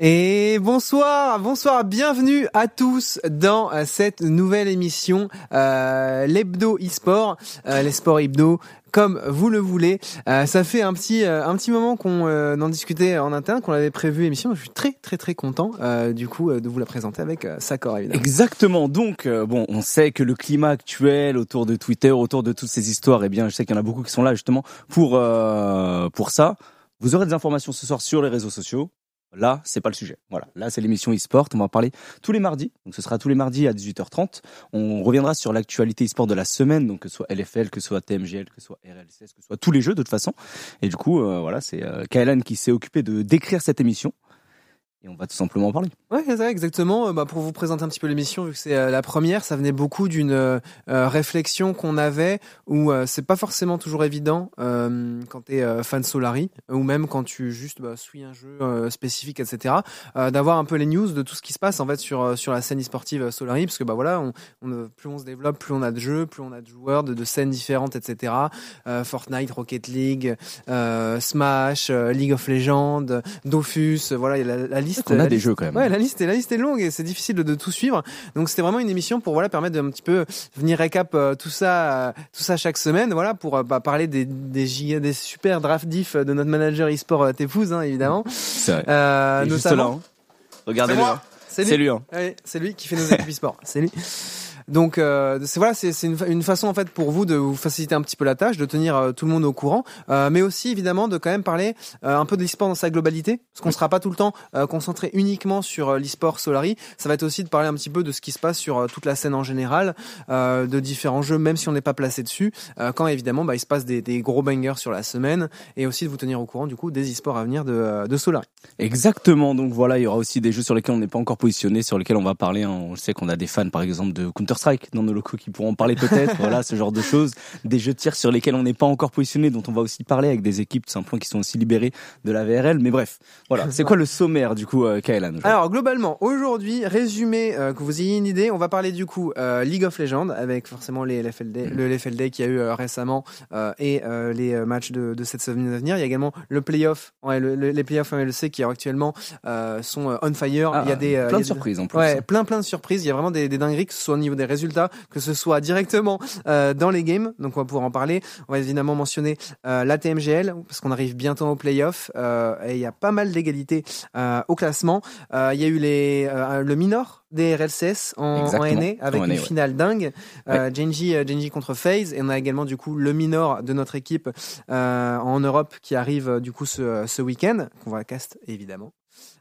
Et bonsoir, bonsoir, bienvenue à tous dans euh, cette nouvelle émission, euh, l'hebdo e-sport, euh, les sports hebdo, comme vous le voulez. Euh, ça fait un petit euh, un petit moment qu'on euh, en discutait en interne, qu'on avait prévu émission. Je suis très très très content euh, du coup euh, de vous la présenter avec Sakor. Exactement. Donc bon, on sait que le climat actuel autour de Twitter, autour de toutes ces histoires, eh bien, je sais qu'il y en a beaucoup qui sont là justement pour pour ça. Vous aurez des informations ce soir sur les réseaux sociaux. Là, c'est pas le sujet. Voilà. Là, c'est l'émission e-sport. On va en parler tous les mardis. Donc, ce sera tous les mardis à 18h30. On reviendra sur l'actualité e-sport de la semaine. Donc, que ce soit LFL, que ce soit TMGL, que ce soit RLCS, que ce soit tous les jeux, de toute façon. Et du coup, euh, voilà, c'est euh, Kaelan qui s'est occupé de d'écrire cette émission. Et on va tout simplement en parler. Ouais, c'est ça, exactement. Euh, Bah, pour vous présenter un petit peu l'émission, vu que c'est euh, la première, ça venait beaucoup d'une euh, euh, réflexion qu'on avait où euh, c'est pas forcément toujours évident euh, quand t'es euh, fan Solari ou même quand tu juste bah, suis un jeu spécifique, etc. euh, d'avoir un peu les news de tout ce qui se passe en fait sur sur la scène e-sportive Solari, parce que bah voilà, on, on, plus on se développe, plus on a de jeux, plus on a de joueurs, de, de scènes différentes, etc. Euh, Fortnite, Rocket League, euh, Smash, League of Legends, Dofus, voilà, il y a la, la liste. On la a des liste- jeux quand même. Ouais, la liste est la liste est longue et c'est difficile de, de tout suivre. Donc c'était vraiment une émission pour voilà permettre d'un petit peu venir récap euh, tout ça euh, tout ça chaque semaine voilà pour euh, bah, parler des des giga des super draft diff de notre manager e-sport Tefuz hein, évidemment. C'est vrai. Euh, juste là. hein. Regardez-le. C'est moi. hein. c'est lui. C'est lui. hein. Ouais, lui qui fait nos équipes e-sport. C'est lui. Donc euh, c'est voilà, c'est une, une façon en fait pour vous de vous faciliter un petit peu la tâche, de tenir euh, tout le monde au courant, euh, mais aussi évidemment de quand même parler euh, un peu de l'e-sport dans sa globalité, parce qu'on sera pas tout le temps euh, concentré uniquement sur l'e-sport Solari. Ça va être aussi de parler un petit peu de ce qui se passe sur toute la scène en général, euh, de différents jeux, même si on n'est pas placé dessus. euh, quand évidemment bah, il se passe des, des gros bangers sur la semaine, et aussi de vous tenir au courant du coup des e-sports à venir de, de Solari. Exactement. Donc voilà, il y aura aussi des jeux sur lesquels on n'est pas encore positionné, sur lesquels on va parler. hein. On sait qu'on a des fans, par exemple, de Counter Strike dans nos locaux qui pourront en parler peut-être. voilà, ce genre de choses. Des jeux de tir sur lesquels on n'est pas encore positionné, dont on va aussi parler avec des équipes tout simplement qui sont aussi libérées de la VRL. Mais bref, voilà. C'est quoi le sommaire du coup, euh, Kaelan Alors globalement, aujourd'hui, résumé, euh, que vous ayez une idée, on va parler du coup euh, League of Legends avec forcément les LFLD, le LFLD qui a eu euh, récemment et les matchs de, de cette semaine à venir. Il y a également le playoff, ouais, le- le- les playoffs MLC qui actuellement sont on fire. Ah, il y a des y plein de surprises en plus. Ouais, plein plein de surprises. Il y a vraiment des, des dingueries, que ce soit au niveau des résultats, que ce soit directement euh, dans les games. Donc on va pouvoir en parler. On va évidemment mentionner euh, la TMGL parce qu'on arrive bientôt au playoff euh, et il y a pas mal d'égalité euh, au classement. Il y a eu les le minor des RLCS en, en. NA avec En une NA, ouais. finale dingue. Euh, Genji, Genji contre FaZe et on a également du coup le minor de notre équipe en Europe qui arrive du coup ce, ce week-end qu'on va cast évidemment.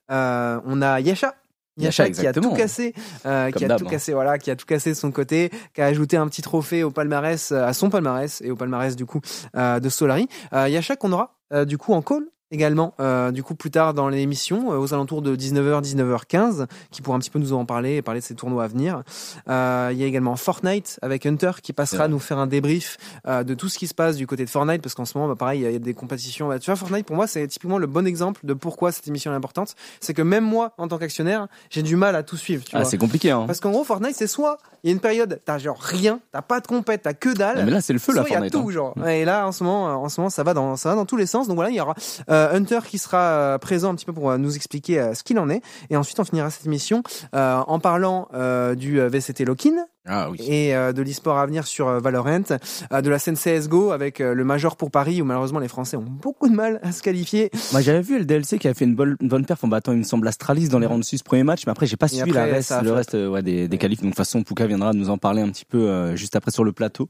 On a Yasha. Yasha, Yasha qui a tout cassé, euh, qui a tout hein. cassé, voilà, qui a tout cassé de son côté, qui a ajouté un petit trophée au palmarès, euh, à son palmarès et au palmarès du coup euh, de Solari. Euh, Yasha qu'on aura euh, du coup en call également euh, du coup plus tard dans l'émission euh, aux alentours de 19h 19h15 qui pourra un petit peu nous en parler et parler de ces tournois à venir euh, il y a également Fortnite avec Hunter qui passera vrai. nous faire un débrief euh, de tout ce qui se passe du côté de Fortnite parce qu'en ce moment bah, pareil il y a des compétitions Bah, tu vois Fortnite pour moi c'est typiquement le bon exemple de pourquoi cette émission est importante c'est que même moi en tant qu'actionnaire j'ai du mal à tout suivre tu Ah, c'est compliqué. Hein. parce qu'en gros Fortnite c'est soit il y a une période t'as genre rien t'as pas de compète t'as que dalle. Mais là, c'est le feu, la il y a tout hein. genre. Et là en ce moment euh, en ce moment ça va dans ça va dans tous les sens. Donc voilà il y aura euh, Hunter qui sera euh, présent un petit peu pour nous expliquer euh, ce qu'il en est. Et ensuite on finira cette émission euh, en parlant du VCT Lock-in Ah oui. et euh, de l'e-sport à venir sur euh, Valorant, euh, de la scène CSGO avec euh, le Major pour Paris où malheureusement les Français ont beaucoup de mal à se qualifier. Moi, j'avais vu le DLC qui avait fait une bonne, une bonne perf en battant, il me semble, Astralis dans les rounds 6 premier match, mais après, j'ai pas suivi après, la reste, a le reste euh, ouais, des, des qualifs. Donc, de toute façon, Pouka viendra nous en parler un petit peu euh, juste après sur le plateau.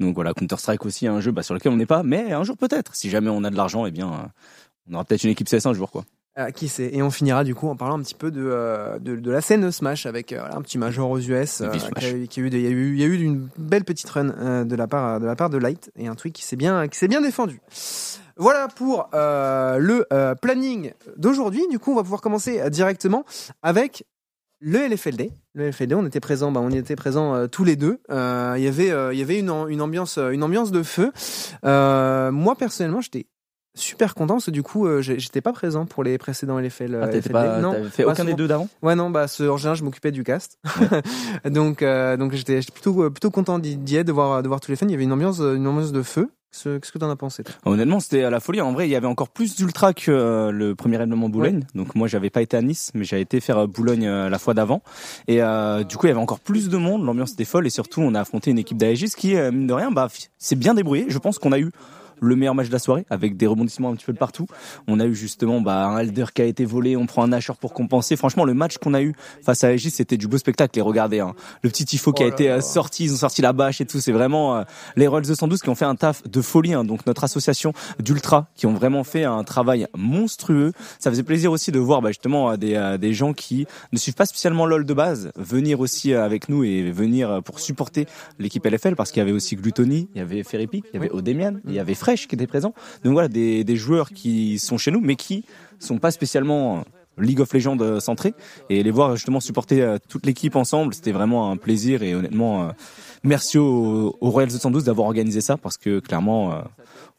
Donc, voilà, Counter-Strike aussi, un jeu bah, sur lequel on n'est pas, mais un jour peut-être. Si jamais on a de l'argent, eh bien, euh, on aura peut-être une équipe CS un jour, quoi. Euh, qui sait Et on finira du coup en parlant un petit peu de euh, de, de la scène Smash avec euh, un petit Major aux US euh, il y a eu il y a eu une belle petite run de la part de la part de Light et un tweet qui s'est bien qui s'est bien défendu. Voilà pour le planning d'aujourd'hui. Du coup, on va pouvoir commencer directement avec le LFLD. Le LFLD, on était présent, bah, on y était présent euh, tous les deux. Euh, Il y avait, euh, y avait une, am- une ambiance, une ambiance de feu. Moi personnellement, j'étais super content parce que du coup euh, j'étais pas présent pour les précédents LFL. euh, Ah, t'étais FLD. pas, non, fait pas aucun des deux d'avant? Ouais non bah ce, en général je m'occupais du cast. donc euh, donc j'étais plutôt euh, plutôt content d'y être de voir de voir tous les fans. Il y avait une ambiance euh, une ambiance de feu. Qu'est-ce que t'en as pensé Honnêtement, c'était à la folie. En vrai, il y avait encore plus d'ultra que euh, le premier événement Boulogne. Donc moi, j'avais pas été à Nice, mais j'avais été faire euh, Boulogne euh, la fois d'avant. Et euh, du coup, il y avait encore plus de monde. L'ambiance était folle et surtout, on a affronté une équipe d'AEGIS qui, euh, mine de rien, bah, s'est bien débrouillée. Je pense qu'on a eu le meilleur match de la soirée avec des rebondissements un petit peu de partout. On a eu justement bah, un Elder qui a été volé, on prend un Nashor pour compenser. Franchement, le match qu'on a eu face à Aegis, c'était du beau spectacle. Et regardez, hein, le petit tifo qui a Oh été euh, là. sorti, ils ont sorti la bâche et tout. C'est vraiment euh, les Royals 212 qui ont fait un taf de folie. hein. Donc notre association d'ultra qui ont vraiment fait un travail monstrueux. Ça faisait plaisir aussi de voir bah, justement euh, des, euh, des gens qui ne suivent pas spécialement LoL de base venir aussi avec nous et venir pour supporter l'équipe LFL parce qu'il y avait aussi Gluttony, il y avait Ferripic, il y avait Odemian, il y avait Qui était présent. Donc voilà des, des joueurs qui sont chez nous mais qui sont pas spécialement euh, League of Legends euh, centrés et les voir justement supporter euh, toute l'équipe ensemble, c'était vraiment un plaisir et honnêtement merci aux, aux Royals 212 d'avoir organisé ça parce que clairement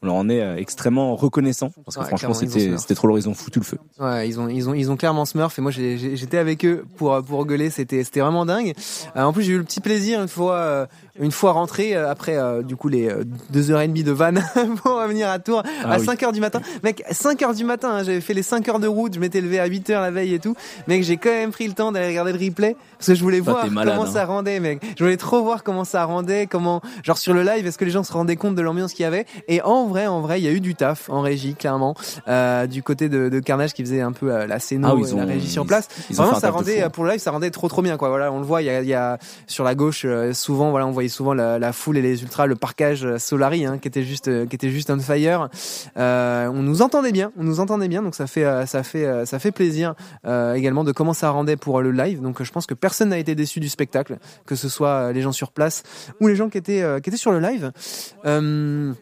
on leur en est extrêmement reconnaissant parce que Ouais, franchement c'était trop leur ils ont foutu le feu. Ouais, ils ont ils ont ils ont clairement Smurf et moi j'étais avec eux pour pour rigoler, c'était c'était vraiment dingue. En plus j'ai eu le petit plaisir une fois une fois rentré euh, après euh, du coup les euh, deux heures et demie de van pour revenir à Tours Ah à oui. 5 heures du matin. Mec, 5 heures du matin, hein, j'avais fait les 5 heures de route, je m'étais levé à 8 heures la veille et tout. Mec, j'ai quand même pris le temps d'aller regarder le replay parce que je voulais Toi, voir malade, comment hein. ça rendait, mec. Je voulais trop voir comment ça rendait, comment genre sur le live, est-ce que les gens se rendaient compte de l'ambiance qu'il y avait? Et en vrai, en vrai, il y a eu du taf en régie clairement euh, du côté de, de Carnage qui faisait un peu euh, la scéno Ah ils la régie sur ils- place. ils ont Vraiment, ça rendait pour le live, ça rendait trop trop bien quoi. Voilà, on le voit, il y a, y a sur la gauche euh, souvent, voilà, on voyait souvent la, la foule et les ultras, le parcage euh, Solari hein, qui était juste qui était juste on fire. Euh, on nous entendait bien, on nous entendait bien, donc ça fait ça fait ça fait plaisir euh, également de comment ça rendait pour le live. Donc je pense que personne n'a été déçu du spectacle, que ce soit euh, les gens sur place ou les gens qui étaient euh, qui étaient sur le live. Euh,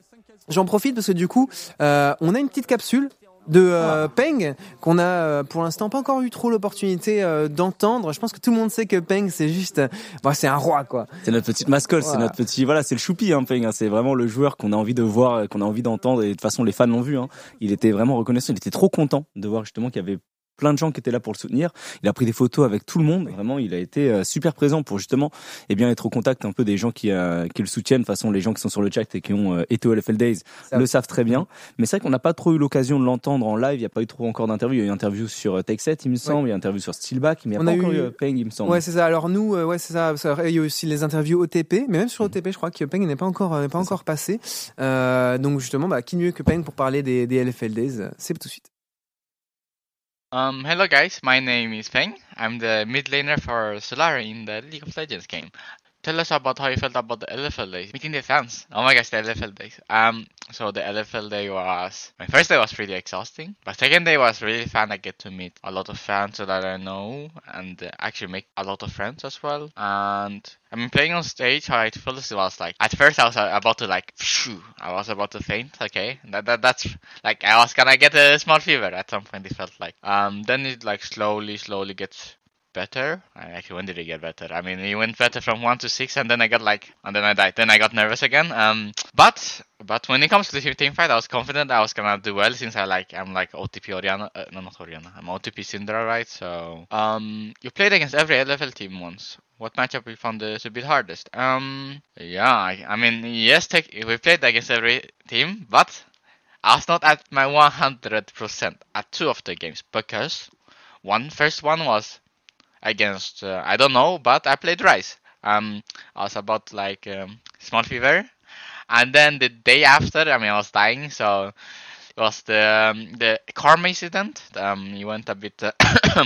J'en profite parce que du coup, euh, on a une petite capsule de euh, Peng qu'on a euh, pour l'instant pas encore eu trop l'opportunité euh, d'entendre. Je pense que tout le monde sait que Peng c'est juste, bon, c'est un roi quoi. C'est notre petite mascotte, c'est notre petit, voilà, c'est le choupi, hein, Peng, hein. c'est vraiment le joueur qu'on a envie de voir, qu'on a envie d'entendre, et de toute façon, les fans l'ont vu, hein. Il était vraiment reconnaissant, il était trop content de voir justement qu'il y avait plein de gens qui étaient là pour le soutenir. Il a pris des photos avec tout le monde. Vraiment, il a été euh, super présent pour justement, eh bien, être au contact un peu des gens qui, euh, qui le soutiennent. De toute façon, les gens qui sont sur le chat et qui ont euh, été au LFL Days Ça- le savent très bien. Mais c'est vrai qu'on n'a pas trop eu l'occasion de l'entendre en live. Il n'y a pas eu trop encore d'interviews. Il y a eu une interview sur euh, Take 7, il me semble. Il y a une interview sur Steelback. Mais il n'y a On pas a encore eu- eu euh, Peng, il me semble. Ouais, c'est ça. Alors nous, euh, ouais, c'est ça. Ça, Il y a aussi les interviews OTP, mais même sur OTP, je crois que Peng n'est pas encore, n'est pas encore passé. Euh, donc justement, bah, qui mieux que Peng pour parler des, des LFL Days? C'est tout de suite. Um, hello guys, my name is Feng. I'm the mid laner for Solari in the League of Legends game. Tell us about how you felt about the LFL days, meeting the fans. Oh my gosh, the LFL days. Um, so the LFL day was, my first day was pretty exhausting, but second day was really fun. I get to meet a lot of fans that I know and uh, actually make a lot of friends as well. And I mean, playing on stage, how it was like, at first I was about to like, phew, I was about to faint, okay? That, that, that's like, I was gonna get a small fever at some point, it felt like. Um, then it like slowly, slowly gets better. I actually, when did it get better? I mean, it went better from one to six, and then I got like, and then I died. Then I got nervous again. Um, but but when it comes to the team fight, I was confident I was gonna do well since I like I'm like OTP Oriana. Uh, no, not Oriana. I'm OTP Syndra, right? So um, you played against every LFL team once. What matchup you found the to beat hardest? Um, yeah, I, I mean, yes, take, we played against every team, but I was not at my 100% at two of the games because one first one was against uh, I don't know, but I played Rice. Um, I was about like um, small fever, and then the day after, I mean, I was dying, so it was the um, the karma incident. Um, you went a bit. Uh,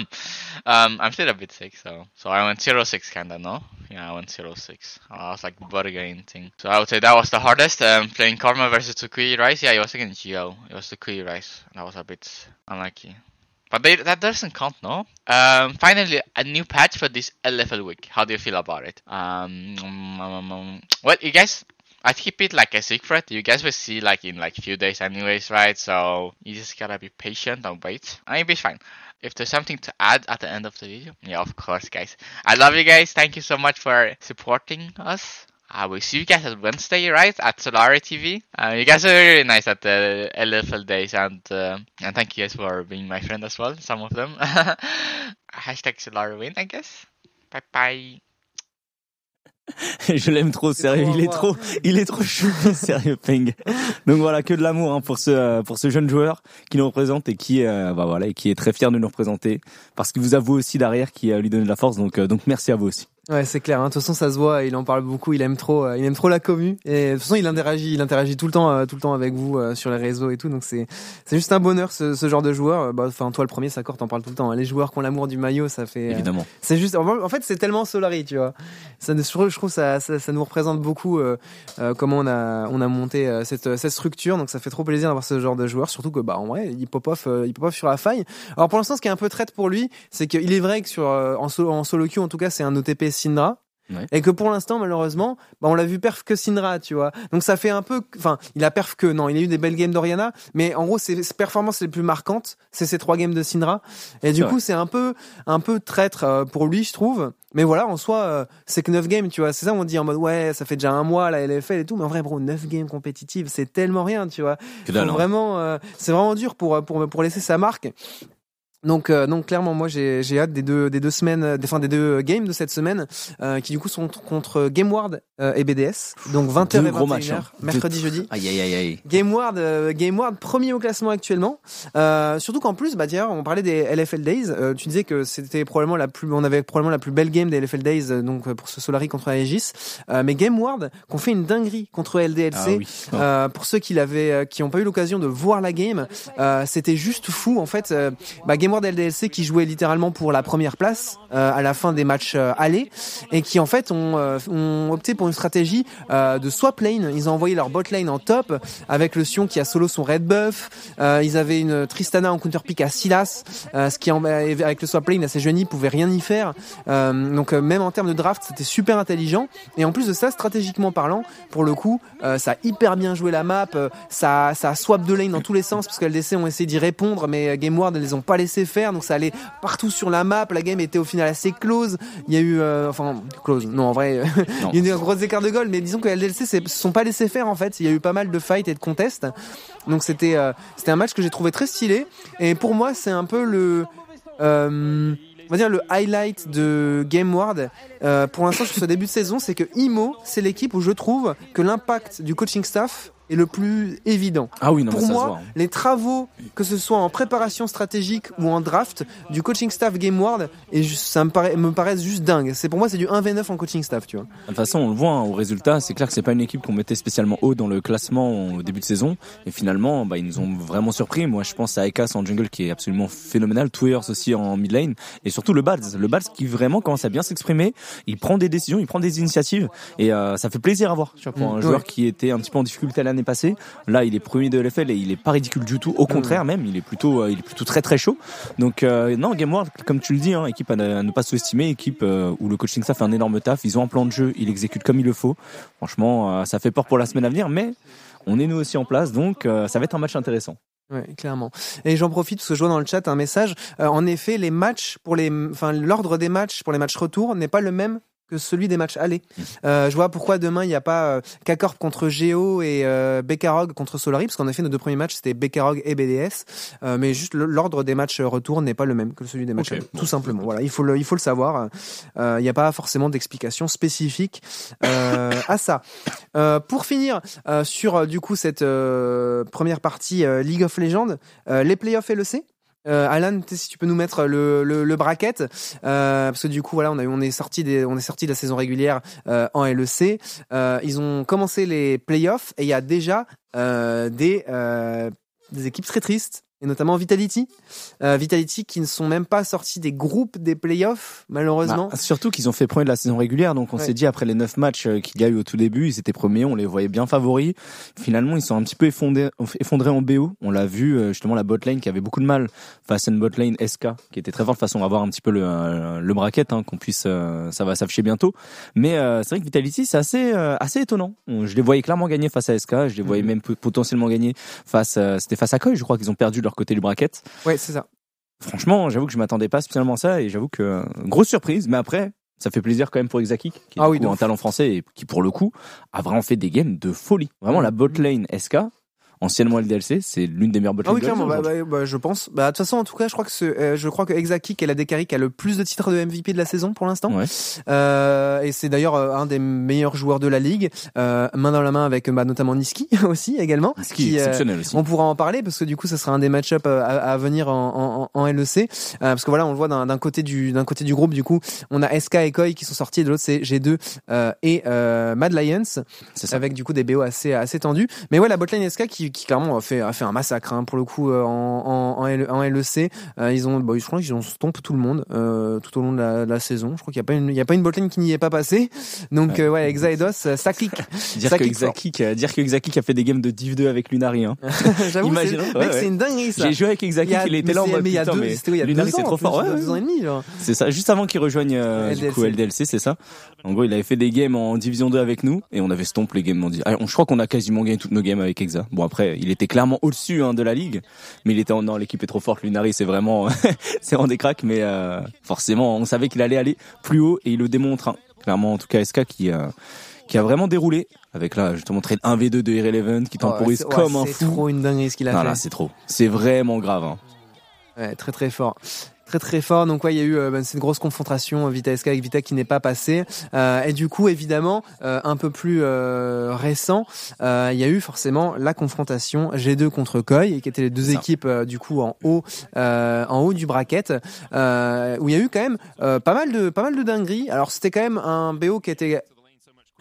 um, I'm still a bit sick, so so I went zero six kinda no. Yeah, I went zero six. I was like burger thing. So I would say that was the hardest. Um, playing Karma versus Tsukui Rice. Yeah, it was against Geo. It was Tsukui Rice. That was a bit unlucky. But they, that doesn't count, no? Um, finally, a new patch for this LFL week. How do you feel about it? Um, um, well, you guys, I keep it like a secret. You guys will see like in like few days anyways, right? So you just gotta be patient and wait. And you'll be fine. If there's something to add at the end of the video, yeah, of course, guys. I love you guys. Thank you so much for supporting us. I will see you guys at Wednesday, right? At Solari TV. Uh, you guys are really nice at the LFL days, and uh, and thank you guys for being my friend as well. Some of them. Hashtag Solari win, I guess. Bye bye. je l'aime trop, sérieux. il est trop, il est trop chou, sérieux, Peng. Donc voilà, que de l'amour hein, pour ce euh, pour ce jeune joueur qui nous représente et qui euh, bah voilà et qui est très fier de nous représenter parce qu'il vous a vous aussi derrière qui euh, lui donne de la force. Donc euh, donc merci à vous aussi. Ouais, c'est clair. hein. De toute façon, ça se voit. Il en parle beaucoup. Il aime trop. euh, il aime trop la commu. Et de toute façon, il interagit. Il interagit tout le temps, euh, tout le temps avec vous euh, sur les réseaux et tout. Donc c'est, c'est juste un bonheur ce, ce genre de joueur. Euh, Bah, enfin, toi le premier, Sakor, t'en parles tout le temps. hein. Les joueurs qui ont l'amour du maillot, ça fait. Évidemment. c'est juste. En fait, c'est tellement Solari, tu vois. Ça, je trouve, je trouve ça, ça, ça nous représente beaucoup euh, euh, comment on a, on a monté euh, cette, cette structure. Donc ça fait trop plaisir d'avoir ce genre de joueur. Surtout que bah en vrai, il pop off, il pop off sur la faille. Alors pour l'instant, ce qui est un peu traite pour lui, c'est qu'il est vrai que sur euh, en solo, en solo queue, en tout cas, c'est un OTP Ouais. Et que pour l'instant, malheureusement, bah, on l'a vu perf que Syndra, tu vois. Donc ça fait un peu, enfin, il a perf que, non, il a eu des belles games d'Oriana, mais en gros, ses, ses performances les plus marquantes, c'est ces trois games de Syndra. Et du coup, c'est un peu, un peu traître euh, pour lui, je trouve. Mais voilà, en soi, euh, c'est que 9 games, tu vois. C'est ça, on dit en mode, ouais, ça fait déjà un mois, la LFL et tout. Mais en vrai, bro, 9 games compétitives, c'est tellement rien, tu vois. Dalle, hein. vraiment, euh, c'est vraiment dur pour, pour, pour laisser sa marque. Donc, euh, donc clairement, moi j'ai j'ai hâte des deux des deux semaines, euh, des enfin des deux games de cette semaine, euh, qui du coup sont contre Gameward euh, et BDS. Donc 20h Deux et gros 21h, matchs, hein. mercredi jeudi. Aïe aïe aïe aïe. Gameward, euh, Gameward premier au classement actuellement. Euh, surtout qu'en plus, bah d'ailleurs, on parlait des LFL Days. Euh, tu disais que c'était probablement la plus, on avait probablement la plus belle game des LFL Days, euh, donc pour ce Solari contre Aegis. Euh, mais Gameward, qu'on fait une dinguerie contre LDLC. Ah oui. Euh, pour ceux qui l'avaient, qui n'ont pas eu l'occasion de voir la game, euh, c'était juste fou en fait. Bah, Gameward LDLC qui jouait littéralement pour la première place euh, à la fin des matchs euh, allés et qui en fait ont, euh, ont opté pour une stratégie euh, de swap lane. Ils ont envoyé leur bot lane en top avec le Sion qui a solo son red buff. Euh, ils avaient une Tristana en counter pick à Silas, ce qui en- avec le swap lane à ses jeunes ils pouvaient rien y faire. Donc même en termes de draft, c'était super intelligent. Et en plus de ça, stratégiquement parlant, pour le coup, ça a hyper bien joué la map. ça, ça swap de lane dans tous les sens parce que LDC ont essayé d'y répondre, mais euh, Gameward ne les ont pas laissé faire. Donc ça allait partout sur la map. La game était au final assez close. Il y a eu, euh, enfin, close. Non, en vrai, il y a eu des gros écarts de goal. Mais disons que LDLC se sont pas laissés faire en fait. Il y a eu pas mal de fights et de contests. Donc c'était, euh, c'était un match que j'ai trouvé très stylé. Et pour moi, c'est un peu le, euh, on va dire le highlight de Gameward euh, pour l'instant sur ce début de saison, c'est que Imo, c'est l'équipe où je trouve que l'impact du coaching staff est le plus évident. Ah oui non mais Pour ça se moi, voit. hein. les travaux, que ce soit en préparation stratégique ou en draft, du coaching staff Gameward, et ju- ça me, paraît, me paraissent juste dingue. C'est pour moi, c'est du 1v9 en coaching staff, tu vois. De toute façon, on le voit hein, au résultat, c'est clair que c'est pas une équipe qu'on mettait spécialement haut dans le classement au début de saison. Et finalement, bah, ils nous ont vraiment surpris. Moi, je pense à Ekas en jungle qui est absolument phénoménal, Tweers aussi en mid lane, et surtout le Bals. Le Bals qui vraiment commence à bien s'exprimer. Il prend des décisions, il prend des initiatives, et euh, ça fait plaisir à voir. Pour Mm, un joueur ouais. qui était un petit peu en difficulté l'année passée, là, il est premier de LFL et il est pas ridicule du tout. Au contraire, même, il est plutôt, euh, il est plutôt très très chaud. Donc euh, non, Game World, comme tu le dis, hein, équipe à ne, pas sous-estimer, équipe euh, où le coaching staff fait un énorme taf. Ils ont un plan de jeu, ils l'exécutent comme il le faut. Franchement, euh, ça fait peur pour la semaine à venir, mais on est nous aussi en place, donc ça va être un match intéressant. Ouais, clairement. Et j'en profite parce que je vois dans le chat un message. Euh, en effet, les matchs pour les, enfin l'ordre des matchs pour les matchs retour n'est pas le même que celui des matchs aller. Euh, je vois pourquoi demain il n'y a pas euh, K-Corp contre Geo et euh, Bekarog contre Solari parce qu'en effet nos deux premiers matchs c'était Bekarog et BDS, euh, mais juste l'ordre des matchs retour n'est pas le même que celui des matchs aller. tout simplement. Voilà, il faut le, il faut le savoir. Il n'y a pas forcément d'explication spécifique à ça. Pour finir sur du coup cette première partie League of Legends, les playoffs LEC. Euh, Alan, si tu peux nous mettre le, le, bracket, euh, parce que du coup voilà, on, a, on est sorti des, on est sorti de la saison régulière euh, en LEC. Euh, ils ont commencé les playoffs et il y a déjà des des équipes très tristes et notamment Vitality, Euh, Vitality qui ne sont même pas sortis des groupes des playoffs malheureusement. Bah, surtout qu'ils ont fait premier de la saison régulière, donc on Ouais. s'est dit après les neuf matchs euh, qu'il y a eu au tout début, ils étaient premiers, on les voyait bien favoris. Finalement, ils sont un petit peu effondrés, effondrés en BO. On l'a vu euh, justement la botlane qui avait beaucoup de mal face à une botlane SK qui était très forte. De toute façon, on va voir un petit peu le, euh, le bracket, hein, qu'on puisse, ça va s'afficher bientôt. Mais euh, c'est vrai que Vitality, c'est assez, euh, assez étonnant. On- Je les voyais clairement gagner face à SK, je les voyais Mhm. même potentiellement gagner face, c'était face à Koi, je crois qu'ils ont perdu de leur côté du bracket. Ouais, c'est ça. Franchement, j'avoue que je m'attendais pas spécialement à ça et j'avoue que euh, grosse surprise. Mais après, Ça fait plaisir quand même pour Exakik, qui est Ah oui, coup un talent français et qui pour le coup a vraiment fait des games de folie. Vraiment la bot lane SK, anciennement LDLC, c'est l'une des meilleures Ah oui, clairement, bah, bah, bah, je pense. Bah, de toute façon, en tout cas, je crois que ce, euh, je crois que Exaki est la Dekari qui a le plus de titres de MVP de la saison pour l'instant. Ouais. Euh, et c'est d'ailleurs euh, un des meilleurs joueurs de la ligue, euh, main dans la main avec bah, notamment Niski aussi également. Ce qui euh, exceptionnel aussi. on pourra en parler parce que du coup, ça sera un des match-up euh, à, à venir en, en, en LEC. Euh, parce que voilà, on le voit d'un côté du d'un côté du groupe. Du coup, on a SK et Koi qui sont sortis, et de l'autre c'est G2 euh, et Mad Lions avec du coup des BO assez assez tendus. Mais ouais, la botlane SK qui, qui clairement a fait a fait un massacre hein, pour le coup euh, en en, en, LEC. Euh, ils ont, bah, je crois qu'ils ont stomp tout le monde euh, tout au long de la, de la saison. Je crois qu'il y a pas une il y a pas une botlane qui n'y est pas passée. Donc Ouais. euh, ouais, Exaedos, ça clique. Dire ça que. Exakik, euh, dire que Exakik a fait des games de Div 2 avec Lunari. Hein. J'avoue, c'est ouais, une dinguerie ça. J'ai joué avec Exakik, il, était là en mode mais il y a deux, c'est trop fort. Ouais, deux ans et demi. C'est ça, juste avant qu'il rejoigne du LDLC. coup LDLC, c'est ça. En gros, il avait fait des games en Division 2 avec nous et on avait stomp les games Ah, on- Je crois qu'on a quasiment gagné toutes nos games avec Exa. Bon après, il était clairement au-dessus hein, de la ligue, mais il était en non, l'équipe est trop forte. Lunari, c'est vraiment, c'est en des cracks, mais euh, forcément, on savait qu'il allait aller plus haut et il le démontre. hein. Clairement, en tout cas, SK qui euh, qui a vraiment déroulé avec là, je te montrais un V2 de Irrelevant qui temporise Ouais, c'est- comme un C'est fou. trop une dinguerie ce qu'il a Non, fait. c'est trop. C'est vraiment grave. Hein. Ouais, très très fort. Très très fort. Donc ouais, il y a eu euh, ben, cette grosse confrontation euh, Vita SK avec Vita qui n'est pas passée. Euh, et du coup, évidemment, un peu plus récent, il y a eu forcément la confrontation G2 contre Koi, qui étaient les deux équipes du coup en haut, en haut du bracket, où il y a eu quand même pas mal de pas mal de dingueries. Alors c'était quand même un BO qui était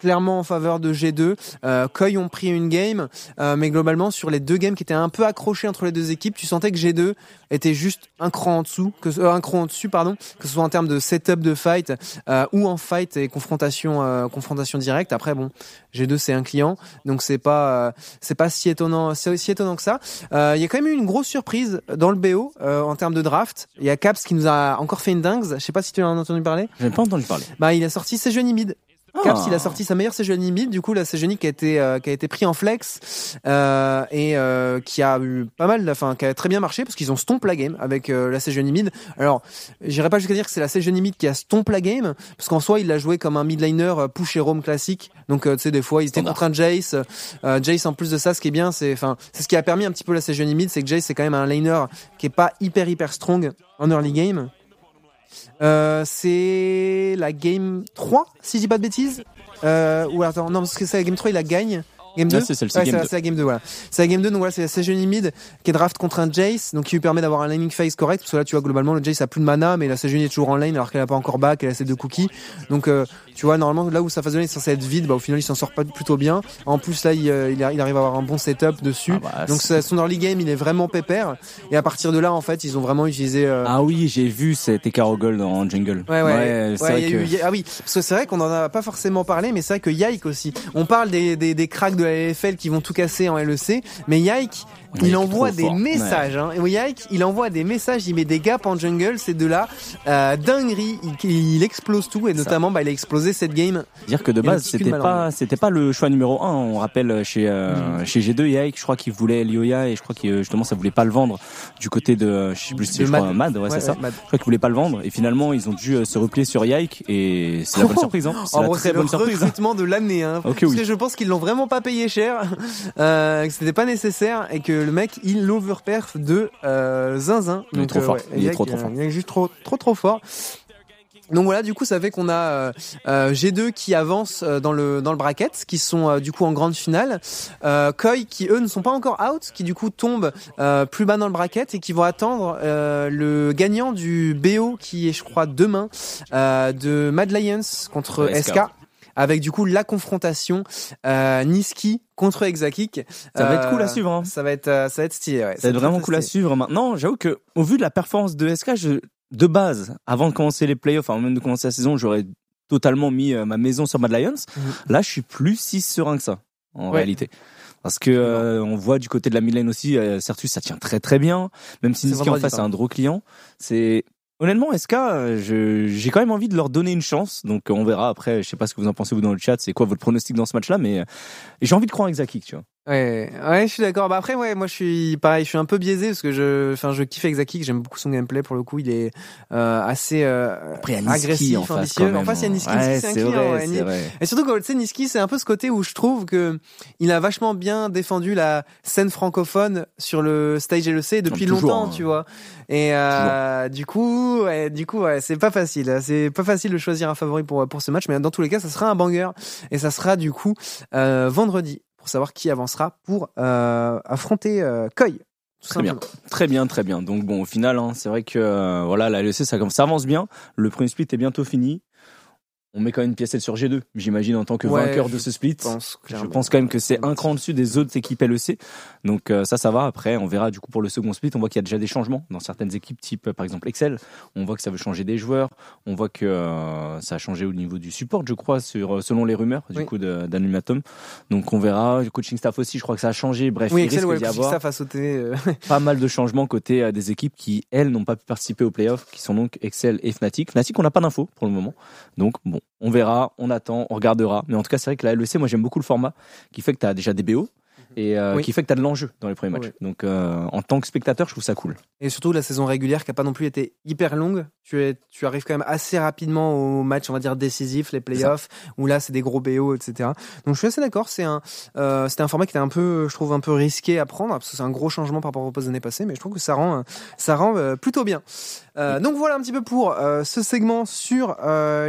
clairement en faveur de G2. Euh, Koi ont pris une game, euh, mais globalement sur les deux games qui étaient un peu accrochés entre les deux équipes, tu sentais que G2 était juste un cran en dessous, que euh, un cran en dessus pardon, que ce soit en termes de setup de fight euh, ou en fight et confrontation euh, confrontation directe. Après bon, G2 c'est un client, donc c'est pas euh, c'est pas si étonnant aussi étonnant que ça. Euh, Il y a quand même eu une grosse surprise dans le BO euh, en termes de draft. Il y a Caps qui nous a encore fait une dingue. Je sais pas si tu en as entendu parler. J'ai pas entendu parler. Bah il a sorti Sejuani mid. Caps, Ah. il a sorti sa meilleure Sejuani mid. Du coup, la Sejuani qui a été euh, qui a été pris en flex euh, et euh, qui a eu pas mal, enfin qui a très bien marché parce qu'ils ont stomp la game avec euh, la Sejuani mid. Alors, j'irai pas jusqu'à dire que c'est la Sejuani mid qui a stomp la game parce qu'en soi, il l'a joué comme un midliner euh, push et roam classique. Donc, euh, tu sais, des fois, il était contre un Jace. Euh, Jace, en plus de ça, ce qui est bien, c'est, enfin, c'est ce qui a permis un petit peu la Sejuani mid, c'est que Jace c'est quand même un laner qui est pas hyper hyper strong en early game. Euh, c'est la game 3, si je dis pas de bêtises. Euh, ou attends, non, parce que c'est la game 3, il la gagne. Game 2 Ah, c'est Ouais, game la- 2. c'est la game 2, voilà. C'est la game 2, donc voilà, c'est la Sejuani mid qui est draft contre un Jace, donc qui lui permet d'avoir un laning phase correct, parce que là, tu vois, globalement, le Jace a plus de mana, mais la Sejuani est toujours en lane alors qu'elle a pas encore back, elle a ses deux cookies. Donc, euh, tu vois, normalement, là où sa phase de est censée être vide, bah, au final, il s'en sort pas plutôt bien. En plus, là, il, euh, il arrive à avoir un bon setup dessus. Ah bah, donc, son early game, il est vraiment pépère. Et à partir de là, en fait, ils ont vraiment utilisé, euh, Ah oui, j'ai vu cet Gold en jungle. Ouais, ouais. vrai que. eu- ah oui, parce que c'est vrai qu'on en a pas forcément parlé, mais c'est vrai que Yike aussi. On parle des, des, des cracks de la LFL qui vont tout casser en LEC, mais Yike, il envoie des fort. messages. Hein. Yike, il envoie des messages, il met des gaps en jungle, c'est de la euh, dinguerie. Il, il explose tout, et notamment, bah, il a explosé cette game. Dire que de base, c'était pas, c'était pas le choix numéro un. On rappelle chez euh, Mhm. chez G2 Yike, je crois qu'il voulait Lioya et je crois que euh, justement ça voulait pas le vendre du côté de, je sais plus, si je Mad. crois Mad, ouais, Ouais, c'est ça. Mad. Je crois qu'ils voulaient pas le vendre et finalement ils ont dû euh, se replier sur Yike et c'est la bonne Oh. surprise. Hein. C'est En la gros, très c'est le bonne surprise. hein. recrutement de l'année, hein. Ok, Parce oui. que je pense qu'ils l'ont vraiment pas payé cher, euh, que c'était pas nécessaire et que le mec il l'overperf de euh, zinzin. Il est trop fort. Il est Yike, trop, trop euh, fort. Il est juste trop trop trop fort. Donc voilà, du coup, ça fait qu'on a euh, euh, G2 qui avance euh, dans le dans le bracket, qui sont euh, du coup en grande finale. Koi qui eux ne sont pas encore out, qui du coup tombent plus bas dans le bracket et qui vont attendre le gagnant du BO qui est je crois demain de Mad Lions contre. SK. Avec du coup la confrontation euh, Niski contre Exakik. Ça va être Euh, cool à suivre. Hein. Ça va être euh, ça va être stylé. Ouais. Ça va être vraiment cool à suivre. Maintenant, j'avoue que au vu de la performance de SK, je, de base, avant de commencer les playoffs, avant même de commencer la saison, j'aurais totalement mis euh, ma maison sur Mad Lions. Mhm. Là, je suis plus si serein que ça, en Ouais. réalité. Parce que euh, on voit du côté de la midlane aussi, euh, Certus ça tient très très bien. Même si Niski en face c'est un gros client, c'est honnêtement SK, j'ai quand même envie de leur donner une chance. Donc on verra après. Je sais pas ce que vous en pensez vous dans le chat. C'est quoi votre pronostic dans ce match-là, mais euh, j'ai envie de croire en Exakik, tu vois. Ouais, ouais, je suis d'accord. Bah après, ouais, moi je suis pareil, je suis un peu biaisé parce que je, enfin, je kiffe Exaki, j'aime beaucoup son gameplay pour le coup. Il est euh, assez euh, Après, il y a Niski agressif, en face, ambitieux. En face, il y a. Niski, Ouais, c'est un client, vrai, ouais. Et surtout quand tu sais Niski, c'est un peu ce côté où je trouve que il a vachement bien défendu la scène francophone sur le stage LEC depuis Toujours, longtemps, hein. tu vois. Et euh, du coup, ouais, du coup, ouais, c'est pas facile. C'est pas facile de choisir un favori pour pour ce match, mais dans tous les cas, ça sera un banger et ça sera du coup euh, vendredi pour savoir qui avancera pour euh, affronter euh, Koi. Tout Très bien. Très bien, très bien. Donc bon, au final, hein, c'est vrai que euh, voilà, la LEC, ça, ça avance bien. Le premier split est bientôt fini. On met quand même une piècelle sur G2, j'imagine, en tant que Ouais, vainqueur de ce split. Je pense, Je pense quand même que c'est un cran dessus des autres équipes LEC. Donc euh, ça, ça va. Après, on verra du coup pour le second split. On voit qu'il y a déjà des changements dans certaines équipes, type euh, par exemple Excel. On voit que ça veut changer des joueurs. On voit que euh, ça a changé au niveau du support, je crois, sur, euh, selon les rumeurs du Oui. coup d'Animatum. Donc on verra. Le coaching staff aussi, je crois que ça a changé. Bref, Oui, il Excel, risque ouais, d'y avoir ça a sauté. euh, pas mal de changements côté des équipes qui, elles, n'ont pas pu participer aux playoffs, qui sont donc Excel et Fnatic. Fnatic, on n'a pas d'infos pour le moment. Donc, bon, on verra, on attend, on regardera. Mais en tout cas, c'est vrai que la LEC, moi, j'aime beaucoup le format qui fait que tu as déjà des BO et euh, Oui. qui fait que tu as de l'enjeu dans les premiers matchs. Oui. Donc, euh, en tant que spectateur, je trouve ça cool. Et surtout la saison régulière qui a pas non plus été hyper longue. Tu, es, tu arrives quand même assez rapidement au match, on va dire décisif, les playoffs, où là c'est des gros BO, etc. Donc je suis assez d'accord. C'est un, euh, c'était un format qui était un peu, je trouve un peu risqué à prendre parce que c'est un gros changement par rapport aux années passées, mais je trouve que ça rend, ça rend euh, plutôt bien. Donc voilà un petit peu pour ce segment sur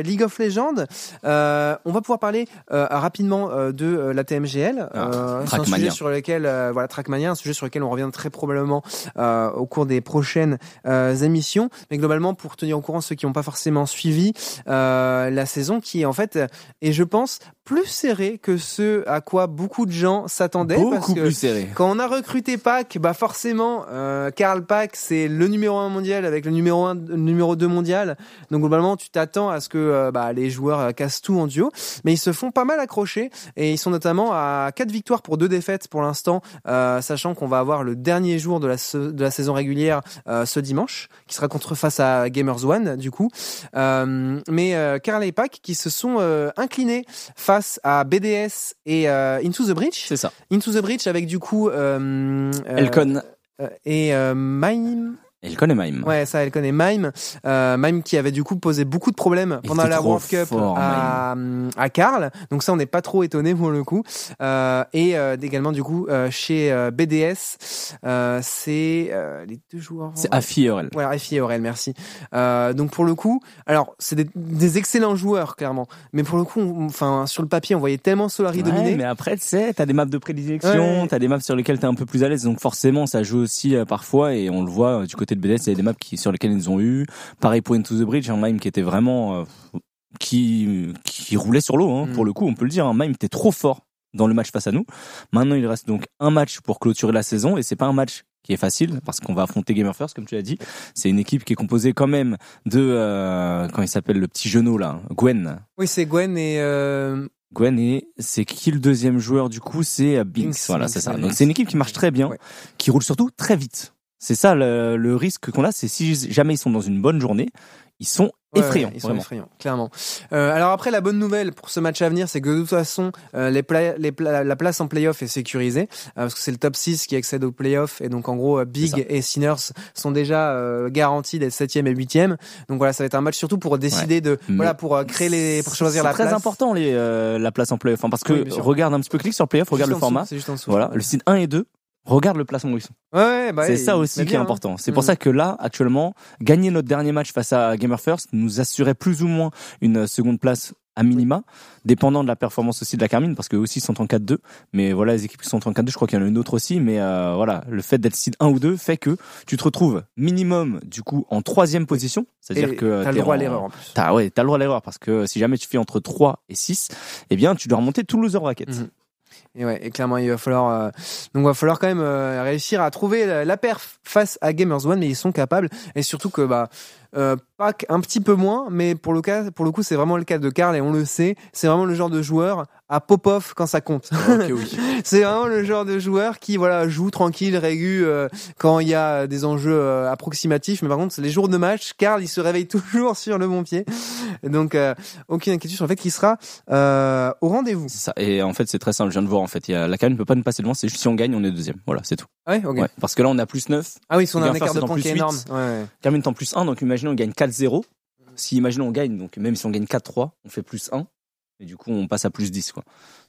League of Legends. On va pouvoir parler rapidement de la TMGL. Ah, c'est un Trackmania. sujet sur lequel, euh, voilà, Trackmania, un sujet sur lequel on revient très probablement euh, au cours des prochaines euh, émissions. Mais globalement, pour tenir au courant ceux qui n'ont pas forcément suivi euh, la saison, qui est en fait, et je pense, plus serrée que ce à quoi beaucoup de gens s'attendaient. parce Beaucoup que plus serré. quand on a recruté Pac, bah forcément, euh, Karl Pac, c'est le numéro un mondial avec le numéro un, le numéro 2 mondial. Donc globalement, tu t'attends à ce que euh, bah, les joueurs euh, cassent tout en duo, mais ils se font pas mal accrocher et ils sont notamment à quatre victoires pour deux défaites pour l'instant, euh, sachant qu'on va avoir le dernier jour de la, de la saison régulière euh, ce dimanche, qui sera contre face à Gamers One du coup. Euh, mais euh, Karl et Pac qui se sont euh, inclinés face à BDS et euh, Into the Breach. C'est ça. Into the Breach avec du coup euh, euh, Elcon. euh, et euh, Elcon et Mime. Ouais, ça, Elcon et Mime. Euh, Mime qui avait du coup posé beaucoup de problèmes Il pendant la World Cup fort, à, à Karl. Donc ça, on n'est pas trop étonné pour le coup. Euh, et euh, également du coup euh, chez euh, BDS, euh, c'est euh, les deux joueurs. C'est Afi et Aurel. Ouais, Afi et Aurel, merci. Euh, donc pour le coup, alors c'est des, des excellents joueurs clairement, mais pour le coup, on- enfin sur le papier, on voyait tellement Solari Ouais, dominer. mais après, tu sais, t'as des maps de prédilection, Ouais. t'as des maps sur lesquelles t'es un peu plus à l'aise, donc forcément, ça joue aussi euh, parfois, et on le voit du côté de BDS, il y a des maps qui, sur lesquelles ils ont eu. Pareil pour Into the Bridge, un Mime qui était vraiment, euh, qui, qui roulait sur l'eau, hein, Mm. pour le coup, on peut le dire, un Mime était trop fort dans le match face à nous. Maintenant, il reste donc un match pour clôturer la saison, et c'est pas un match qui est facile parce qu'on va affronter Gamer First comme tu l'as dit. C'est une équipe qui est composée quand même de euh, quand il s'appelle le petit genou là, Gwen. Oui, c'est Gwen et euh, Gwen et c'est qui le deuxième joueur du coup? C'est euh, Binks, Binks, voilà c'est ça donc c'est une équipe qui marche très bien Ouais. qui roule surtout très vite c'est ça le, le risque qu'on a c'est si jamais ils sont dans une bonne journée ils sont Ouais, effrayants ouais, ils sont vraiment. effrayants, clairement. Euh, alors après, la bonne nouvelle pour ce match à venir, c'est que de toute façon, euh, les play- les pla- la place en playoff est sécurisée, euh, parce que c'est le top 6 qui accède au playoff, et donc en gros, C'est. Big et Sinners sont déjà garantis d'être 7e et 8e. Donc voilà, ça va être un match surtout pour décider de, Mais voilà, pour créer les, pour choisir C'est la très place. important les la place en playoff enfin, parce que Oui, regarde un petit peu clique sur playoff regarde le dessous, format C'est juste en dessous. voilà le site 1 et 2 regarde le placement où ils sont Ouais, bah, c'est ça aussi qui est bien, hein. important. C'est pour Mhm. ça que là, actuellement, gagner notre dernier match face à Gamer First nous assurait plus ou moins une seconde place à minima, dépendant de la performance aussi de la Carmine, parce qu'eux aussi sont en 4-2. Mais voilà, les équipes qui sont en 4-2, je crois qu'il y en a une autre aussi. Mais euh, voilà, le fait d'être seed 1 ou 2 fait que tu te retrouves minimum, du coup, en troisième position. C'est-à-dire que t'as le droit à l'erreur en plus. T'as, ouais, t'as le droit à l'erreur, parce que si jamais tu fais entre 3 et 6, eh bien, tu dois remonter tout loser bracket. Mhm. Et ouais, et clairement, il va falloir, euh, donc va falloir quand même euh, réussir à trouver la, la perf face à Gamers One, mais ils sont capables. Et surtout que bah, euh, Pac un petit peu moins, mais pour le cas, pour le coup, c'est vraiment le cas de Karl et on le sait, c'est vraiment le genre de joueur à pop-off quand ça compte. Oui. c'est vraiment le genre de joueur qui voilà joue tranquille, régu euh, quand il y a des enjeux euh, approximatifs. Mais par contre, les jours de match, Karl il se réveille toujours sur le bon pied. Donc euh, aucune inquiétude sur le fait qu'il sera au rendez-vous. C'est ça. Et en fait, c'est très simple. Je viens de voir. En fait, il y a, la Cam ne peut pas nous passer devant. C'est juste si on gagne, on est deuxième. Voilà, c'est tout. Ah ouais, ok. Ouais. Parce que là, on a plus 9. Ah oui, si on a un écart de points qui est énorme. Ouais, ouais. Carmine est en plus 1, donc imaginons on gagne 4-0. Si imaginons on gagne, donc même si on gagne 4-3, on fait plus 1. Et du coup, on passe à plus 10, quoi.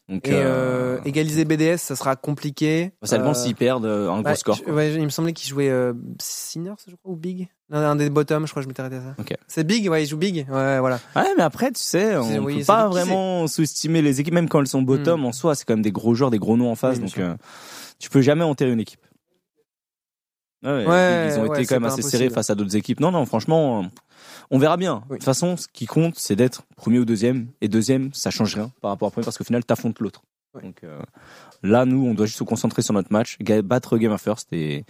Donc, Et euh, euh, égaliser BDS, ça sera compliqué. dépend Euh, s'ils perdent euh, un gros ouais, score. je- quoi. ouais, il me semblait qu'il jouait euh, Sinners, je crois, ou Big? Non, un des bottoms, je crois, que je m'étais arrêté à ça. C'est Big, ouais, il joue Big. Ouais, voilà. Ouais, mais après, tu sais, on oui, peut pas vraiment sous-estimer les équipes, même quand elles sont bottom en soi, c'est quand même des gros joueurs, des gros noms en face, Oui, donc tu peux jamais enterrer une équipe. Ouais, ouais, ils ont ouais, été quand même assez serrés face à d'autres équipes. Non, non, franchement, on verra bien. Oui. De toute façon, ce qui compte, c'est d'être premier ou deuxième. Et deuxième, ça change rien par rapport à premier parce qu'au final, t'affrontes l'autre. Donc euh, là, nous, on doit juste se concentrer sur notre match, battre Gamer First et,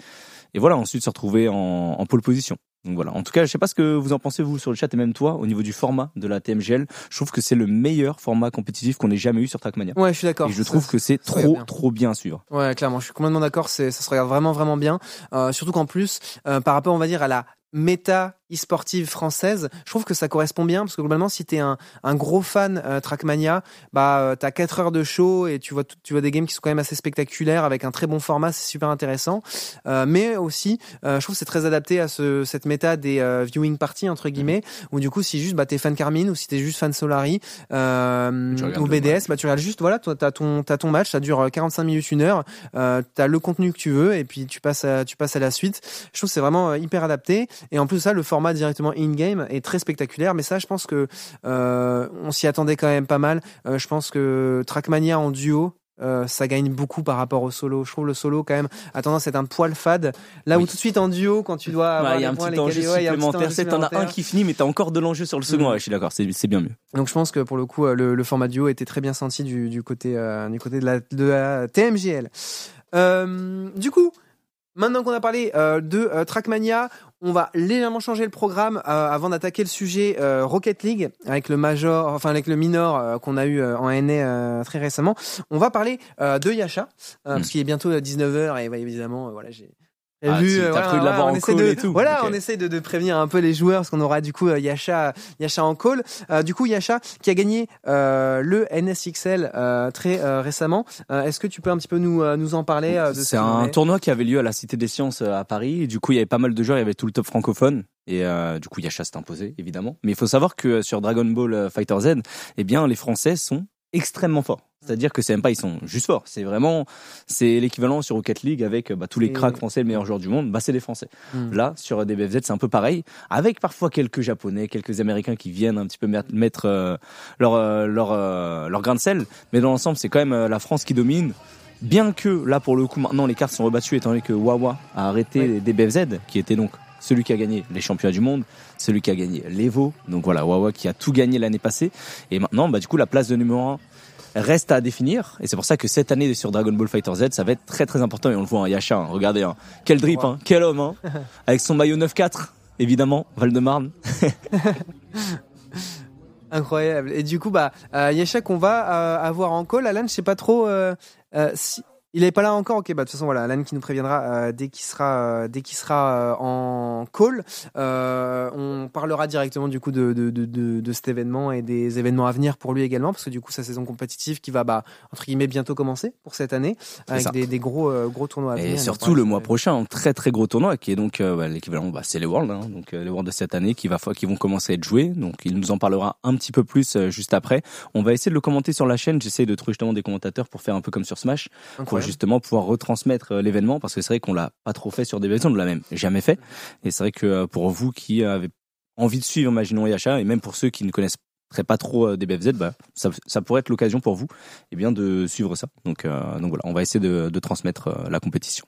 et voilà, ensuite se retrouver en, en pole position. Donc voilà. En tout cas, je sais pas ce que vous en pensez vous sur le chat et même toi au niveau du format de la TMGL. Je trouve que c'est le meilleur format compétitif qu'on ait jamais eu sur Trackmania. Ouais, je suis d'accord. Et je Ça, trouve que c'est trop bien. trop bien à suivre. Ouais, clairement, je suis complètement d'accord. C'est, ça se regarde vraiment, vraiment bien. Euh, surtout qu'en plus, euh, par rapport, on va dire, à la méta e-sportive française, je trouve que ça correspond bien parce que globalement, si t'es un, un gros fan euh, Trackmania, bah euh, t'as 4 heures de show et tu vois tu vois des games qui sont quand même assez spectaculaires avec un très bon format, c'est super intéressant. Euh, mais aussi, euh, je trouve que c'est très adapté à ce, cette méta des euh, viewing parties entre guillemets, où du coup, si juste bah t'es fan Carmine ou si t'es juste fan Solari euh, ou le BDS, bah tu regardes juste voilà, t'as ton t'as ton match, ça dure euh, 45 minutes, une heure, euh, t'as le contenu que tu veux et puis tu passes à, tu passes à la suite. Je trouve que c'est vraiment euh, hyper adapté et en plus de ça le format directement in-game est très spectaculaire mais ça je pense que euh, on s'y attendait quand même pas mal. Euh, je pense que Trackmania en duo euh, ça gagne beaucoup par rapport au solo. Je trouve le solo quand même a tendance à être un poil fade. Là où tout de suite en duo, quand tu dois avoir y a un points, petit les enjeu quali- ouais, il y a un petit supplémentaire. C'est t'en as un qui finit, mais t'as encore de l'enjeu sur le second. Mm. Ouais, je suis d'accord. C'est c'est bien mieux. Donc je pense que pour le coup, le, le format duo était très bien senti du, du côté euh, du côté de la, de la TMGL. Euh, du coup, maintenant qu'on a parlé euh, de euh, Trackmania, on va légèrement changer le programme euh, avant d'attaquer le sujet euh, Rocket League avec le major, enfin avec le minor euh, qu'on a eu euh, en NA euh, très récemment. On va parler euh, de Yasha euh, Mm. parce qu'il est bientôt à 19h et ouais, évidemment, voilà, j'ai Ah, vu, euh, voilà, de l'avoir on en essaie de, et tout. voilà, Ok. on essaie de, de prévenir un peu les joueurs parce qu'on aura du coup euh, Yasha, Yasha en call. Euh, du coup, Yasha qui a gagné euh, le NSXL euh, très euh, récemment. Euh, Est-ce que tu peux un petit peu nous nous en parler de C'est un tournoi qui avait lieu à la Cité des Sciences à Paris. Et du coup, il y avait pas mal de joueurs, il y avait tout le top francophone. Et euh, du coup, Yasha s'est imposé, évidemment. Mais il faut savoir que sur Dragon Ball Fighter Z, eh bien, les Français sont extrêmement forts. C'est-à-dire que c'est même pas ils sont juste forts, c'est vraiment c'est l'équivalent sur Rocket League avec bah, tous les cracks français, les meilleurs joueurs du monde, bah c'est les Français. Hmm. Là sur DBFZ c'est un peu pareil, avec parfois quelques japonais, quelques américains qui viennent un petit peu mettre- euh, leur euh, leur euh, leur grain de sel, mais dans l'ensemble c'est quand même euh, la France qui domine. Bien que là pour le coup maintenant les cartes sont rebattues étant donné que Wawa a arrêté les DBFZ qui était donc celui qui a gagné les championnats du monde, celui qui a gagné l'Evo, donc voilà Wawa qui a tout gagné l'année passée et maintenant bah du coup la place de numéro 1 reste à définir et c'est pour ça que cette année sur Dragon Ball Fighter Z ça va être très très important et on le voit Yasha hein. regardez hein. quel drip hein. quel homme hein. avec son maillot 9-4 évidemment Val-de-Marne Incroyable. Et du coup, bah, euh, Yasha qu'on va euh, avoir en call. Alan, je sais pas trop euh, si il est pas là encore. Ok, bah de toute façon voilà, Alan qui nous préviendra euh, dès qu'il sera euh, dès qu'il sera euh, en call. Euh, on parlera directement du coup de, de, de, de, de cet événement et des événements à venir pour lui également, parce que du coup sa saison compétitive qui va bah entre guillemets bientôt commencer pour cette année avec des, des gros euh, gros tournois à venir. et surtout le mois prochain un très très gros tournoi qui est donc euh, bah, l'équivalent bah, c'est les Worlds hein. donc les Worlds de cette année qui va qui vont commencer à être joués donc il nous en parlera un petit peu plus euh, juste après on va essayer de le commenter sur la chaîne j'essaie de trouver justement des commentateurs pour faire un peu comme sur Smash Incroyable. Justement pouvoir retransmettre euh, l'événement parce que c'est vrai qu'on l'a pas trop fait sur des versions, on l'a même jamais fait. Et c'est vrai que euh, pour vous qui avez envie de suivre Imaginons Yacha et même pour ceux qui ne connaissent pas trop euh, des bah, ça, ça pourrait être l'occasion pour vous eh bien, de suivre ça. Donc, euh, donc voilà, on va essayer de, de transmettre la compétition.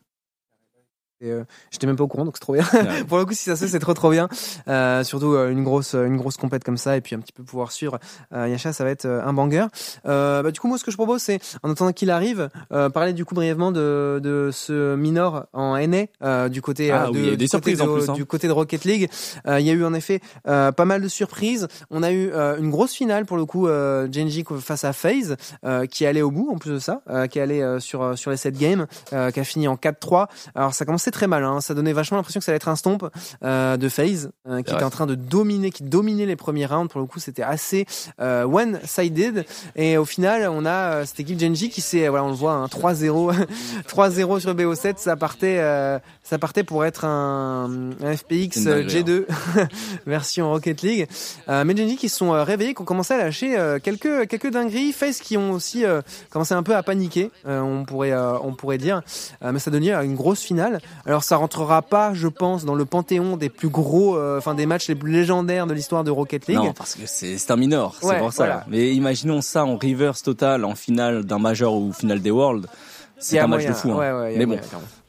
Euh, J'étais même pas au courant, donc c'est trop bien. Ouais. Pour le coup, si ça se fait, c'est trop trop bien. Euh, surtout euh, une grosse une grosse compète comme ça, et puis un petit peu pouvoir suivre euh, Yasha, ça va être euh, un banger. Euh, bah, du coup, moi, ce que je propose, c'est en attendant qu'il arrive, euh, parler du coup brièvement de, de ce minor en NA euh, du côté Ah euh, oui, de, il y a eu des du côté surprises en de- plus, hein. du côté de Rocket League. Euh, il y a eu en effet euh, pas mal de surprises. On a eu euh, une grosse finale pour le coup, euh, Genji face à FaZe, euh, qui allé au bout en plus de ça, euh, qui euh, sur euh, sur les 7 games, euh, qui a fini en 4-3. Alors ça commence commençait très mal. Hein. Ça donnait vachement l'impression que ça allait être un stomp euh, de FaZe euh, qui Ouais. était en train de dominer, qui dominait les premiers rounds. Pour le coup, c'était assez euh, one-sided. Et au final, on a euh, cette équipe Genji qui s'est, voilà, on le voit, hein, 3-0, 3-0 sur BO7. Ça partait, euh, ça partait pour être un, un FPX Une euh, dinguerie, G2 version Rocket League. Euh, mais Genji qui se sont réveillés, qui ont commencé à lâcher euh, quelques quelques dingueries. FaZe qui ont aussi euh, commencé un peu à paniquer, euh, on pourrait euh, on pourrait dire. Euh, mais ça donnait une grosse finale. Alors ça rentrera pas, je pense, dans le panthéon des plus gros, euh, enfin des matchs les plus légendaires de l'histoire de Rocket League. Non, parce que c'est un minor, c'est Ouais, pour ça. voilà. Mais imaginons ça en reverse total, en finale d'un major ou finale des Worlds. C'est un match de fou. hein. Ouais, ouais, Mais bon, moyen,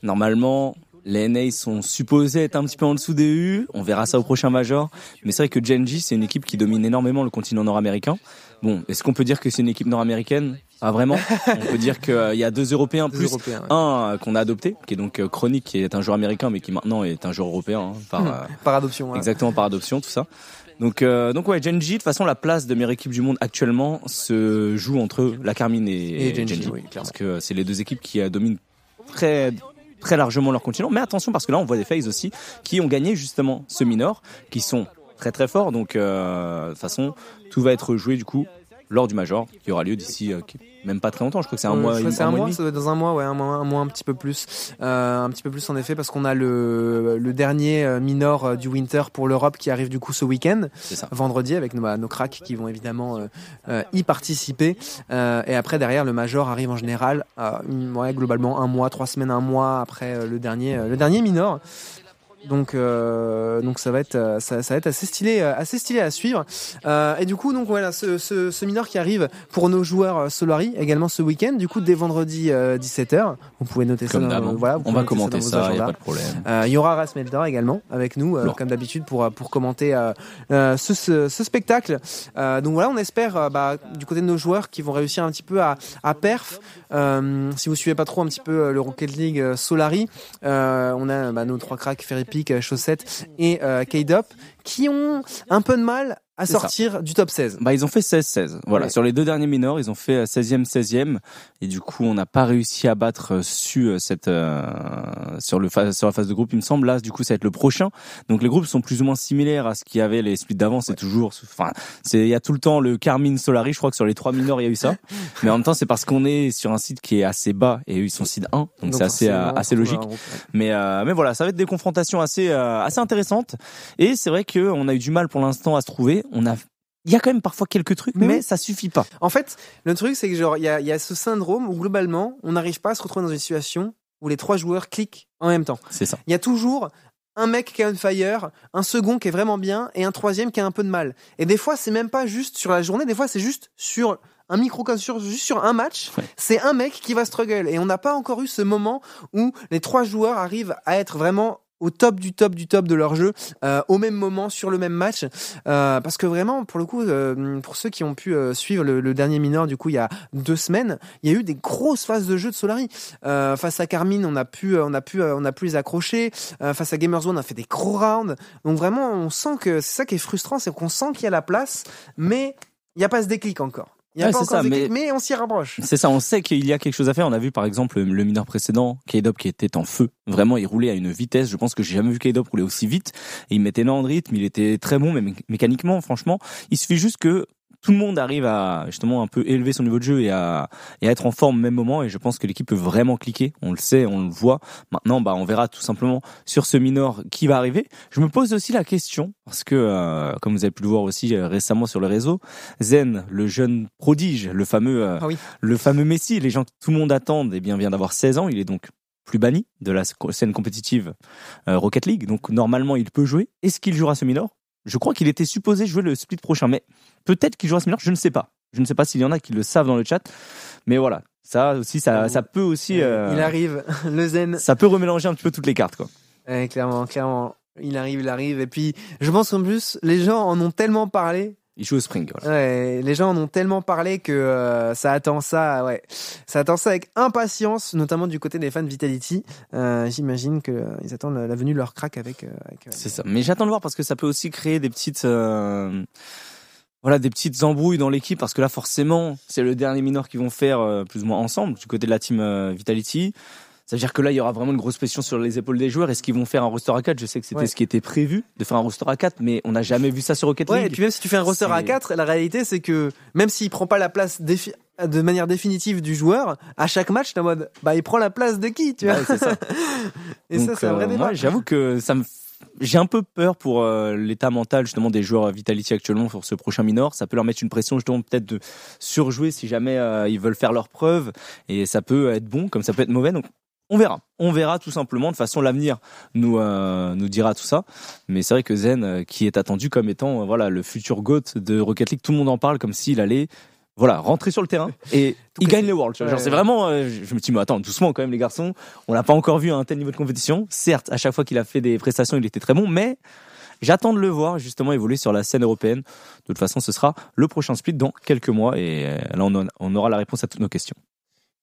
normalement, les NA sont supposés être un petit peu en dessous des U. On verra ça au prochain major. Mais c'est vrai que Genji, c'est une équipe qui domine énormément le continent nord-américain. Bon, est-ce qu'on peut dire que c'est une équipe nord-américaine? Pas vraiment? On peut dire qu'il y a deux Européens Deux plus Européens, ouais. un euh, qu'on a adopté, qui est donc euh, Chronic, qui est un joueur américain, mais qui maintenant est un joueur européen. hein, par, Hmm. euh, Par adoption. ouais. Exactement par adoption, tout ça. Donc, euh, donc ouais, Genji, de toute façon, la place de meilleure équipe du monde actuellement se joue entre la Carmine et, Et Genji, oui, parce que c'est les deux équipes qui dominent très très largement leur continent. Mais attention, parce que là, on voit des FaZe aussi qui ont gagné justement ce minor, qui sont très très forts. Donc, euh, de toute façon, tout va être joué du coup lors du major, qui aura lieu d'ici euh, même pas très longtemps. Je crois que c'est un Euh, mois, c'est un un mois et mois, demi. ça doit être dans un mois, ouais, un mois, un mois un petit peu plus, euh, un petit peu plus en effet, parce qu'on a le le dernier minor du winter pour l'Europe qui arrive du coup ce week-end, vendredi, avec nos, bah, nos cracks qui vont évidemment y participer. Et après derrière le major arrive en général, une- ouais, globalement un mois, trois semaines, un mois après le dernier, le dernier minor. Donc, euh, donc ça va être, euh, ça, ça va être assez stylé, euh, assez stylé à suivre. Euh, et du coup, donc voilà, ce, ce, ce minor qui arrive pour nos joueurs Solari également ce week-end. Du coup, dès vendredi euh, 17h, vous pouvez noter Comme ça. Dans, voilà, on va commenter ça, il n'y a agendas. pas de problème. Il y aura Rasmelder également avec nous, comme d'habitude, pour, pour commenter ce, ce, ce spectacle. Donc voilà, on espère bah, du côté de nos joueurs qui vont réussir un petit peu à, à perf. Si vous suivez pas trop un petit peu le Rocket League Solari, on a bah, nos trois cracks, Ferry Euh, Chaussette et euh, K-Dop, qui ont un peu de mal à ça. sortir du top 16. Bah, ils ont fait 16-16. Voilà. Ouais. Sur les deux derniers minors, ils ont fait euh, 16e, 16e. Et du coup, on n'a pas réussi à battre euh, su euh, cette, euh, sur le sur la phase de groupe, il me semble. Là, du coup, ça va être le prochain. Donc, les groupes sont plus ou moins similaires à ce qu'il y avait les splits d'avant. C'est toujours, enfin, c'est, il y a tout le temps le Carmine Solari. Je crois que sur les trois minors, il y a eu ça. Mais en même temps, c'est parce qu'on est sur un site qui est assez bas et eux, ils sont site 1. Donc, c'est assez, assez logique. Mais euh, mais voilà, ça va être des confrontations assez euh, assez intéressantes. Et c'est vrai que on a eu du mal pour l'instant à se trouver. On a il y a quand même parfois quelques trucs, Mais mais, oui. ça suffit pas. En fait, le truc, c'est que genre, il y a, il y a ce syndrome où globalement, on n'arrive pas à se retrouver dans une situation où les trois joueurs cliquent en même temps. C'est ça. Il y a toujours un mec qui est on fire, un second qui est vraiment bien et un troisième qui a un peu de mal. Et des fois, c'est même pas juste sur la journée, des fois, c'est juste sur un micro sur juste sur un match, Ouais. c'est un mec qui va struggle et on n'a pas encore eu ce moment où les trois joueurs arrivent à être vraiment au top du top du top de leur jeu euh, au même moment sur le même match. Euh, parce que vraiment pour le coup euh, pour ceux qui ont pu euh, suivre le, le dernier mineur du coup il y a deux semaines il y a eu des grosses phases de jeu de Solari. Euh, face à Carmine on a pu euh, on a pu on a pu les accrocher. Face à Gamers One on a fait des gros rounds. Donc vraiment on sent que c'est ça qui est frustrant c'est qu'on sent qu'il y a la place mais il n'y a pas ce déclic encore il y a Ouais, pas c'est encore ça, ce déclic, mais- mais... on s'y rapproche C'est ça, on sait qu'il y a quelque chose à faire. On a vu par exemple le mineur précédent, K-Dop qui était en feu. Vraiment, il roulait à une vitesse. Je pense que j'ai jamais vu K-Dop rouler aussi vite. Et il mettait énormément de rythme. Il était très bon, mais mé- mécaniquement, franchement, il suffit juste que tout le monde arrive à justement un peu élever son niveau de jeu et à, et à être en forme au même moment. Et je pense que l'équipe peut vraiment cliquer. On le sait, on le voit. Maintenant, bah, on verra tout simplement sur ce minor qui va arriver. Je me pose aussi la question parce que, euh, comme vous avez pu le voir aussi euh, récemment sur le réseau, Zen, le jeune prodige, le fameux, euh, Ah oui. le fameux Messi, les gens que tout le monde attend, eh bien, vient d'avoir 16 ans. Il est donc plus banni de la sc- scène compétitive euh, Rocket League. Donc, normalement, il peut jouer. Est-ce qu'il jouera ce minor? Je crois qu'il était supposé jouer le split prochain, mais peut-être qu'il jouera ce minor. Je ne sais pas. Je ne sais pas s'il y en a qui le savent dans le chat. Mais voilà. Ça aussi, ça, ça peut aussi, euh, il arrive le zen ça peut remélanger un petit peu toutes les cartes, quoi. Ouais, clairement, clairement. Il arrive, il arrive. Et puis, je pense qu'en plus, les gens en ont tellement parlé. Il joue au spring, voilà. Ouais, les gens en ont tellement parlé que euh, ça attend ça, ouais. Ça attend ça avec impatience, notamment du côté des fans de Vitality. Euh, J'imagine que euh, attendent la, la venue de leur crack avec. euh, avec, euh, C'est ça. Mais j'attends de voir parce que ça peut aussi créer des petites, euh, voilà, des petites embrouilles dans l'équipe parce que là, forcément, c'est le dernier mineur qu'ils vont faire euh, plus ou moins ensemble du côté de la team Vitality. Ça veut dire que là, il y aura vraiment une grosse pression sur les épaules des joueurs. Est-ce qu'ils vont faire un roster à 4 Je sais que c'était Ouais. ce qui était prévu, de faire un roster à 4, mais on n'a jamais vu ça sur Rocket Ouais, et League. puis même si tu fais un roster à C'est- 4, la réalité c'est que même s'il prend pas la place défi- de manière définitive du joueur, à chaque match, t'es en mode, bah il prend la place de qui, tu vois Ouais, ça. Et Donc, ça, c'est un vrai euh, débat. moi, j'avoue que ça me j'ai un peu peur pour euh, l'état mental justement des joueurs Vitality actuellement pour ce prochain minor. Ça peut leur mettre une pression justement peut-être de surjouer si jamais euh, ils veulent faire leur preuve et ça peut être bon comme ça peut être mauvais. Donc on verra, on verra tout simplement. De toute façon, l'avenir nous euh, nous dira tout ça. Mais c'est vrai que Zen, euh, qui est attendu comme étant euh, voilà le futur goat de Rocket League, tout le monde en parle comme s'il allait voilà rentrer sur le terrain et il gagne les Worlds. Genre c'est vraiment, euh, je me dis mais attends doucement quand même les garçons. On l'a pas encore vu à un tel niveau de compétition. Certes, à chaque fois qu'il a fait des prestations, il était très bon, mais j'attends de le voir justement évoluer sur la scène européenne. De toute façon, ce sera le prochain split dans quelques mois et là on aura la réponse à toutes nos questions.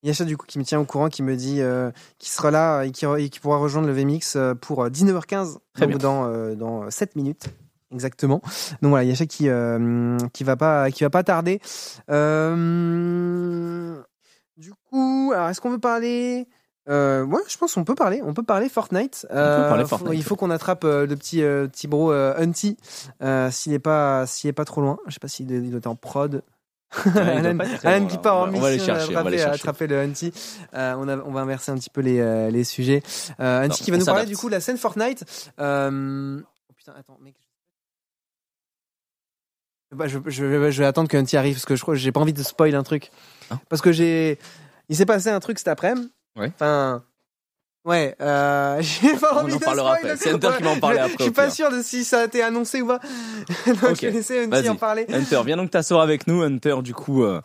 Yacha du coup qui me tient au courant, qui me dit euh, qu'il sera là et qui, pourra rejoindre le VMix euh, pour euh, 19h15 Très donc bien. dans euh, dans 7 minutes exactement. Donc voilà, Yacha qui euh, qui va pas qui va pas tarder. Euh, du coup, alors est-ce qu'on veut parler euh, ouais, je pense qu'on peut parler. On peut parler Fortnite. Euh, parler faut- Fortnite, il faut qu'on attrape euh, le petit euh, petit bro euh, Hunty euh, s'il est pas s'il est pas trop loin. Je sais pas s'il il doit être en prod. Alan, Alan qui part en on mission va les chercher, on va les attraper, chercher. attraper le Hunty. Euh, on, a- on va inverser un petit peu les, euh, les sujets. Euh, Hunty qui va on nous parler du coup de la scène Fortnite. Euh... Oh putain, attends, mec. Bah, je, je, vais- je vais attendre que Hunty arrive parce que je crois j'ai pas envie de spoil un truc. Hein parce que j'ai. Il s'est passé un truc cet après-midi. Ouais. Enfin. Ouais, euh, j'ai pas On envie en de parlera spoil. après. C'est Hunter qui va en parler Je- après, Je suis pas sûr de si ça a été annoncé ou pas. Donc Ok, je vais laisser vas-y. en parler. Hunter, viens donc t'asseoir avec nous. Hunter, du coup, euh,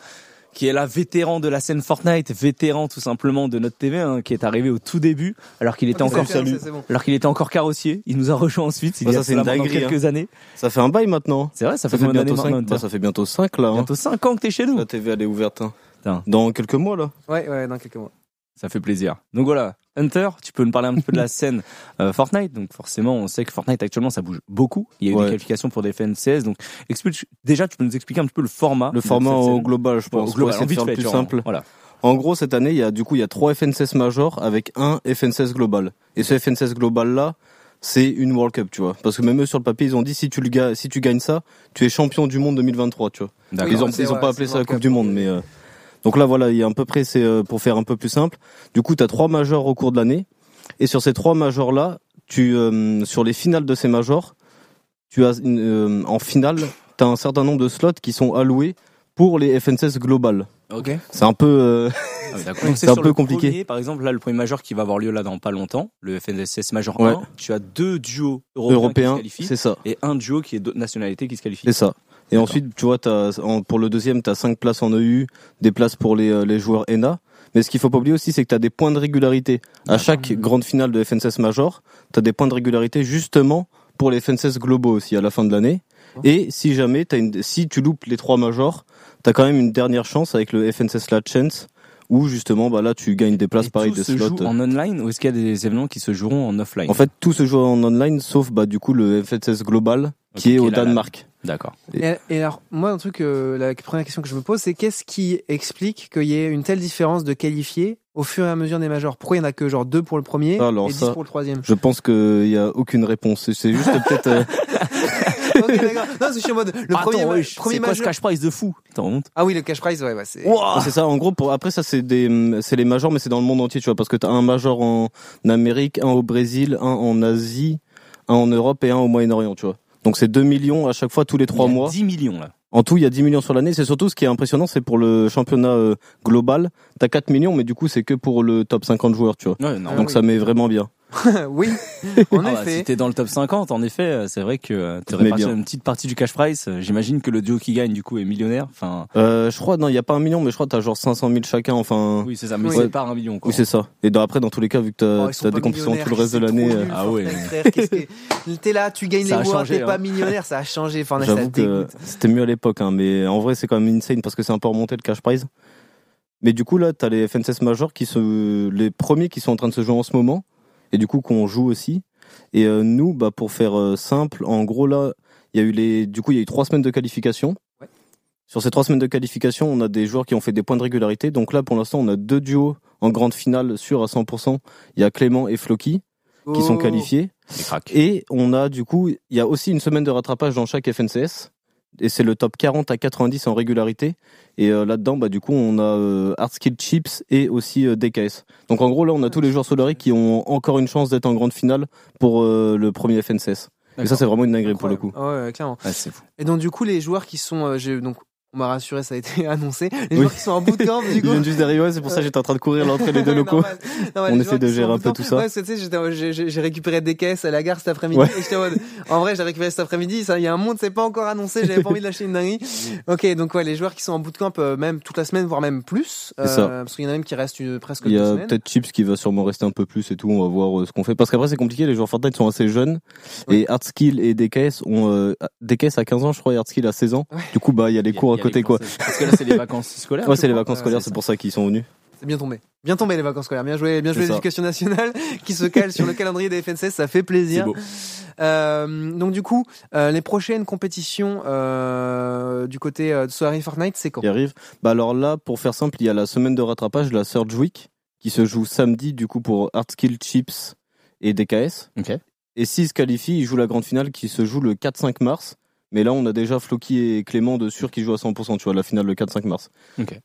qui est là vétéran de la scène Fortnite, vétéran tout simplement de notre TV, hein, qui est arrivé au tout début, alors qu'il était Ok, encore c'est bon, c'est bon. alors qu'il était encore carrossier. Il nous a rejoint ensuite. Il Bah, y a ça, c'est une dinguerie, quelques années. Ça fait un bail maintenant. C'est vrai, ça, Ça, fait, fait bientôt 5 maintenant, Hunter ça fait bientôt 5 là. hein. Bientôt 5 ans que t'es chez nous. La TV elle est ouverte. hein. Dans quelques mois là. Ouais, ouais, dans quelques mois. Ça fait plaisir. Donc voilà, Hunter, tu peux nous parler un petit peu de la scène euh, Fortnite. Donc forcément, on sait que Fortnite actuellement ça bouge beaucoup. Il y a eu Ouais. des qualifications pour des FNCS. Donc explique, déjà, tu peux nous expliquer un petit peu le format. Le format cette au scène. global, je pense. Au global, fait, plus simple. Voilà. En gros, cette année, il y a du coup il y a trois FNCS majors avec un FNCS global. Et ce FNCS global là, c'est une World Cup, tu vois. Parce que même eux sur le papier, ils ont dit si tu le ga- si tu gagnes ça, tu es champion du monde 2023, tu vois. D'accord. Ils ont, c'est- ils ont ouais, pas c'est appelé ça la World Coupe Cup. du Monde, mais euh, donc là voilà, il y a à peu près c'est euh, pour faire un peu plus simple. Du coup, tu as trois majors au cours de l'année, et sur ces trois majors là, tu euh, sur les finales de ces majors, tu as une, euh, en finale, tu as un certain nombre de slots qui sont alloués pour les FNCS global. Ok. C'est un peu euh, Ah oui, d'accord. Donc, C'est un peu compliqué. premier, par exemple, là, le premier major qui va avoir lieu là dans pas longtemps, le FNSS Major Ouais. 1, tu as deux duos européens, européen, qui se qualifient c'est ça, et un duo qui est d'autres nationalités qui se qualifie. c'est ça. Et ensuite, tu vois, t'as, en- pour le deuxième, tu as 5 places en EU, des places pour les, euh, les joueurs ENA. Mais ce qu'il faut pas oublier aussi, c'est que tu as des points de régularité. À chaque grande finale de FNCS Major, tu as des points de régularité justement pour les FNCS globaux aussi à la fin de l'année. Et si jamais, t'as une, si tu loupes les trois majors, tu as quand même une dernière chance avec le FNCS La Chance, où justement, bah là, tu gagnes des places Et pareilles tout de se slots. joue en online ou est-ce qu'il y a des événements qui se joueront en offline? En fait, tout se joue en online, sauf bah, du coup le FNCS Global, qui est au. Danemark. D'accord. Et, et alors, moi, un truc, euh, la première question que je me pose, c'est qu'est-ce qui explique qu'il y ait une telle différence de qualifiés au fur et à mesure des majors? Pourquoi il y en a que genre deux pour le premier Alors, et dix ça- pour le troisième? Je pense qu'il y a aucune réponse. C'est juste peut-être. euh. Non, je suis en mode le Attends, premier, wesh, premier c'est quoi ce major. cash prize de fou? Attends, remonte. Ah oui, le cash prize, ouais, ouais, c'est. Ouais, c'est ça. En gros, pour après ça, c'est des, c'est les majors, mais c'est dans le monde entier, tu vois, parce que t'as un major en Amérique, un au Brésil, un en Asie, un en Europe et un au Moyen-Orient, tu vois. Donc c'est 2 millions à chaque fois tous les trois Il y a mois. 10 millions là. En tout, il y a 10 millions sur l'année. C'est surtout ce qui est impressionnant, c'est pour le championnat euh, global. T'as 4 millions, mais du coup, c'est que pour le top 50 joueurs, tu vois. Ouais, non. Ah Donc oui. ça met vraiment bien. oui, en Ah bah, effet. si t'es dans le top 50, en effet, euh, c'est vrai que euh, tu répartis une petite partie du cash prize. Euh, J'imagine que le duo qui gagne du coup est millionnaire. Enfin, Euh, je crois, non, il y a pas un million, mais je crois que t'as genre 500 000 chacun. Enfin, oui, c'est ça, mais Oui. c'est pas un million quoi. oui, c'est ça. Et dans, après, dans tous les cas, vu que t'as Oh, sont des compétitions tout le reste de l'année. euh, Ah ouais. frère, que- T'es là, tu gagnes Ça les changé, t'es pas hein. millionnaire, ça a changé. Enfin, là, ça J'avoue que dégoûte. c'était mieux à l'époque, hein, mais en vrai c'est quand même insane parce que c'est un peu remonté le cash prize. Mais du coup là, t'as les FNCS majors qui se, les premiers qui sont en train de se jouer en ce moment, et du coup qu'on joue aussi. Et euh, nous, bah pour faire euh, simple, en gros là, il y a eu les, du coup il y a eu trois semaines de qualification. Ouais. sur ces trois semaines de qualification, on a des joueurs qui ont fait des points de régularité. Donc là, pour l'instant, on a deux duos en grande finale sûrs à 100%. Il y a Clément et Floki qui sont Oh. qualifiés. Et on a du coup, il y a aussi une semaine de rattrapage dans chaque FNCS. Et c'est le top 40 à 90 en régularité. Et euh, là-dedans, bah, du coup, on a euh, Hardskill Chips et aussi euh, DKS. Donc en gros, là, on a tous les joueurs Solari qui ont encore une chance d'être en grande finale pour euh, le premier FNCS. Et ça, c'est vraiment une dinguerie pour le coup. Ah ouais, clairement. C'est fou. Et donc du coup, les joueurs qui sont, euh, j'ai donc on m'a rassuré, ça a été annoncé. Les Oui. joueurs qui sont en bootcamp, du Ils coup. viennent juste d'arriver, ouais, c'est pour ça que j'étais en train de courir l'entrée des deux locaux. Normal. Normal, On essaie de gérer un peu tout ça. Ouais, parce que tu sais, j'ai- récupéré des caisses à la gare cet après-midi. Ouais. En vrai, j'ai récupéré cet après-midi. Il y a un monde, c'est pas encore annoncé. J'avais pas envie de lâcher une dinguerie. Ok, donc ouais, les joueurs qui sont en bootcamp, euh, même toute la semaine, voire même plus. euh, ça. Parce qu'il y en a même qui restent euh, presque Il y a peut-être Chips qui va sûrement rester un peu plus et tout. On va voir euh, ce qu'on fait. Parce qu'après, c'est compliqué. Les joueurs Fortnite sont assez jeunes. Oui. Et Hardskill et DKS ont, DKS à 15 ans, je crois, et Hardskill à 16 ans. Du coup, bah, il y a les cours à côté, quoi. Parce que là, c'est les vacances scolaires. Ouais, c'est les vacances scolaires, c'est pour ça qu'ils sont venus. C'est bien tombé. Bien tombé les vacances scolaires. Bien joué, bien joué l'éducation nationale qui se cale sur le calendrier des FNCS. Ça fait C'est plaisir. beau. Euh, donc du coup, euh, les prochaines compétitions euh, du côté de Solari Fortnite, c'est quand? Qui arrive. Bah alors là, pour faire simple, il y a la semaine de rattrapage, la Surge Week, qui se joue samedi du coup pour Hardskill Chips et DKS. Ok. Et s'ils se qualifient, ils jouent la grande finale qui se joue le 4-5 mars. Mais là, on a déjà Floki et Clément de sûr qui jouent à 100%, tu vois, la finale le 4-5 mars.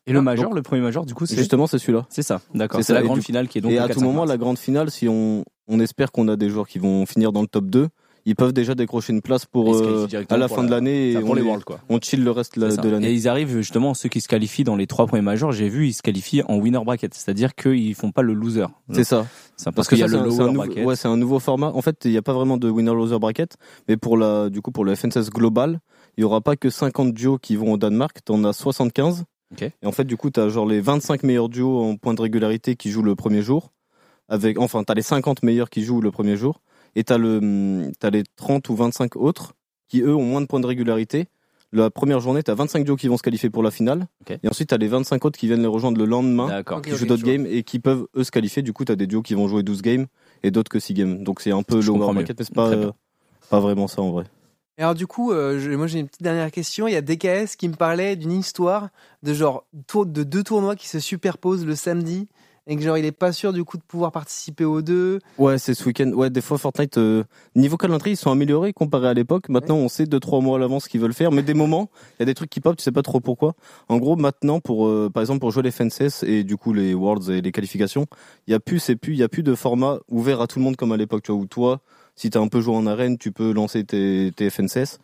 Et le Ah, major, donc- le premier major, du coup, c'est Justement, c'est celui-là. c'est ça. D'accord. C'est la grande du- finale qui est donc et le à 4, tout 5 moment, mars. la grande finale, si on, on espère qu'on a des joueurs qui vont finir dans le top 2, ils peuvent déjà décrocher une place pour euh, à la pour fin de l'année et on, les Worlds, quoi. on chill le reste la- de Et l'année. ils arrivent justement ceux qui se qualifient dans les trois premiers majors. J'ai vu ils se qualifient en winner bracket, c'est-à-dire qu'ils font pas le loser. C'est ça. Parce qu'il y a le lower bracket. ouais, c'est un nouveau format. En fait, il n'y a pas vraiment de winner loser bracket, mais pour la, du coup, pour le FNCS global, il y aura pas que 50 duos qui vont au Danemark, t'en as 75. Ok. Et en fait, du coup, t'as genre les 25 meilleurs duos en points de régularité qui jouent le premier jour, avec, enfin, t'as les 50 meilleurs qui jouent le premier jour, et t'as le, t'as les 30 ou 25 autres qui eux ont moins de points de régularité. La première journée, t'as 25 duos qui vont se qualifier pour la finale, Ok. et ensuite t'as les 25 autres qui viennent les rejoindre le lendemain qui jouent d'autres games et qui peuvent eux se qualifier. Du coup, t'as des duos qui vont jouer 12 games et d'autres que 6 games. Donc c'est un peu Je mais c'est pas, euh, pas vraiment ça en vrai. Et alors du coup, euh, je- moi j'ai une petite dernière question. Il y a DKS qui me parlait d'une histoire de genre tour, de deux tournois qui se superposent le samedi et que genre il est pas sûr du coup de pouvoir participer aux deux. Ouais, c'est ce week-end. Ouais, des fois Fortnite, euh, niveau calendrier, ils sont améliorés comparé à l'époque. Maintenant, on sait 2-3 mois à l'avance ce qu'ils veulent faire, mais des moments, il y a des trucs qui pop, tu sais pas trop pourquoi. En gros, maintenant, pour euh, par exemple pour jouer les FNCS et du coup les Worlds et les qualifications, il y a plus, c'est plus, il y a plus de format ouvert à tout le monde comme à l'époque, tu vois, où toi, si t'as un peu joué en arène, tu peux lancer tes, tes FNCS.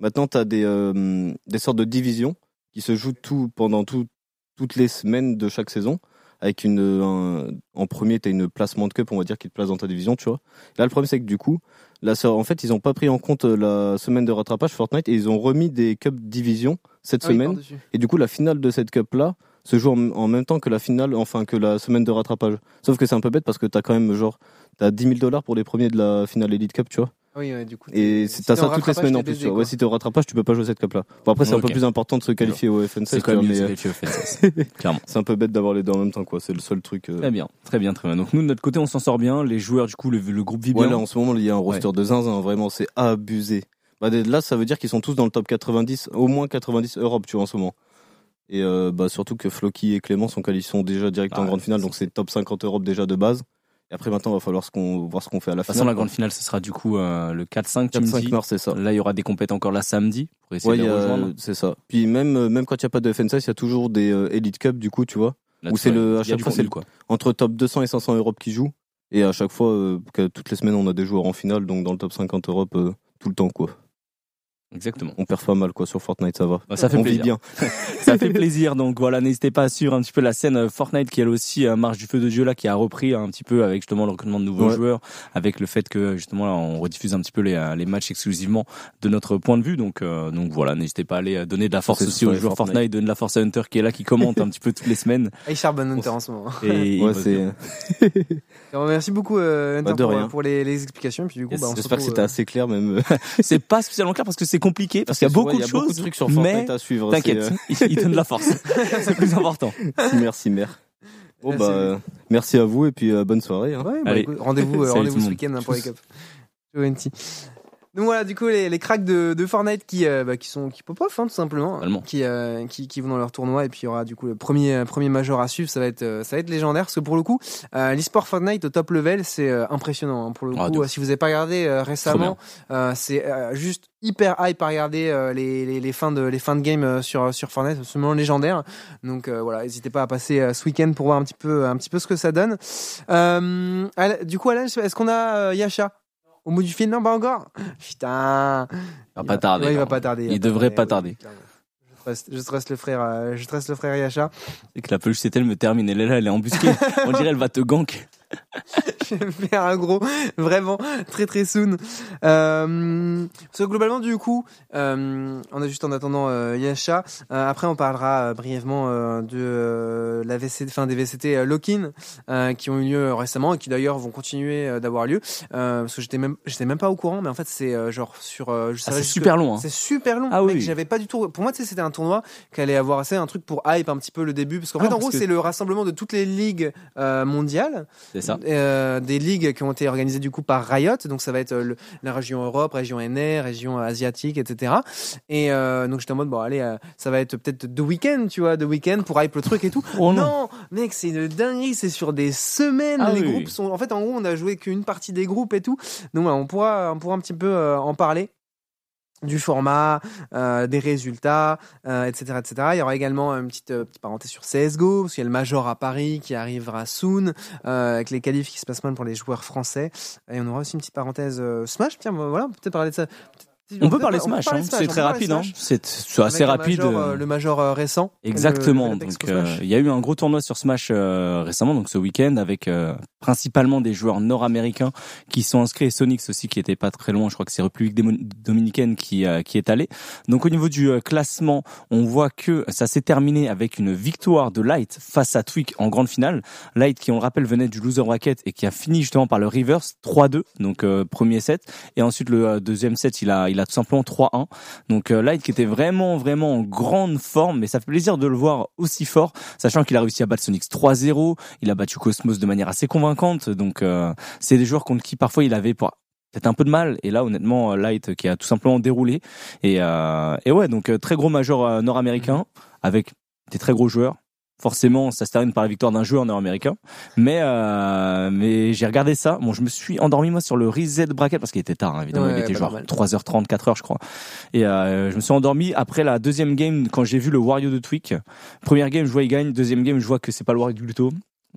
Maintenant, t'as des euh, des sortes de divisions qui se jouent tout pendant tout, toutes les semaines de chaque saison avec une un- en premier t'as une placement de cup on va dire qui te place dans ta division tu vois. Là le problème c'est que du coup là en fait ils ont pas pris en compte euh, la semaine de rattrapage Fortnite et ils ont remis des cups division cette Ah semaine. et du coup la finale de cette cup là se joue en, en même temps que la finale enfin que la semaine de rattrapage. Sauf que c'est un peu bête parce que t'as quand même genre t'as 10 000 dollars pour les premiers de la finale Elite Cup tu vois Oui, ouais, du coup. et t'es- c'est- si t'as ça toutes les semaines en plus tu vois. ouais si t'es au rattrapage tu peux pas jouer cette cup là bon après c'est un peu Ok. plus important de se qualifier au FNCS C'est quand même mieux mais, de euh, se qualifier au. Clairement. c'est un peu bête d'avoir les deux en même temps quoi c'est le seul truc euh, Très bien, très bien, très bien. Donc nous de notre côté, on s'en sort bien. Les joueurs, du coup, le, le groupe vit bien. Ouais, là, en ce moment, il y a un roster de zinzin, vraiment, c'est abusé. Bah, dès- là, ça veut dire qu'ils sont tous dans le top 90, au moins 90 Europe, tu vois, en ce moment. Et euh, bah, surtout que Floki et Clément sont, quali- sont déjà direct Ah en ouais, grande finale, donc c'est top 50 Europe déjà de base. Et après, maintenant, il va falloir ce qu'on, voir ce qu'on fait à la De toute façon, la grande finale, ce sera du coup euh, le 4-5, tu me 4-5 dis. mars, c'est ça. Là, il y aura des compètes encore là samedi pour essayer Ouais, de les rejoindre. c'est ça. Puis même, euh, même quand il n'y a pas de FNCS, il y a toujours des euh, Elite Cup, du coup, tu vois. Là, tu c'est le- à chaque fois, c'est le- quoi. Entre top 200 et 500 Europe qui jouent. Et à chaque fois, euh, que toutes les semaines, on a des joueurs en finale, donc dans le top 50 Europe, tout le temps, quoi. Exactement. On perd pas mal, quoi, sur Fortnite, ça va. Bah, ça fait on plaisir. vit bien. Ça fait plaisir. Donc voilà, n'hésitez pas à suivre un petit peu la scène euh, Fortnite qui elle aussi euh, marche du feu de Dieu là, qui a repris un petit peu avec justement le recrutement de nouveaux Ouais. joueurs, avec le fait que justement là, on rediffuse un petit peu les, euh, les matchs exclusivement de notre point de vue. Donc euh, donc voilà, n'hésitez pas à aller donner de la force aussi aux joueurs Fortnite. Fortnite, donner de la force à Hunter qui est là, qui commente un petit peu toutes les semaines. Il charbonne Hunter en ce moment. Et Ouais, c'est. merci beaucoup euh, Hunter Bah, pour, les, les explications. Et puis du coup, Yes, bah, J'espère que c'était assez clair, même. c'est pas spécialement clair parce que c'est compliqué parce qu'il y a beaucoup ouais, de il y a beaucoup choses. de trucs sur mais à suivre. T'inquiète, il, il donne de la force. c'est plus important. merci, mère. Bon, Merci. bah, euh, merci à vous et puis euh, bonne soirée. hein. Ouais, bah, rendez-vous euh, le ce week-end hein, pour les cups. Donc voilà, du coup, les, les cracks de, de Fortnite qui, euh, bah, qui sont qui pop off, hein, tout simplement, Totalement. qui, euh, qui qui vont dans leur tournoi et puis il y aura du coup le premier premier major à suivre. Ça va être euh, ça va être légendaire parce que pour le coup, euh, l'e-sport Fortnite au top level, c'est euh, impressionnant. hein. Pour le Ah, coup, euh, si vous avez pas regardé euh, récemment, euh, c'est euh, juste hyper hype à regarder euh, les, les les fins de les fins de game euh, sur sur Fortnite, absolument légendaire. Donc euh, voilà, n'hésitez pas à passer euh, ce week-end pour voir un petit peu un petit peu ce que ça donne. Euh, du coup, Alain, est-ce qu'on a euh, Yasha? Au bout du film Non, pas encore. Putain. Il va pas tarder. Ouais, il va pas tarder. Il devrait pas tarder. Je trust, je trust le frère, euh, je trust le frère Yasha. Et que la peluche c'est elle me termine. Elle est là, elle est embusquée. On dirait elle va te gank. je vais me faire un gros, vraiment très très soon. Euh, parce que globalement du coup, euh, on a juste en attendant euh, Yasha. Euh, après, on parlera brièvement de la VCT, enfin des VCT lock-in qui ont eu lieu récemment et qui d'ailleurs vont continuer d'avoir lieu. Parce que j'étais même, j'étais même pas au courant, mais en fait c'est genre sur, je Ah, c'est super long. Hein. C'est super long. Ah oui. J'avais pas du tout. Pour moi, c'était un tournoi qui allait avoir assez un truc pour hype un petit peu le début, parce qu'en Ah, fait, en gros, que- c'est le rassemblement de toutes les ligues mondiales, C'est ça. euh, des ligues qui ont été organisées du coup par Riot. Donc ça va être euh, le- la région Europe, région NR, région asiatique, etc. Et euh, donc j'étais en mode bon, allez, euh, ça va être peut-être deux week-ends, tu vois, deux week-ends pour hype le truc et tout. Oh non. non, mec, c'est une dinguerie. C'est sur des semaines. Ah les oui. groupes sont. En fait, en gros, on a joué qu'une partie des groupes et tout. Donc on pourra, on pourra un petit peu euh, en parler du format, euh, des résultats, euh, etc., etc. Il y aura également une petite, euh, petite parenthèse sur CS:GO, parce qu'il y a le Major à Paris qui arrivera soon, avec les qualifs qui se passent mal pour les joueurs français. Et on aura aussi une petite parenthèse Smash. Tiens, voilà, peut-être parler de ça. On peut parler Smash. hein. C'est très rapide. de Hein. C'est c'est assez Avec le rapide. Major, euh, le Major euh, récent. Exactement. Le- le donc, euh, il y a eu un gros tournoi sur Smash euh, récemment, donc ce week-end, avec euh, principalement des joueurs nord-américains qui sont inscrits et Sonics aussi qui était pas très loin. Je crois que c'est République dominicaine qui euh, qui est allé. Donc au niveau du euh, classement, on voit que ça s'est terminé avec une victoire de Light face à Twig en grande finale. Light qui, on le rappelle, venait du loser bracket et qui a fini justement par le reverse 3-2, donc euh, premier set, et ensuite le euh, deuxième set, il a il a tout simplement 3-1. Donc euh, Light qui était vraiment vraiment en grande forme, mais ça fait plaisir de le voir aussi fort, sachant qu'il a réussi à battre Sonics 3-0, il a battu Cosmos de manière assez convaincante. Donc euh, c'est des joueurs contre qui parfois il avait pour peut-être un peu de mal. Et là honnêtement euh, Light qui a tout simplement déroulé. Et euh, et ouais donc euh, très gros major nord-américain avec des très gros joueurs forcément ça se termine par la victoire d'un joueur nord-américain. Mais euh, mais j'ai regardé ça. Bon je me suis endormi moi sur le reset bracket parce qu'il était tard hein, évidemment. Ouais, il était genre normal. 3h30 4h je crois. Et euh, je me suis endormi. Après la deuxième game quand j'ai vu le Wario de Twig première game je vois il gagne. Deuxième game je vois que c'est pas le Wario du Gluto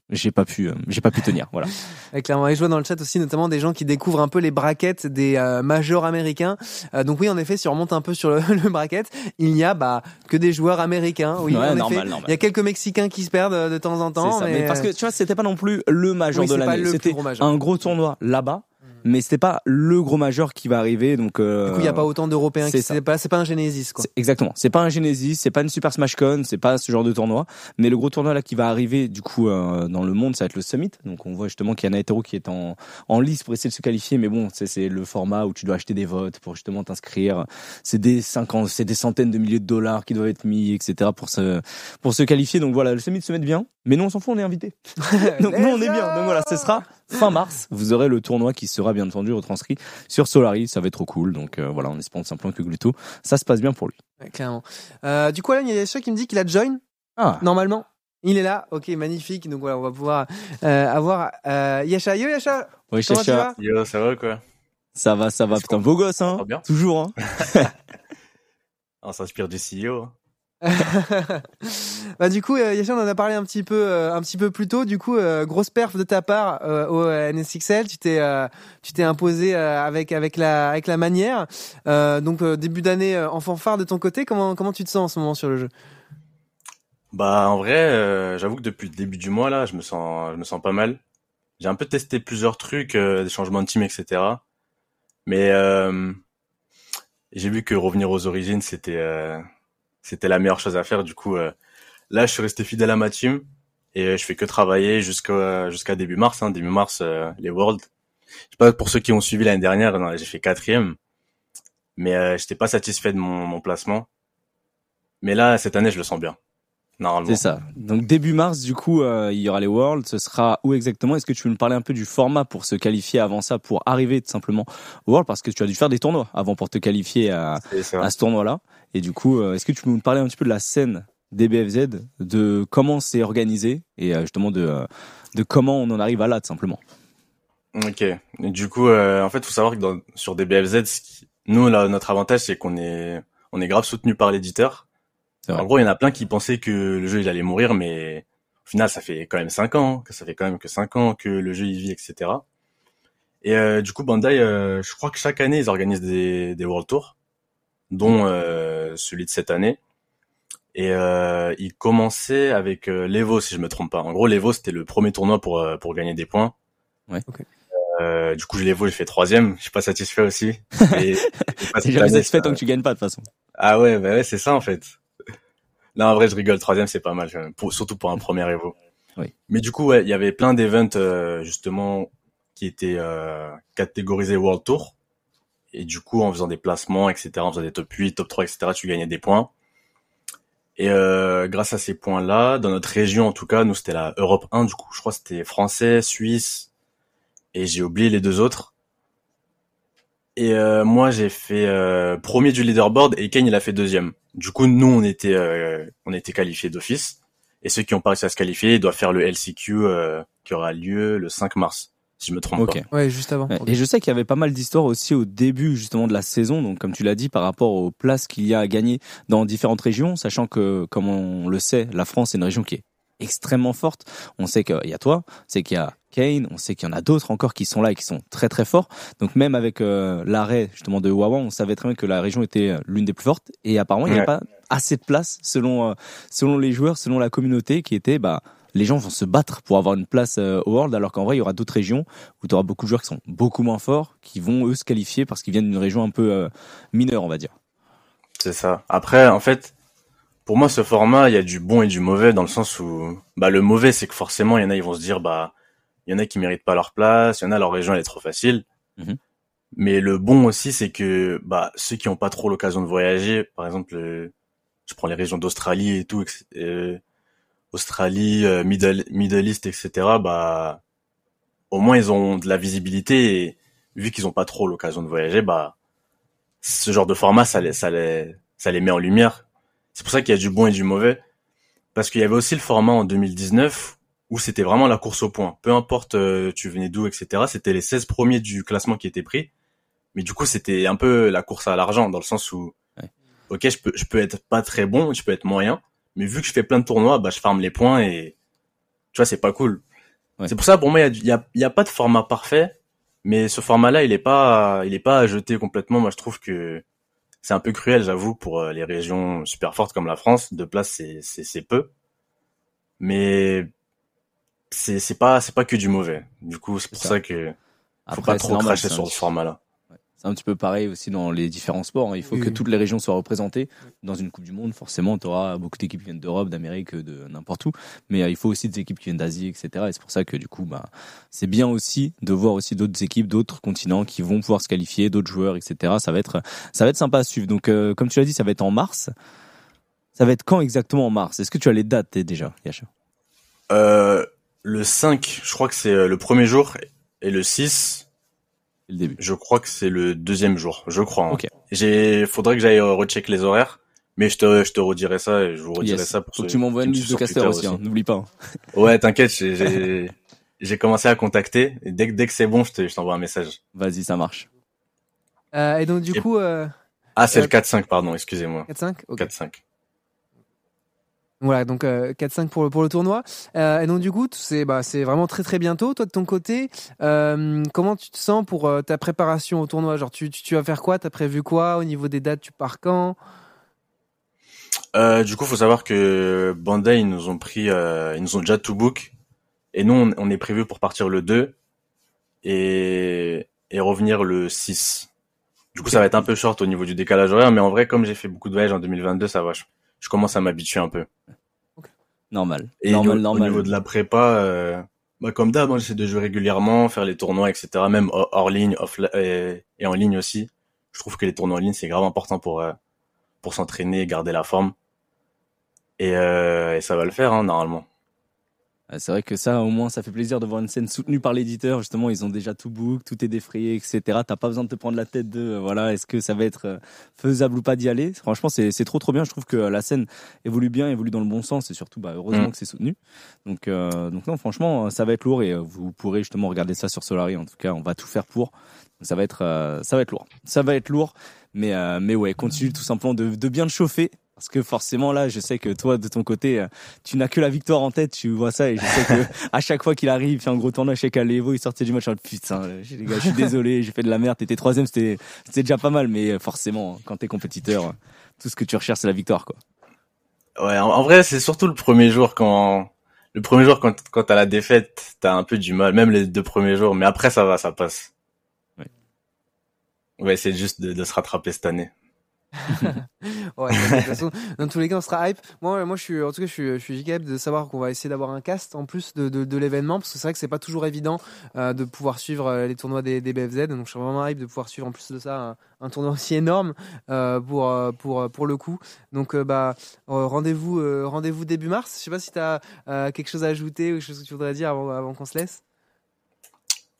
j'ai pas pu euh, j'ai pas pu tenir voilà Et clairement, et je vois dans le chat aussi notamment des gens qui découvrent un peu les brackets des euh, majors américains. Euh, donc oui, en effet, si on remonte un peu sur le, le bracket, il n'y a bah que des joueurs américains. Oui, Ouais, en normal, effet. normal. Il y a quelques Mexicains qui se perdent euh, de temps en temps. Ça. mais, Mais parce que euh, tu vois, c'était pas non plus le major oui, de l'année. C'était un gros tournoi là-bas, mais c'était pas le gros major qui va arriver. Donc, euh, Du coup, il n'y a pas autant d'Européens c'est c'est pas c'est pas un Genesis quoi. Exactement. C'est pas un Genesis, c'est pas une Super Smash Con, c'est pas ce genre de tournoi. Mais le gros tournoi là qui va arriver du coup euh, dans le monde, ça va être le Summit. Donc on voit justement qu'il y a Naetero qui est en en lice pour essayer de se qualifier. Mais bon, c'est c'est le format où tu dois acheter des votes pour justement t'inscrire. C'est des 50, c'est des centaines de milliers de dollars qui doivent être mis, etc. pour se pour se qualifier. Donc voilà, le Summit se met bien. Mais nous on s'en fout, on est invité. Donc nous on est bien. Donc voilà, ce sera fin mars. Vous aurez le tournoi qui sera bien entendu retranscrit sur Solari. Ça va être trop cool. Donc euh, voilà, on espère tout simplement que Gluto, ça se passe bien pour lui. Ouais, clairement. Euh, du coup, là, il y a Yasha qui me dit qu'il a join Ah. normalement. Il est là, ok, magnifique. Donc voilà, on va pouvoir euh, avoir euh, Yasha. Yo Yasha, Chacha, vas? Yo, ça va quoi? Ça va, ça va. Putain, beau gosse, hein. va bien Toujours, hein. On s'inspire du CEO. hein. bah du coup, euh, Yasha, on en a parlé un petit peu, euh, un petit peu plus tôt. Du coup, euh, grosse perf de ta part au NSXL. Tu t'es, tu t'es imposé avec avec la avec la manière. Donc début d'année en fanfare de ton côté. Comment comment tu te sens en ce moment sur le jeu? Bah en vrai, euh, j'avoue que depuis le début du mois là, je me sens, je me sens pas mal. J'ai un peu testé plusieurs trucs, euh, des changements de team, etc. Mais euh, j'ai vu que revenir aux origines, c'était c'était la meilleure chose à faire. Du coup, euh, là, je suis resté fidèle à ma team et euh, je fais que travailler jusqu'à jusqu'à début mars. Hein, début mars, euh, les Worlds. Je sais pas pour ceux qui ont suivi l'année dernière, j'ai fait quatrième, mais euh, j'étais pas satisfait de mon, mon placement. Mais là, cette année, je le sens bien. normalement. C'est ça. Donc début mars, du coup, euh, il y aura les Worlds. Ce sera où exactement? Est-ce que tu veux me parler un peu du format pour se qualifier avant ça, pour arriver tout simplement au World? Parce que tu as dû faire des tournois avant pour te qualifier à ce tournoi-là. Et du coup, euh, est-ce que tu peux nous parler un petit peu de la scène des BFZ, de comment c'est organisé et euh, justement de, euh, de comment on en arrive à là, tout simplement? Ok. Et du coup, euh, en fait, faut savoir que dans, sur des BFZ, ce qui- nous, là, notre avantage, c'est qu'on est, on est grave soutenu par l'éditeur. En gros, il y en a plein qui pensaient que le jeu, il allait mourir, mais au final, ça fait quand même cinq ans, que ça fait quand même que cinq ans que le jeu, il vit, etc. Et euh, du coup, Bandai, euh, je crois que chaque année, ils organisent des, des World Tours, dont euh, celui de cette année. Et euh, ils commençaient avec euh, l'Evo, si je me trompe pas. En gros, l'Evo, c'était le premier tournoi pour, euh, pour gagner des points. Ouais. Ok. Euh, du coup, je l'Evo, j'ai fait troisième. Je suis pas satisfait aussi. Et, cette jamais satisfait tant que tu gagnes pas, de toute façon. ah ouais, bah ouais, c'est ça en fait. Là, en vrai, je rigole. Troisième, c'est pas mal, quand même, pour- surtout pour un premier Evo. Oui. Mais du coup, ouais, il y avait plein d'events euh, justement qui étaient euh, catégorisés World Tour. Et du coup, en faisant des placements, etc., en faisant des top 8, top 3, etc., tu gagnais des points. Et euh, grâce à ces points-là, dans notre région en tout cas, nous c'était la Europe 1, du coup, je crois que c'était français, suisse, et j'ai oublié les deux autres. Et euh, moi, j'ai fait euh, premier du leaderboard et Kane il a fait deuxième. Du coup, nous on était euh, on était qualifiés d'office et ceux qui ont pas réussi à se qualifier, ils doivent faire le LCQ euh, qui aura lieu le 5 mars, si je me trompe Ok. pas. Ouais, juste avant. Et je sais qu'il y avait pas mal d'histoires aussi au début justement de la saison, donc comme tu l'as dit, par rapport aux places qu'il y a à gagner dans différentes régions, sachant que, comme on le sait, la France est une région qui est extrêmement forte. On sait qu'il y a toi, on sait qu'il y a Kane, on sait qu'il y en a d'autres encore qui sont là et qui sont très très forts. Donc même avec euh, l'arrêt justement de Wawa, on savait très bien que la région était euh, l'une des plus fortes. Et apparemment, il n'y a Ouais. pas assez de place selon euh, selon les joueurs, selon la communauté, qui était bah les gens vont se battre pour avoir une place euh, au World, alors qu'en vrai, il y aura d'autres régions où tu auras beaucoup de joueurs qui sont beaucoup moins forts, qui vont eux se qualifier parce qu'ils viennent d'une région un peu euh, mineure, on va dire. C'est ça. Après, en fait, pour moi, ce format, il y a du bon et du mauvais dans le sens où, bah, le mauvais, c'est que forcément, il y en a, ils vont se dire, bah, il y en a qui méritent pas leur place, il y en a, leur région, elle est trop facile. Mhm. Mais le bon aussi, c'est que, bah, ceux qui ont pas trop l'occasion de voyager, par exemple, euh, je prends les régions d'Australie et tout, euh, Australie, euh, Middle, Middle East, etc., bah, au moins, ils ont de la visibilité et vu qu'ils ont pas trop l'occasion de voyager, bah, ce genre de format, ça les, ça les, ça les met en lumière. C'est pour ça qu'il y a du bon et du mauvais. Parce qu'il y avait aussi le format en 2019 où c'était vraiment la course au point. Peu importe euh, tu venais d'où, etc. C'était les 16 premiers du classement qui étaient pris. Mais du coup, c'était un peu la course à l'argent dans le sens où, Ouais. ok, je peux, je peux être pas très bon, je peux être moyen. Mais vu que je fais plein de tournois, bah, je farme les points et, tu vois, c'est pas cool. Ouais. C'est pour ça, pour moi, il y a, y a, y a pas de format parfait. Mais ce format-là, il est pas, il est pas à jeter complètement. Moi, je trouve que c'est un peu cruel, j'avoue, pour euh, les régions super fortes comme la France. De place, c'est, c'est, c'est peu. Mais c'est, c'est pas, c'est pas que du mauvais. Du coup, c'est pour ça. ça. que faut Après, pas trop normal, cracher sur ce format-là. C'est un petit peu pareil aussi dans les différents sports. hein. Il faut Oui, que oui. toutes les régions soient représentées. Dans une Coupe du Monde, forcément, tu auras beaucoup d'équipes qui viennent d'Europe, d'Amérique, de n'importe où. Mais euh, il faut aussi des équipes qui viennent d'Asie, etc. Et c'est pour ça que du coup, bah, c'est bien aussi de voir aussi d'autres équipes, d'autres continents qui vont pouvoir se qualifier, d'autres joueurs, etc. Ça va être, ça va être sympa à suivre. Donc, euh, comme tu l'as dit, ça va être en mars. Ça va être quand exactement en mars? Est-ce que tu as les dates déjà, Yacha Euh, le 5, je crois que c'est euh, le premier jour. Et le 6, C'est le début. je crois que c'est le deuxième jour. Je crois. hein. Ok. J'ai, faudrait que j'aille euh, recheck les horaires. Mais je te, je te redirai ça et je vous redirai Yes. ça pour Faut que tu m'envoies une liste de casters Twitter aussi, hein. n'oublie pas. hein. Ouais, t'inquiète, j'ai, j'ai, j'ai commencé à contacter. Et dès que, dès que c'est bon, je te, je t'envoie un message. Vas-y, ça marche. Euh, et donc, du Et- coup, euh, Ah, c'est Euh, le 4-5, pardon, excusez-moi. 4-5 Ok. 4-5. Voilà, donc euh, 4-5 pour le, pour le tournoi. Euh, et donc du coup, c'est bah, c'est vraiment très très bientôt. Toi de ton côté, euh, comment tu te sens pour euh, ta préparation au tournoi? Genre tu, tu, tu vas faire quoi? T'as prévu quoi? Au niveau des dates, tu pars quand? Du coup, faut savoir que Bandai, ils nous ont pris, ils nous ont déjà tout book. Et nous, on, on est prévu pour partir le 2 et, et revenir le 6. Du coup, ça va être un peu short au niveau du décalage horaire, mais en vrai, comme j'ai fait beaucoup de voyages en 2022, ça va. Je, je commence à m'habituer un peu. Normal. Et normal, au, normal. au niveau de la prépa, euh, bah, comme d'hab, moi, j'essaie de jouer régulièrement, faire les tournois, etc. Même hors, hors ligne, off et, et en ligne aussi. Je trouve que les tournois en ligne, c'est grave important pour, euh, pour s'entraîner et garder la forme. Et, euh, et ça va le faire, hein, normalement. Euh, C'est vrai que ça, au moins, ça fait plaisir de voir une scène soutenue par l'éditeur. Justement, ils ont déjà tout book, tout est défrayé, etc. T'as pas besoin de te prendre la tête de, euh, voilà, est-ce que ça va être euh, faisable ou pas d'y aller. Franchement, c'est c'est trop trop bien. Je trouve que la scène évolue bien, évolue dans le bon sens, et surtout, bah, heureusement Mm. que c'est soutenu. Donc, euh, donc non, franchement, ça va être lourd et vous pourrez justement regarder ça sur Solari. En tout cas, on va tout faire pour. Donc, ça va être, euh, ça va être lourd. Ça va être lourd, mais euh, mais ouais, continue tout simplement de, de bien te chauffer. Parce que forcément là, je sais que toi de ton côté, euh, tu n'as que la victoire en tête, tu vois ça et je sais que à chaque fois qu'il arrive, il fait un gros tournoi, je sais qu'à l'Evo, il sortait du match, je suis putain, les gars, je suis désolé, j'ai fait de la merde, t'étais troisième, c'était c'était déjà pas mal, mais euh, forcément, quand t'es compétiteur, tout ce que tu recherches c'est la victoire quoi. Ouais, en, en vrai, c'est surtout le premier jour quand le premier jour quand quand t'as la défaite, t'as un peu du mal, même les deux premiers jours, mais après ça va, ça passe. Ouais. On va essayer juste de, de se rattraper cette année. Ouais, de toute façon, dans tous les cas, on sera hype. Moi, moi, je suis, en tout cas, je suis, je giga hype de savoir qu'on va essayer d'avoir un cast en plus de, de, l'événement, parce que c'est vrai que c'est pas toujours évident euh, de pouvoir suivre euh, les tournois des, des BFZ. Donc, je suis vraiment hype de pouvoir suivre en plus de ça un, tournoi aussi énorme euh, pour, pour, pour le coup. Donc, bah, rendez-vous, rendez-vous début mars. Je sais pas si t'as euh, quelque chose à ajouter ou quelque chose que tu voudrais dire avant, avant qu'on se laisse.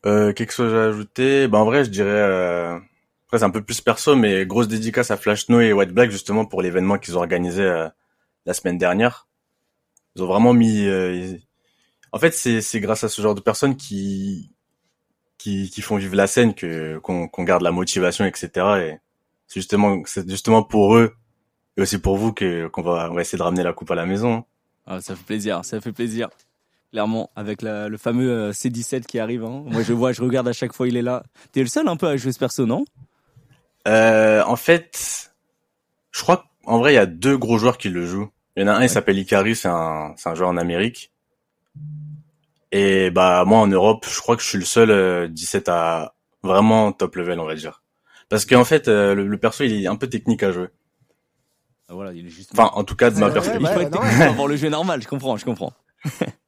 Quelque chose à ajouter? Ben en vrai, je dirais après c'est un peu plus perso, mais grosse dédicace à Flash Snow et White Black justement pour l'événement qu'ils ont organisé euh, la semaine dernière. Ils ont vraiment mis. euh, En fait, c'est c'est grâce à ce genre de personnes qui qui, qui font vivre la scène que qu'on qu'on garde la motivation, etc. Et c'est justement c'est justement pour eux et aussi pour vous que qu'on va on va essayer de ramener la coupe à la maison. hein. Ah, ça fait plaisir, ça fait plaisir. Clairement, avec la- le fameux euh, C17 qui arrive. Hein. Moi, je vois, je regarde à chaque fois, il est là. T'es le seul un peu à jouer ce perso, non? Euh, en fait, je crois qu'en vrai, il y a deux gros joueurs qui le jouent. Il y en a un, il s'appelle Ikari, c'est un, c'est un joueur en Amérique. Et bah moi en Europe, je crois que je suis le seul euh, 17 à vraiment top level, on va dire. Parce qu'en fait, euh, le, le perso, il est un peu technique à jouer. Ah, Voilà, il est juste. Enfin, en tout cas, de ma Ouais, perspective. il faut ouais, être technique pour avoir le jeu normal, je comprends, je comprends.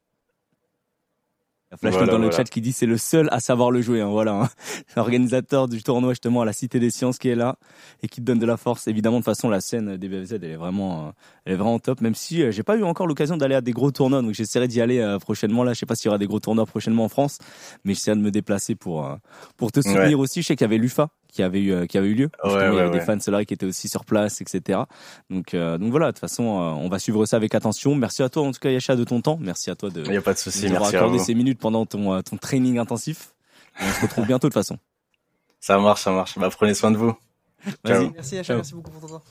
Il y a Flash Voilà, dans le chat qui dit c'est le seul à savoir le jouer. Hein, voilà, hein. l'organisateur du tournoi justement à la Cité des Sciences qui est là et qui te donne de la force. Évidemment, de toute façon, la scène des BFZ elle est vraiment, euh, elle est vraiment top. Même si euh, j'ai pas eu encore l'occasion d'aller à des gros tournois, donc j'essaierai d'y aller euh, prochainement. Là, je sais pas s'il y aura des gros tournois prochainement en France, mais j'essaierai de me déplacer pour pour te soutenir Ouais. aussi. Je sais qu'il y avait l'UFA qui avait eu euh, qui avait eu lieu. Ouais, il y ouais, avait des fans Solari qui étaient aussi sur place, etc. Donc euh, donc voilà, de toute façon, euh, on va suivre ça avec attention. Merci à toi en tout cas, Yacha, de ton temps. Merci à toi de Il n'y a pas de souci, nous avoir merci à accordé vous. ces minutes pendant ton, ton training intensif. Et on se retrouve bientôt de toute façon. Ça marche, ça marche. Bah, prenez soin de vous. Merci, Acha, Ciao. merci beaucoup pour ton temps.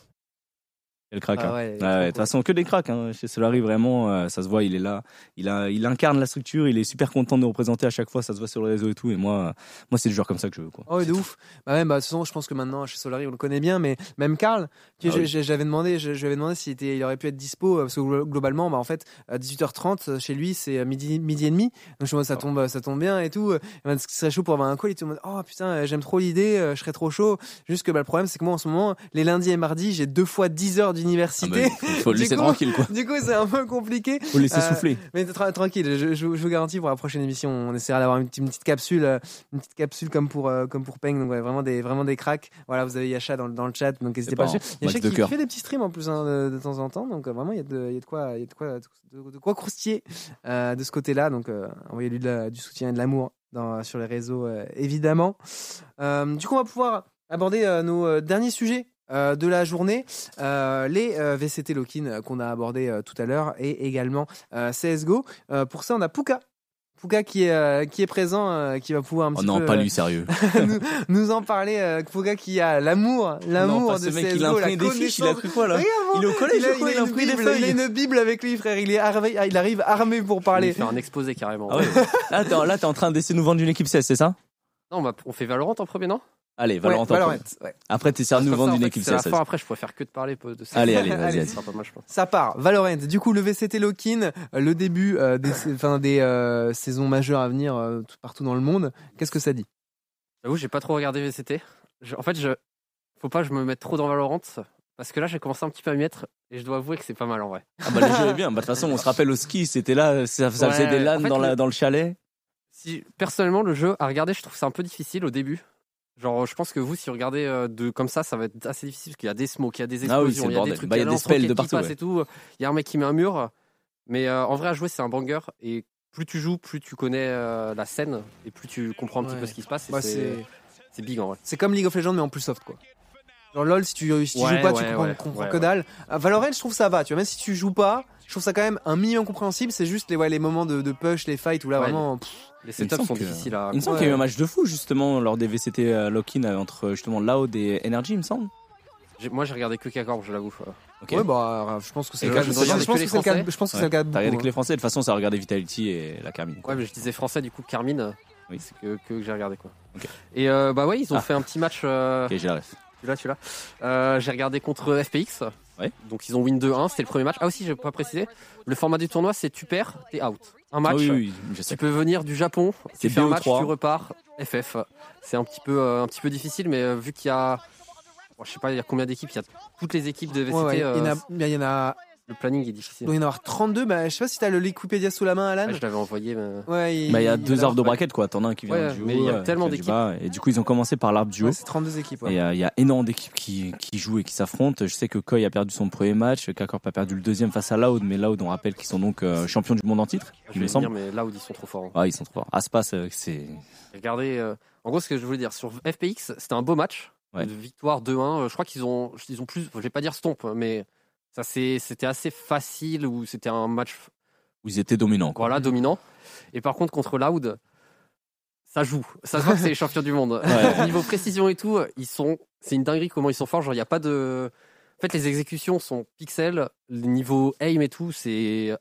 Quel crack. Ah hein. ouais, de toute façon, que des cracks. Hein. Chez Solari, vraiment, euh, ça se voit, il est là. Il, a, il incarne la structure, il est super content de nous représenter à chaque fois, ça se voit sur le réseau et tout. Et moi, euh, moi c'est le joueur comme ça que je veux. Quoi. Oh, ouais, de ouf. Bah ouais, bah, de toute façon, je pense que maintenant, chez Solari, on le connaît bien, mais même Karl, Ah oui. j'avais demandé, je, je lui avais demandé s'il était, il aurait pu être dispo, euh, parce que glo- globalement, bah, en fait, à 18h30, euh, chez lui, c'est midi, midi et demi. Donc, je me ça tombe, ça tombe bien et tout. Dit ce serait chaud pour avoir un call. Il en mode, oh putain, j'aime trop l'idée, je serais trop chaud. Juste que, bah, le problème, c'est que moi, en ce moment, les lundis et mardis, j'ai deux fois 10 heures bah, d'université. il faut, faut le laisser coup- tranquille, quoi. du coup, c'est un peu compliqué. Faut le laisser Euh, souffler. Mais tra- tranquille, je, je, je vous garantis pour la prochaine émission, on essaiera d'avoir une, petite- une petite capsule, euh, une petite capsule comme pour euh, comme pour Peng, donc ouais, vraiment des vraiment des cracks. Voilà, vous avez Yacha dans, le- dans le chat, donc n'hésitez pas. pas. Yacha qui, fait des petits streams en plus hein, de, de temps en temps, donc vraiment il y a de il y a de quoi il y a de quoi de, de quoi croustiller euh, de ce côté-là, donc euh, envoyez-lui du soutien et de l'amour sur les réseaux euh, évidemment. Du coup, on va pouvoir aborder nos derniers sujets. Euh, de la journée, euh, les euh, VCT Lock-in euh, qu'on a abordé euh, tout à l'heure et également euh, CSGO. Euh, pour ça, on a Puka. Puka qui est, euh, qui est présent, euh, qui va pouvoir un Oh petit non, peu pas lui, sérieux. nous, nous en parler. Euh, Puka qui a l'amour, l'amour de ce mec, CSGO, il a la des fiches, il a pris quoi là Regarde, Il est au collège il a, il Il a a une Bible, il a une Bible avec lui, frère. Il, est armé, il arrive armé pour Il parler. fait un exposé carrément. Ah ouais. Attends, là, t'es en train d'essayer de nous vendre une équipe 16, c'est ça? Non, on, va- on fait Valorant en premier, non? Allez, Valorant. Ouais, ouais. Après, t'essaies de nous Comme ça, vendre en une fait, équipe C'est la 16. fin, après, je préfère que de parler de ça. Allez, allez, vas-y. Ça part. Valorant. Du coup, le VCT Lock-in, euh, le début euh, des, enfin, des euh, saisons majeures à venir euh, tout- partout dans le monde. Qu'est-ce que ça dit? J'avoue, j'ai pas trop regardé VCT. Je- en fait, je faut pas que je me mette trop dans Valorant parce que là, j'ai commencé un petit peu à m'y mettre et je dois avouer que c'est pas mal en vrai. Ah bah le jeu est bien. Bah, de toute façon, on se rappelle au ski, c'était là, ça, ça faisait Ouais, des LAN en fait, dans, la, le- dans le chalet. Si personnellement le jeu à regarder, je trouve que c'est un peu difficile au début. Genre, je pense que vous, si vous regardez euh, de comme ça, ça va être assez difficile parce qu'il y a des smokes, il y a des Ah oui, explosions, il y a des trucs, Bah, il y a des spells de qui partout, passe ouais. et tout. Il y a un mec qui met un mur. Mais euh, en vrai, à jouer, c'est un banger. Et plus tu joues, plus tu connais euh, la scène et plus tu comprends un petit Ouais. peu ce qui se passe. Bah, c'est big en vrai. c'est comme League of Legends mais en plus soft quoi. Genre LoL si tu si tu Ouais, joues pas tu comprends, ouais, comprends ouais, que ouais. dalle. Valorant je trouve ça va tu vois même si tu joues pas je trouve ça quand même un minimum compréhensible c'est juste les ouais, les moments de, de push les fights où là Ouais. vraiment pff, Les setups sont que- difficiles à. Il me semble Ouais. qu'il y a eu un match de fou justement lors des VCT euh, lock-in euh, entre justement Loud et Energy, il me semble. Moi, j'ai regardé que K-Corp, je l'avoue. Ok. ouais bah je pense que c'est le cas je pense que c'est le cas je pense que c'est le cas de T'as regardé que les Français, de toute façon, ça a regardé Vitality et la Carmine. quoi. Ouais, mais je disais français, du coup, Carmine. Oui. C'est que, que j'ai regardé quoi. Ok. Et euh, bah ouais, ils ont Ah. fait un petit match. euh, Ok, j'ai la ref. Tu l'as, tu l'as. Euh, j'ai regardé contre FPX. Ouais. Donc ils ont win 2-1, c'était le premier match. Ah aussi, j'ai pas précisé. Le format du tournoi, c'est tu perds, t'es out. Un match. Ah oui, oui, je Tu peux venir du Japon, C'est tu fais un match, BO3. tu repars, FF. C'est un petit peu, euh, un petit peu difficile, mais euh, vu qu'il y a, bon, je sais pas, il y a combien d'équipes, il y a toutes les équipes de VCT. Ouais, ouais, il y en euh, a il y en a le planning est difficile. il doit y en avoir 32 bah je sais pas si t'as le Wikipédia sous la main Alan Ouais, je l'avais envoyé. Mais... Ouais il, Bah, il y a il deux arbres de bracket, quoi. T'en as un qui vient Ouais, du haut. mais il y a euh, tellement d'équipes. Et du coup, ils ont commencé par l'arbre du haut. Ouais, c'est 32 équipes ouais. Et euh, il y a énormément d'équipes qui, qui jouent et qui s'affrontent. Je sais que Koi a perdu son premier match, K-Corp a perdu le deuxième face à Loud, mais Loud, on rappelle qu'ils sont donc euh, champions du monde en titre, Je il vais me semble. venir, mais où ils sont trop forts. hein. Ah, ils sont trop forts. Aspas, euh, c'est. Regardez, euh, en gros, ce que je voulais dire sur FPX, c'était un beau match. Ouais. Une victoire 2-1. Euh, Je crois qu'ils ont, ils ont plus, je vais pas dire stomp, mais ça c'était assez facile ou c'était un match, où ils étaient dominants, quoi. voilà, dominant. Et par contre, contre Loud, ça joue. Ça se voit que c'est les champions du monde. Ouais. Niveau précision et tout, ils sont, c'est une dinguerie comment ils sont forts. Genre, il y a pas de, en fait, les exécutions sont pixels. Le niveau aim et tout, c'est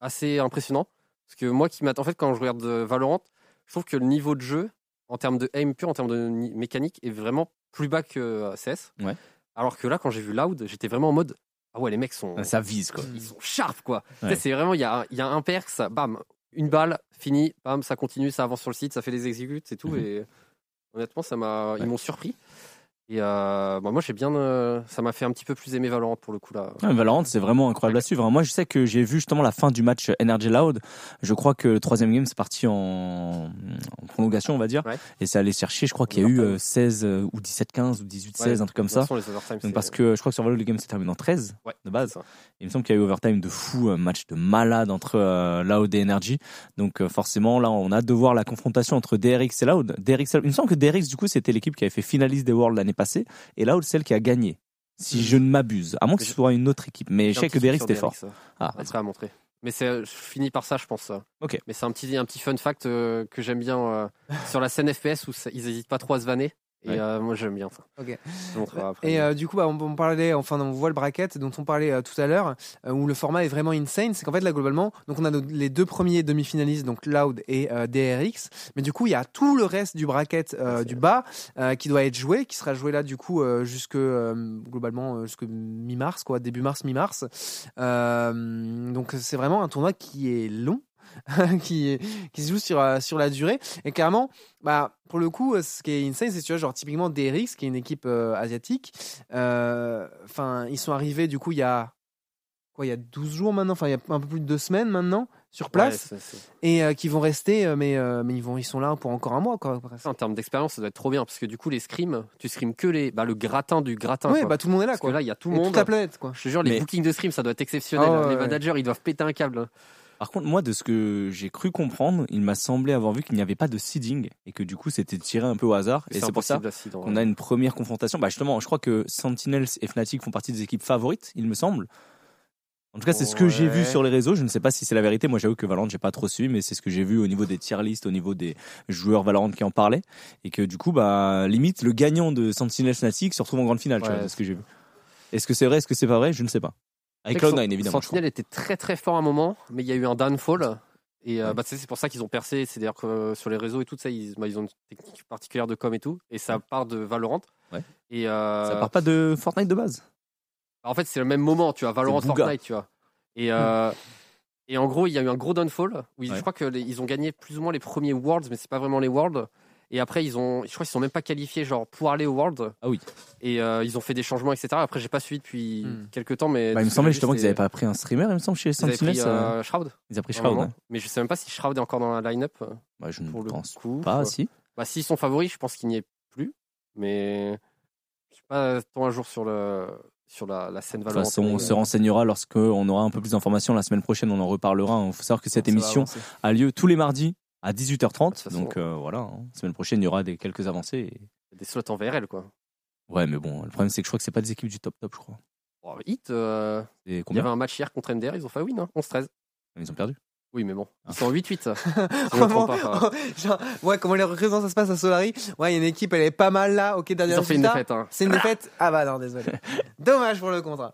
assez impressionnant. Parce que moi qui m'attends, en fait, quand je regarde euh, Valorant, je trouve que le niveau de jeu, en termes de aim pur, en termes de ni- mécanique, est vraiment plus bas que euh, CS. Ouais. Alors que là, quand j'ai vu Loud, j'étais vraiment en mode, ah ouais, les mecs sont, Ça vise, quoi. ils sont sharp, quoi. Tu Ouais. sais, C'est vraiment, il y a, y a un perk, ça, bam, une balle, fini, bam, ça continue, ça avance sur le site, ça fait des exécutes, c'est tout. Mhm. Et honnêtement, ça m'a, Ouais. ils m'ont surpris. Et euh, bah, moi, j'ai bien, euh, ça m'a fait un petit peu plus aimer Valorant pour le coup là. Ouais, Valorant, c'est vraiment incroyable à suivre. hein. Moi, je sais que j'ai vu justement la fin du match Energy Loud. Je crois que le troisième game, c'est parti en... en prolongation, on va dire. Ouais. Et c'est allé chercher, je crois qu'il y a eu Overtime. euh, 16 euh, ou 17-15 ou 18-16, Ouais, un truc comme ça. façon, les overtime, Donc c'est- parce que je crois que sur Valo, le game s'est terminé en 13 ouais, de base. Il me semble qu'il y a eu overtime de fou, un match de malade entre Loud et Energy. Donc forcément, là, on a hâte de voir la confrontation entre DRX et Loud. DRX, il me semble que DRX, du coup, c'était l'équipe qui avait fait finaliste des Worlds l'année passée. Et Loud, celle qui a gagné. Si Mhm. je ne m'abuse. À moins que ce soit une autre équipe. Mais je sais que petit DRX truc était sur fort. DRX, Ah, à montrer. Mais c'est, je finis par ça, je pense. ça. Ok. Mais c'est un petit, un petit fun fact euh, que j'aime bien euh, sur la scène FPS où ça- ils hésitent pas trop à se vanner. Et Ouais. euh, moi, j'aime bien ça. Ok. Je montrerai après. Et euh, du coup, bah, on, on parlait, enfin, on voit le bracket dont on parlait euh, tout à l'heure, euh, où le format est vraiment insane. C'est qu'en fait, là, globalement, donc on a nos- les deux premiers demi-finalistes, donc Loud et euh, DRX. Mais du coup, il y a tout le reste du bracket euh, Ouais, du bas euh, qui doit être joué, qui sera joué là, du coup, euh, jusque euh, globalement euh, jusque mi-mars, quoi, début mars, mi-mars. Euh, donc, c'est vraiment un tournoi qui est long. qui, se joue sur, euh, sur la durée et clairement bah pour le coup ce qui est insane c'est tu vois genre typiquement DRX qui est une équipe euh, asiatique euh, enfin ils sont arrivés du coup il y a quoi il y a 12 jours maintenant enfin il y a un peu plus de deux semaines maintenant sur place et euh, qui vont rester euh, mais euh, mais ils vont ils sont là pour encore un mois quoi presque. En termes d'expérience, ça doit être trop bien parce que du coup, les scrims, tu scrims que les, bah, le gratin du gratin. ouais quoi. bah tout le monde est là parce quoi que là, il y a tout le monde. toute la planète quoi Je te jure, les bookings de stream, ça doit être exceptionnel. Ah ouais, les ouais. managers, ils doivent péter un câble. Par contre, moi, de ce que j'ai cru comprendre, il m'a semblé avoir vu qu'il n'y avait pas de seeding et que du coup, c'était tiré un peu au hasard. Et c'est pour ça qu'on a une première confrontation. Bah justement, je crois que Sentinels et Fnatic font partie des équipes favorites, il me semble. En tout cas, c'est ce que j'ai vu sur les réseaux. Je ne sais pas si c'est la vérité. Moi, j'avoue que Valorant, j'ai pas trop suivi, mais c'est ce que j'ai vu au niveau des tier lists, au niveau des joueurs Valorant qui en parlaient. Et que du coup, bah, limite, le gagnant de Sentinels Fnatic se retrouve en grande finale, tu Ouais. vois, de ce que j'ai vu. Est-ce que c'est vrai, est-ce que c'est pas vrai? Je ne sais pas. Avec C'est que Cloud9, évidemment. Sentinel était très très fort à un moment, mais il y a eu un downfall. Et euh, bah, tu sais, c'est pour ça qu'ils ont percé. C'est d'ailleurs que euh, sur les réseaux et tout ça, ils, bah, ils ont une technique particulière de com et tout. Et ça part de Valorant. Ouais. Et euh, Ça part pas de Fortnite de base? bah, en fait, c'est le même moment, tu vois, Valorant. Fortnite, tu vois. Et, euh, et en gros, il y a eu un gros downfall. Où ils- Ouais. Je crois qu'ils ont gagné plus ou moins les premiers Worlds, mais c'est pas vraiment les Worlds. Et après, ils ont, je crois qu'ils sont même pas qualifiés genre pour aller aux Worlds. Ah oui. Et euh, ils ont fait des changements, etc. Après, j'ai pas suivi depuis Hmm. quelques temps, mais Bah, il me semblait justement qu'ils avaient pas pris un streamer, il me semble, chez Ils avaient Sentinels. pris euh, euh, Shroud. Ils ont pris à un Shroud. moment. ouais. Mais je sais même pas si Shroud est encore dans la line-up. Bah, je ne Pour le pense coup, pas, euh, si. Bah, s'ils sont favoris, je pense qu'il n'y est plus. Mais je suis pas tant un jour sur le sur la, la scène De toute Valorant. façon, on se renseignera lorsque on aura un peu plus d'informations. La semaine prochaine, on en reparlera. Il faut savoir que cette Ça émission a lieu tous les mardis à De 18h30. toute façon- Donc euh, voilà, hein. semaine prochaine, il y aura des quelques avancées. et- des slots en VRL quoi. Ouais, mais bon, le problème, c'est que je crois que c'est pas des équipes du top top, je crois. Bon, Hit, euh, il y avait un match hier contre MDR, ils ont fait win, hein, 11-13. Ils ont perdu. Oui, mais bon, ils sont en 8-8. si je me trompe pas, enfin. Genre, ouais, comment les recrutements ça se passe à Solari? Ouais, il y a une équipe, elle est pas mal là. Ok, dernier Ils ont fait une défaite. Hein. C'est une défaite? Ah bah non, désolé. Dommage pour le contrat.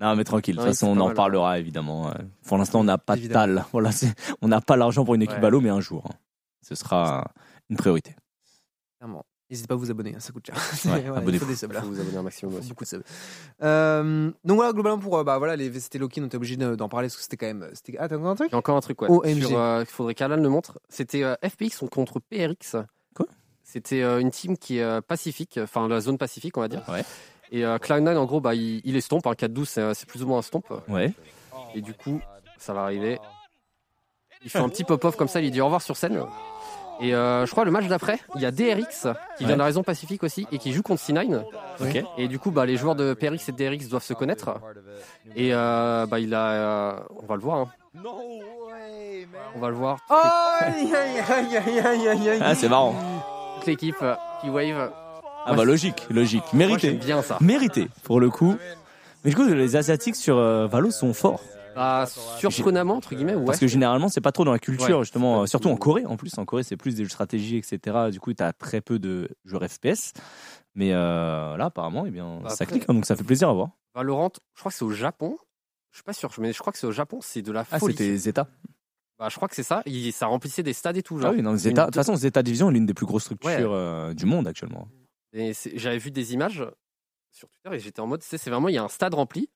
Non, mais tranquille. De toute façon, on en mal. reparlera évidemment. Euh, Pour l'instant, on n'a pas de tal. Voilà, on n'a pas l'argent pour une équipe Ouais. Valo, mais un jour, hein, ce sera une priorité. Clairement. N'hésitez pas à vous abonner, hein, ça coûte cher. Ouais, Voilà, il faut abonnez-vous. des subs là. Faut vous abonner un maximum aussi. Beaucoup de subs. Euh, donc voilà, globalement pour euh, bah voilà les VCT Loki, on était obligé de- d'en parler parce que c'était quand même. c'était- Ah, t'as encore un truc? Il y a encore un truc, ouais. OMG. Sur, euh, il faudrait qu'Alan le montre. C'était euh, FPX contre PRX. Quoi? C'était euh, une team qui est euh, pacifique, enfin la zone pacifique, on va dire. Ouais. Et euh, Cloud9, en gros, bah, il, il est stomp. Un 4-12, c'est, euh, c'est plus ou moins un stomp. Ouais. Et du coup, ça va arriver. Il fait un petit pop-off comme ça, il dit au revoir sur scène. Et euh, je crois le match d'après, il y a DRX qui vient de la raison pacifique aussi et qui joue contre C9. Ok. Et du coup, bah, les joueurs de PRX et de DRX doivent se connaître. Et euh, bah, il a, euh, on va le voir. hein. On va le voir. Oh aïe, aïe, aïe, aïe, aïe, aïe, aïe. Ah, c'est marrant. Toute l'équipe euh, qui wave. Ah bah logique, logique. Mérité. bien ça. Mérité, pour le coup. Mais du coup, les Asiatiques sur euh, Valo sont forts. Bah, surprenamment, entre guillemets, ouais. Parce que généralement, c'est pas trop dans la culture, Ouais, justement, euh, surtout en Corée. En plus, en Corée, c'est plus des jeux de stratégie, etc. Du coup, t'as très peu de joueurs FPS. Mais euh, là, apparemment, eh bien, Bah, ça après- clique, hein, donc ça fait plaisir à voir. Valorant, je crois que c'est au Japon. Je suis pas sûr, mais je crois que c'est au Japon, c'est de la Ah, folie. c'était Zeta. Bah, je crois que c'est ça. Il- ça remplissait des stades et tout. Genre. Ah oui, non, Zeta. De toute façon, Zeta Division est l'une des plus grosses structures Ouais. euh, du monde actuellement. J'avais vu des images sur Twitter et j'étais en mode, tu sais, c'est vraiment, il y a un stade rempli.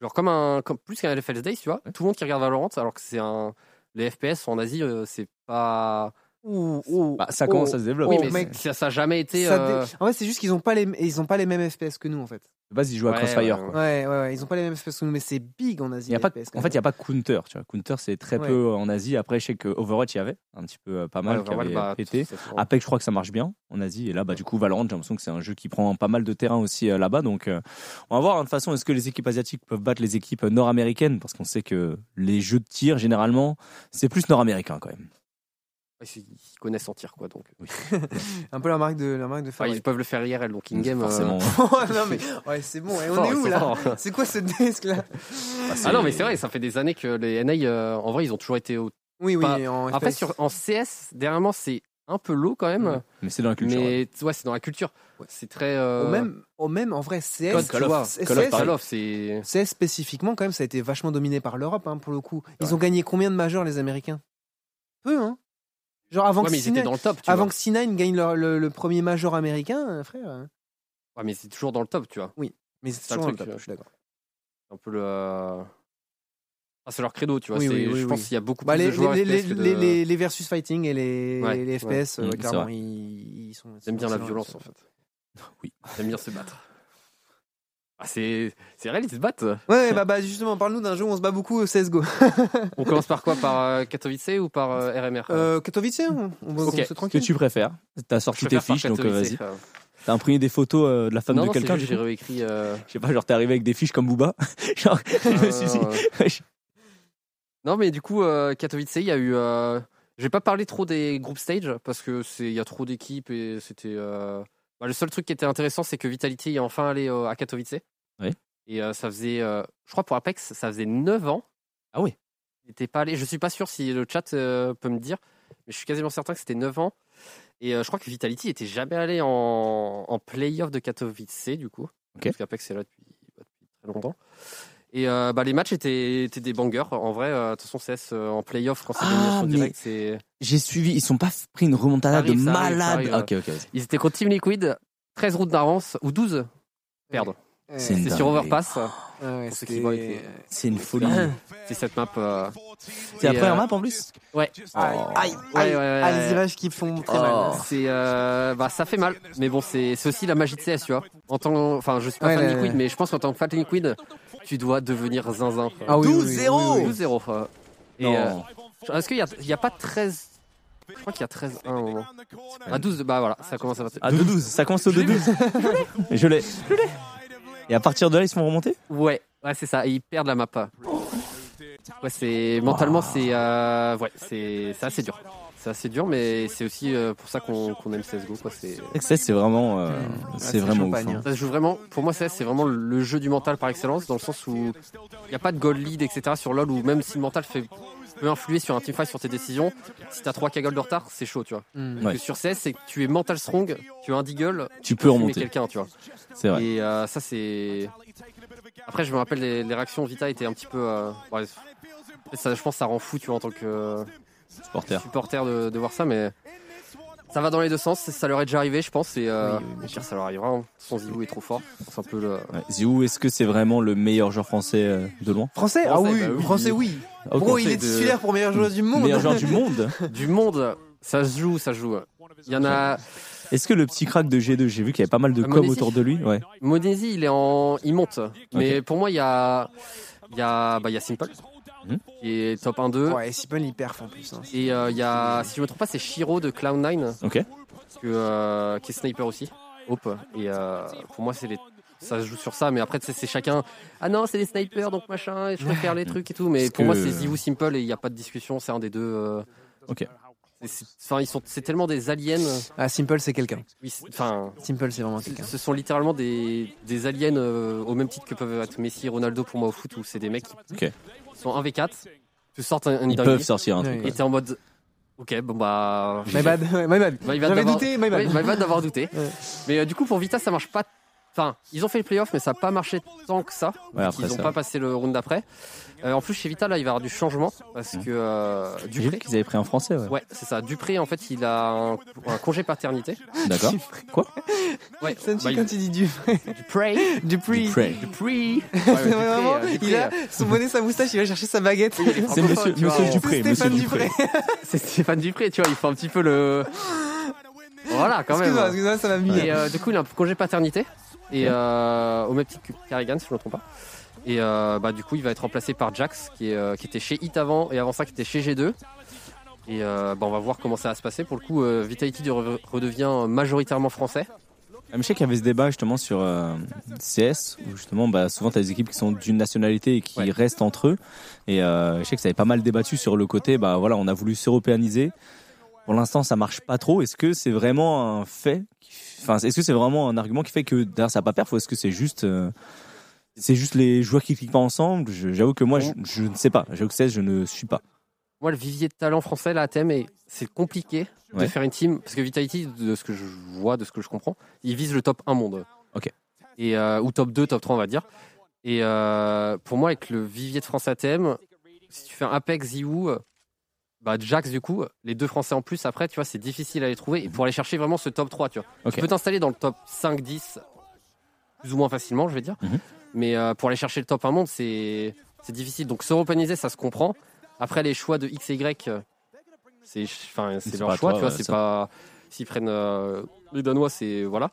Genre comme un, comme plus qu'un LFL Days, tu vois. Tout le monde qui regarde Valorant, alors que c'est un, les FPS en Asie, euh, c'est pas. Ouh, ouh, Bah, ça oh. commence à se développer. Oui, mais ça, ça a jamais été. Euh, dé- En fait, c'est juste qu'ils ont pas les ils ont pas les mêmes FPS que nous en fait. De base, ils jouent à ouais, Crossfire. ouais, quoi. Ouais, ouais, ouais, ils ont pas les mêmes FPS que nous, mais c'est big en Asie. Il y a pas, FPS, en fait, il n'y a pas Counter. Tu vois. Counter, c'est très Ouais. peu en Asie. Après, je sais que Overwatch, il y avait un petit peu euh, pas mal ouais, qui avait bah, pété. Apex, je crois que ça marche bien en Asie. Et là, bah, du coup, Valorant, j'ai l'impression que c'est un jeu qui prend pas mal de terrain aussi euh, là-bas. Donc, euh, on va voir. hein, de toute façon, est-ce que les équipes asiatiques peuvent battre les équipes nord-américaines? Parce qu'on sait que les jeux de tir, généralement, c'est plus nord-américain quand même. Ils connaissent en tir, quoi. Donc, un peu la marque de la marque de ils peuvent le faire IRL, donc in-game. euh, Forcément. non mais ouais, c'est bon. Et on fort, est ils où là. C'est quoi ce desk là Ah non, mais c'est vrai, ça fait des années que les NA, euh, en vrai, ils ont toujours été au. Oui, oui. Pas- En Après, sur, en CS, dernièrement, c'est un peu low quand même. Mais c'est dans la culture. Mais ouais, c'est dans la culture. C'est très. euh, au même, au même en vrai CS. Code, Call of. vois, Call of, CS. Call of, c'est. CS spécifiquement quand même, ça a été vachement dominé par l'Europe hein, pour le coup. Ils ont gagné combien de majors les Américains? Peu hein. Genre avant Ouais, que mais ils étaient C9 dans le top, tu avant vois. que C9 gagne le, le premier major américain, euh, frère. euh, Ouais, mais c'est toujours dans le top, tu vois. Mais c'est le toujours truc, dans le top, je suis d'accord. C'est un peu le. Ah, c'est leur credo, tu vois. Oui, oui, oui, je pense oui. qu'il y a beaucoup Bah, plus les, de joueurs les, les, de- les, versus fighting et les, Ouais, FPS, ouais, clairement, ils, ils sont. Ils aiment bien la violence, en fait. Oui. Ils aiment bien se battre. Ah, c'est c'est réel, ils se battent. Ouais, bah, bah justement, parle-nous d'un jeu où on se bat beaucoup, euh, CSGO. On commence par quoi? Par euh, Katowice ou par euh, RMR Euh, Katowice, on, on va Ok. on se Ce que tranquille. tu préfères? T'as sorti tes fiches, donc euh, vas-y. euh. T'as imprimé des photos euh, de la femme Non, de quelqu'un, j'ai coup? réécrit. euh, Je sais pas, genre t'es arrivé avec des fiches comme Booba. genre, je me suis dit, euh, Non, mais du coup, euh, Katowice, il y a eu. Euh... Je vais pas parler trop des groupes stage parce que c'est il y a trop d'équipes et c'était. Bah, le seul truc qui était intéressant, c'est que Vitality est enfin allé euh, à Katowice. Oui. Et euh, ça faisait, euh, je crois pour Apex, ça faisait 9 ans. Ah oui. Il n'était pas allé. Je suis pas sûr si le chat peut me dire, mais je suis quasiment certain que c'était 9 ans. Et je crois que Vitality était jamais allé en, en playoff de Katowice du coup. Ok. Parce qu'Apex est là depuis, bah, depuis très longtemps. Et euh, bah, les matchs étaient, étaient des bangers. En vrai, euh, de toute façon, CS euh, en playoff, quand c'est Ah, c'est. J'ai suivi, ils sont pas pris une remontada arrive, de arrive, malade. arrive, ok, ok, vas-y. Ils étaient contre Team Liquid, 13 routes d'avance, ou 12 perdre. Ouais, C'est sur. Overpass. ouais, avec les- C'est une folie. C'est cette map. euh, C'est la première euh, map en plus Ouais. Aïe, aïe, Ouais, aïe. ouais, ouais, Ah, ouais. les images qui font très Oh. mal. C'est euh, bah ça fait mal, mais bon c'est c'est aussi la magie de CS, tu vois. En tant, enfin je suis pas Ouais, fan ouais, Liquid, ouais. mais je pense qu'en tant que fan Liquid, tu dois devenir zinzin. Ah oui, oui, oui, 12-0. oui, oui, oui. 12-0. euh. Et Non. euh, est-ce qu'il y a, il y a pas 13 Je crois qu'il y a 13 1 au moment. À 12, bah voilà, ça commence à passer. À 2-12, ça commence au 2-12. Je l'ai. Et à partir de là, ils se font remonter? Ouais, ouais, c'est ça. Et ils perdent la map. Ouais, c'est mentalement, c'est euh, ouais, c'est c'est assez dur. C'est assez dur, mais c'est aussi euh, pour ça qu'on aime CS:GO. Quoi. C'est vraiment, euh, Ah, c'est vraiment ouf. hein. ça joue vraiment. Pour moi, CS, c'est vraiment le jeu du mental par excellence, dans le sens où il n'y a pas de goal lead, etc. Sur LoL, où même si le mental fait peut influer sur un teamfight, sur tes décisions, si t'as 3 goals de retard, c'est chaud, tu vois. Ouais. Que sur CS, c'est que tu es mental strong, tu as un deagle, Tu peux remonter, quelqu'un, tu vois. c'est vrai. Et euh, ça, c'est. Après, je me rappelle, les, les réactions Vita étaient un petit peu. euh, ouais, ça, je pense que ça rend fou, tu vois, en tant que Supporter. supporter de, de voir ça, mais. Ça va dans les deux sens, ça leur est déjà arrivé, je pense, et euh, Oui, oui, au pire, ça leur arrivera. Hein. Son Zivou est trop fort. C'est un peu le. Ouais. Ziou, est-ce que c'est vraiment le meilleur joueur français euh, de loin? Français? Ah oui, bah oui. français oui. Ok. Gros, il est de- titulaire pour meilleur joueur du monde. Meilleur joueur du monde Du monde, ça se joue, ça se joue. Il y en a. Est-ce que le petit crack de G2, j'ai vu qu'il y avait pas mal de Ah, com Monesi autour de lui Ouais. Monesi, il est en. Il monte. Mais pour moi, il y a. Il y a, bah, il y a Simple, Mhm. qui est top 1-2. Ouais, Sipon il perf en plus. hein. Et euh, il y a, si je me trompe pas, c'est Shiro de Cloud9. Ok. que, euh, qui est sniper aussi. Hope. Et euh, pour moi, c'est les... ça se joue sur ça. Mais après, c'est chacun. Ah non, c'est les snipers, donc machin, et je préfère les trucs et tout. Mais Parce pour moi, c'est Zivu Simple et il n'y a pas de discussion. C'est un des deux. euh, Ok. Enfin, ils sont. C'est tellement des aliens. Ah, Simple, c'est quelqu'un. Oui, Enfin. Simple, c'est vraiment quelqu'un. Ce sont littéralement des, des aliens euh, au même titre que peuvent être Messi, Ronaldo pour moi au foot, où c'est des mecs qui Ok. Sont 1v4, te sortent un, une Ils peuvent sortir un truc. ouais. et t'es en mode. Ok, bon bah. My bad, my bad. My bad J'avais d'avoir- douté, my bad. Oui, my bad d'avoir douté. Ouais. Mais euh, du coup, pour Vita, ça marche pas. Enfin, ils ont fait le playoff, mais ça n'a pas marché tant que ça. Ouais, après, ils n'ont ça- pas passé le round d'après. Euh, en plus, chez Vita, là, il va y avoir du changement parce que euh, Dupré. qu'ils avaient pris un français, ouais. Ouais, c'est ça. Dupré, en fait, il a un, un congé paternité. D'accord. Ouais, Senshi, bah, il- quand tu dis du, Dupré. Dupré. Dupré. Vraiment, euh, il a son bonnet, sa moustache, il va chercher sa baguette. C'est monsieur, Dupré. C'est Monsieur Stéphane Dupré. Dupré. C'est Stéphane Dupré, tu vois, il fait un petit peu le. Voilà, quand même. Excuse-moi, excuse-moi, ça m'a mis. Et euh, du coup, il a un congé paternité. Et euh, au même titre que Carrigan, si je ne me trompe pas. Et euh, bah, du coup, il va être remplacé par Jax, qui, est, euh, qui était chez Hit avant, et avant ça, qui était chez G2. Et bah, on va voir comment ça va se passer. Pour le coup, Vitality de- redevient majoritairement français. Ah, Je sais qu'il y avait ce débat justement sur euh, CS, où justement bah, souvent tu as des équipes qui sont d'une nationalité et qui Ouais. restent entre eux. Et euh, je sais que ça avait pas mal débattu sur le côté, bah voilà, on a voulu s'européaniser. Pour l'instant, ça marche pas trop. Est-ce que c'est vraiment un fait qui- Enfin, est-ce que c'est vraiment un argument qui fait que derrière ça va pas perf ou est-ce que c'est juste euh, c'est juste les joueurs qui cliquent pas ensemble? J'avoue que moi, je, je ne sais pas. J'avoue que CS, je ne suis pas. Moi, le vivier de talent français, là, à thème, c'est compliqué de faire une team. Parce que Vitality, de ce que je vois, de ce que je comprends, ils visent le top 1 monde. Ok. Et, euh, ou top 2, top 3, on va dire. Et euh, pour moi, avec le vivier de France ATM, si tu fais un Apex, Ziou, bah Jax, du coup, les deux Français en plus, après, tu vois, c'est difficile à les trouver. Et pour aller chercher vraiment ce top 3, tu vois. Tu peux t'installer dans le top 5, 10, plus ou moins facilement, je vais dire. Mhm. Mais euh, pour aller chercher le top 1 monde, c'est c'est difficile. Donc s'européaniser, ça se comprend. Après, les choix de X et Y, euh, c'est enfin, c'est C'est leur choix, toi, tu vois. C'est pas. S'ils prennent euh, les Danois, c'est. Voilà.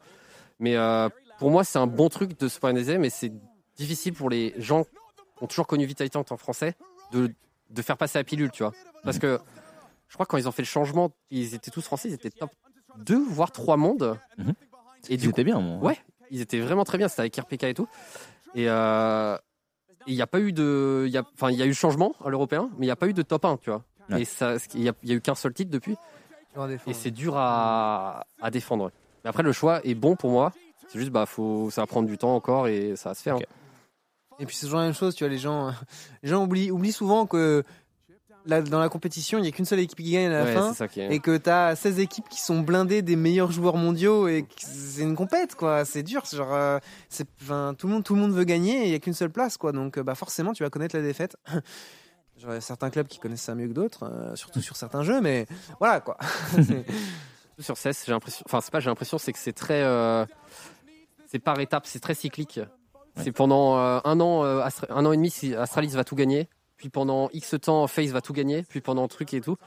Mais euh, pour moi, c'est un bon truc de s'européaniser, mais c'est difficile pour les gens qui ont toujours connu Vitality en français de, de faire passer la pilule, tu vois. Parce que je crois que quand ils ont fait le changement, ils étaient tous français, ils étaient top 2, voire 3 mondes. Mhm. Et Ils du coup, étaient bien, moi. Ouais. ils étaient vraiment très bien. C'était avec RPK et tout. Et euh, il n'y a pas eu de. il y a- Enfin, il y a eu changement à l'européen, mais il n'y a pas eu de top 1, tu vois. Ouais. Et ça, il n'y a, il y a eu qu'un seul titre depuis. Et c'est dur à, à défendre. Mais après, le choix est bon pour moi. C'est juste, bah, faut, ça va prendre du temps encore et ça va se faire. Ok. Et puis c'est toujours la même chose, tu vois, les gens, les gens oublient, oublient souvent que là, dans la compétition, il n'y a qu'une seule équipe qui gagne à la Ouais, fin. c'est ça qui est. Et que t'as 16 équipes qui sont blindées des meilleurs joueurs mondiaux et que c'est une compète quoi, c'est dur, genre euh, c'est enfin tout le monde tout le monde veut gagner et il y a qu'une seule place quoi. Donc euh, bah forcément tu vas connaître la défaite. Genre, il y a certains clubs qui connaissent ça mieux que d'autres, euh, surtout sur certains jeux mais voilà quoi. Sur CES, j'ai l'impression. Enfin, c'est pas j'ai l'impression, c'est que c'est très. euh, c'est par étapes, c'est très cyclique. C'est pendant euh, un an, euh, Astra- un an et demi, si Astralis va tout gagner. Puis pendant X temps, FaZe va tout gagner. Puis pendant truc et tout.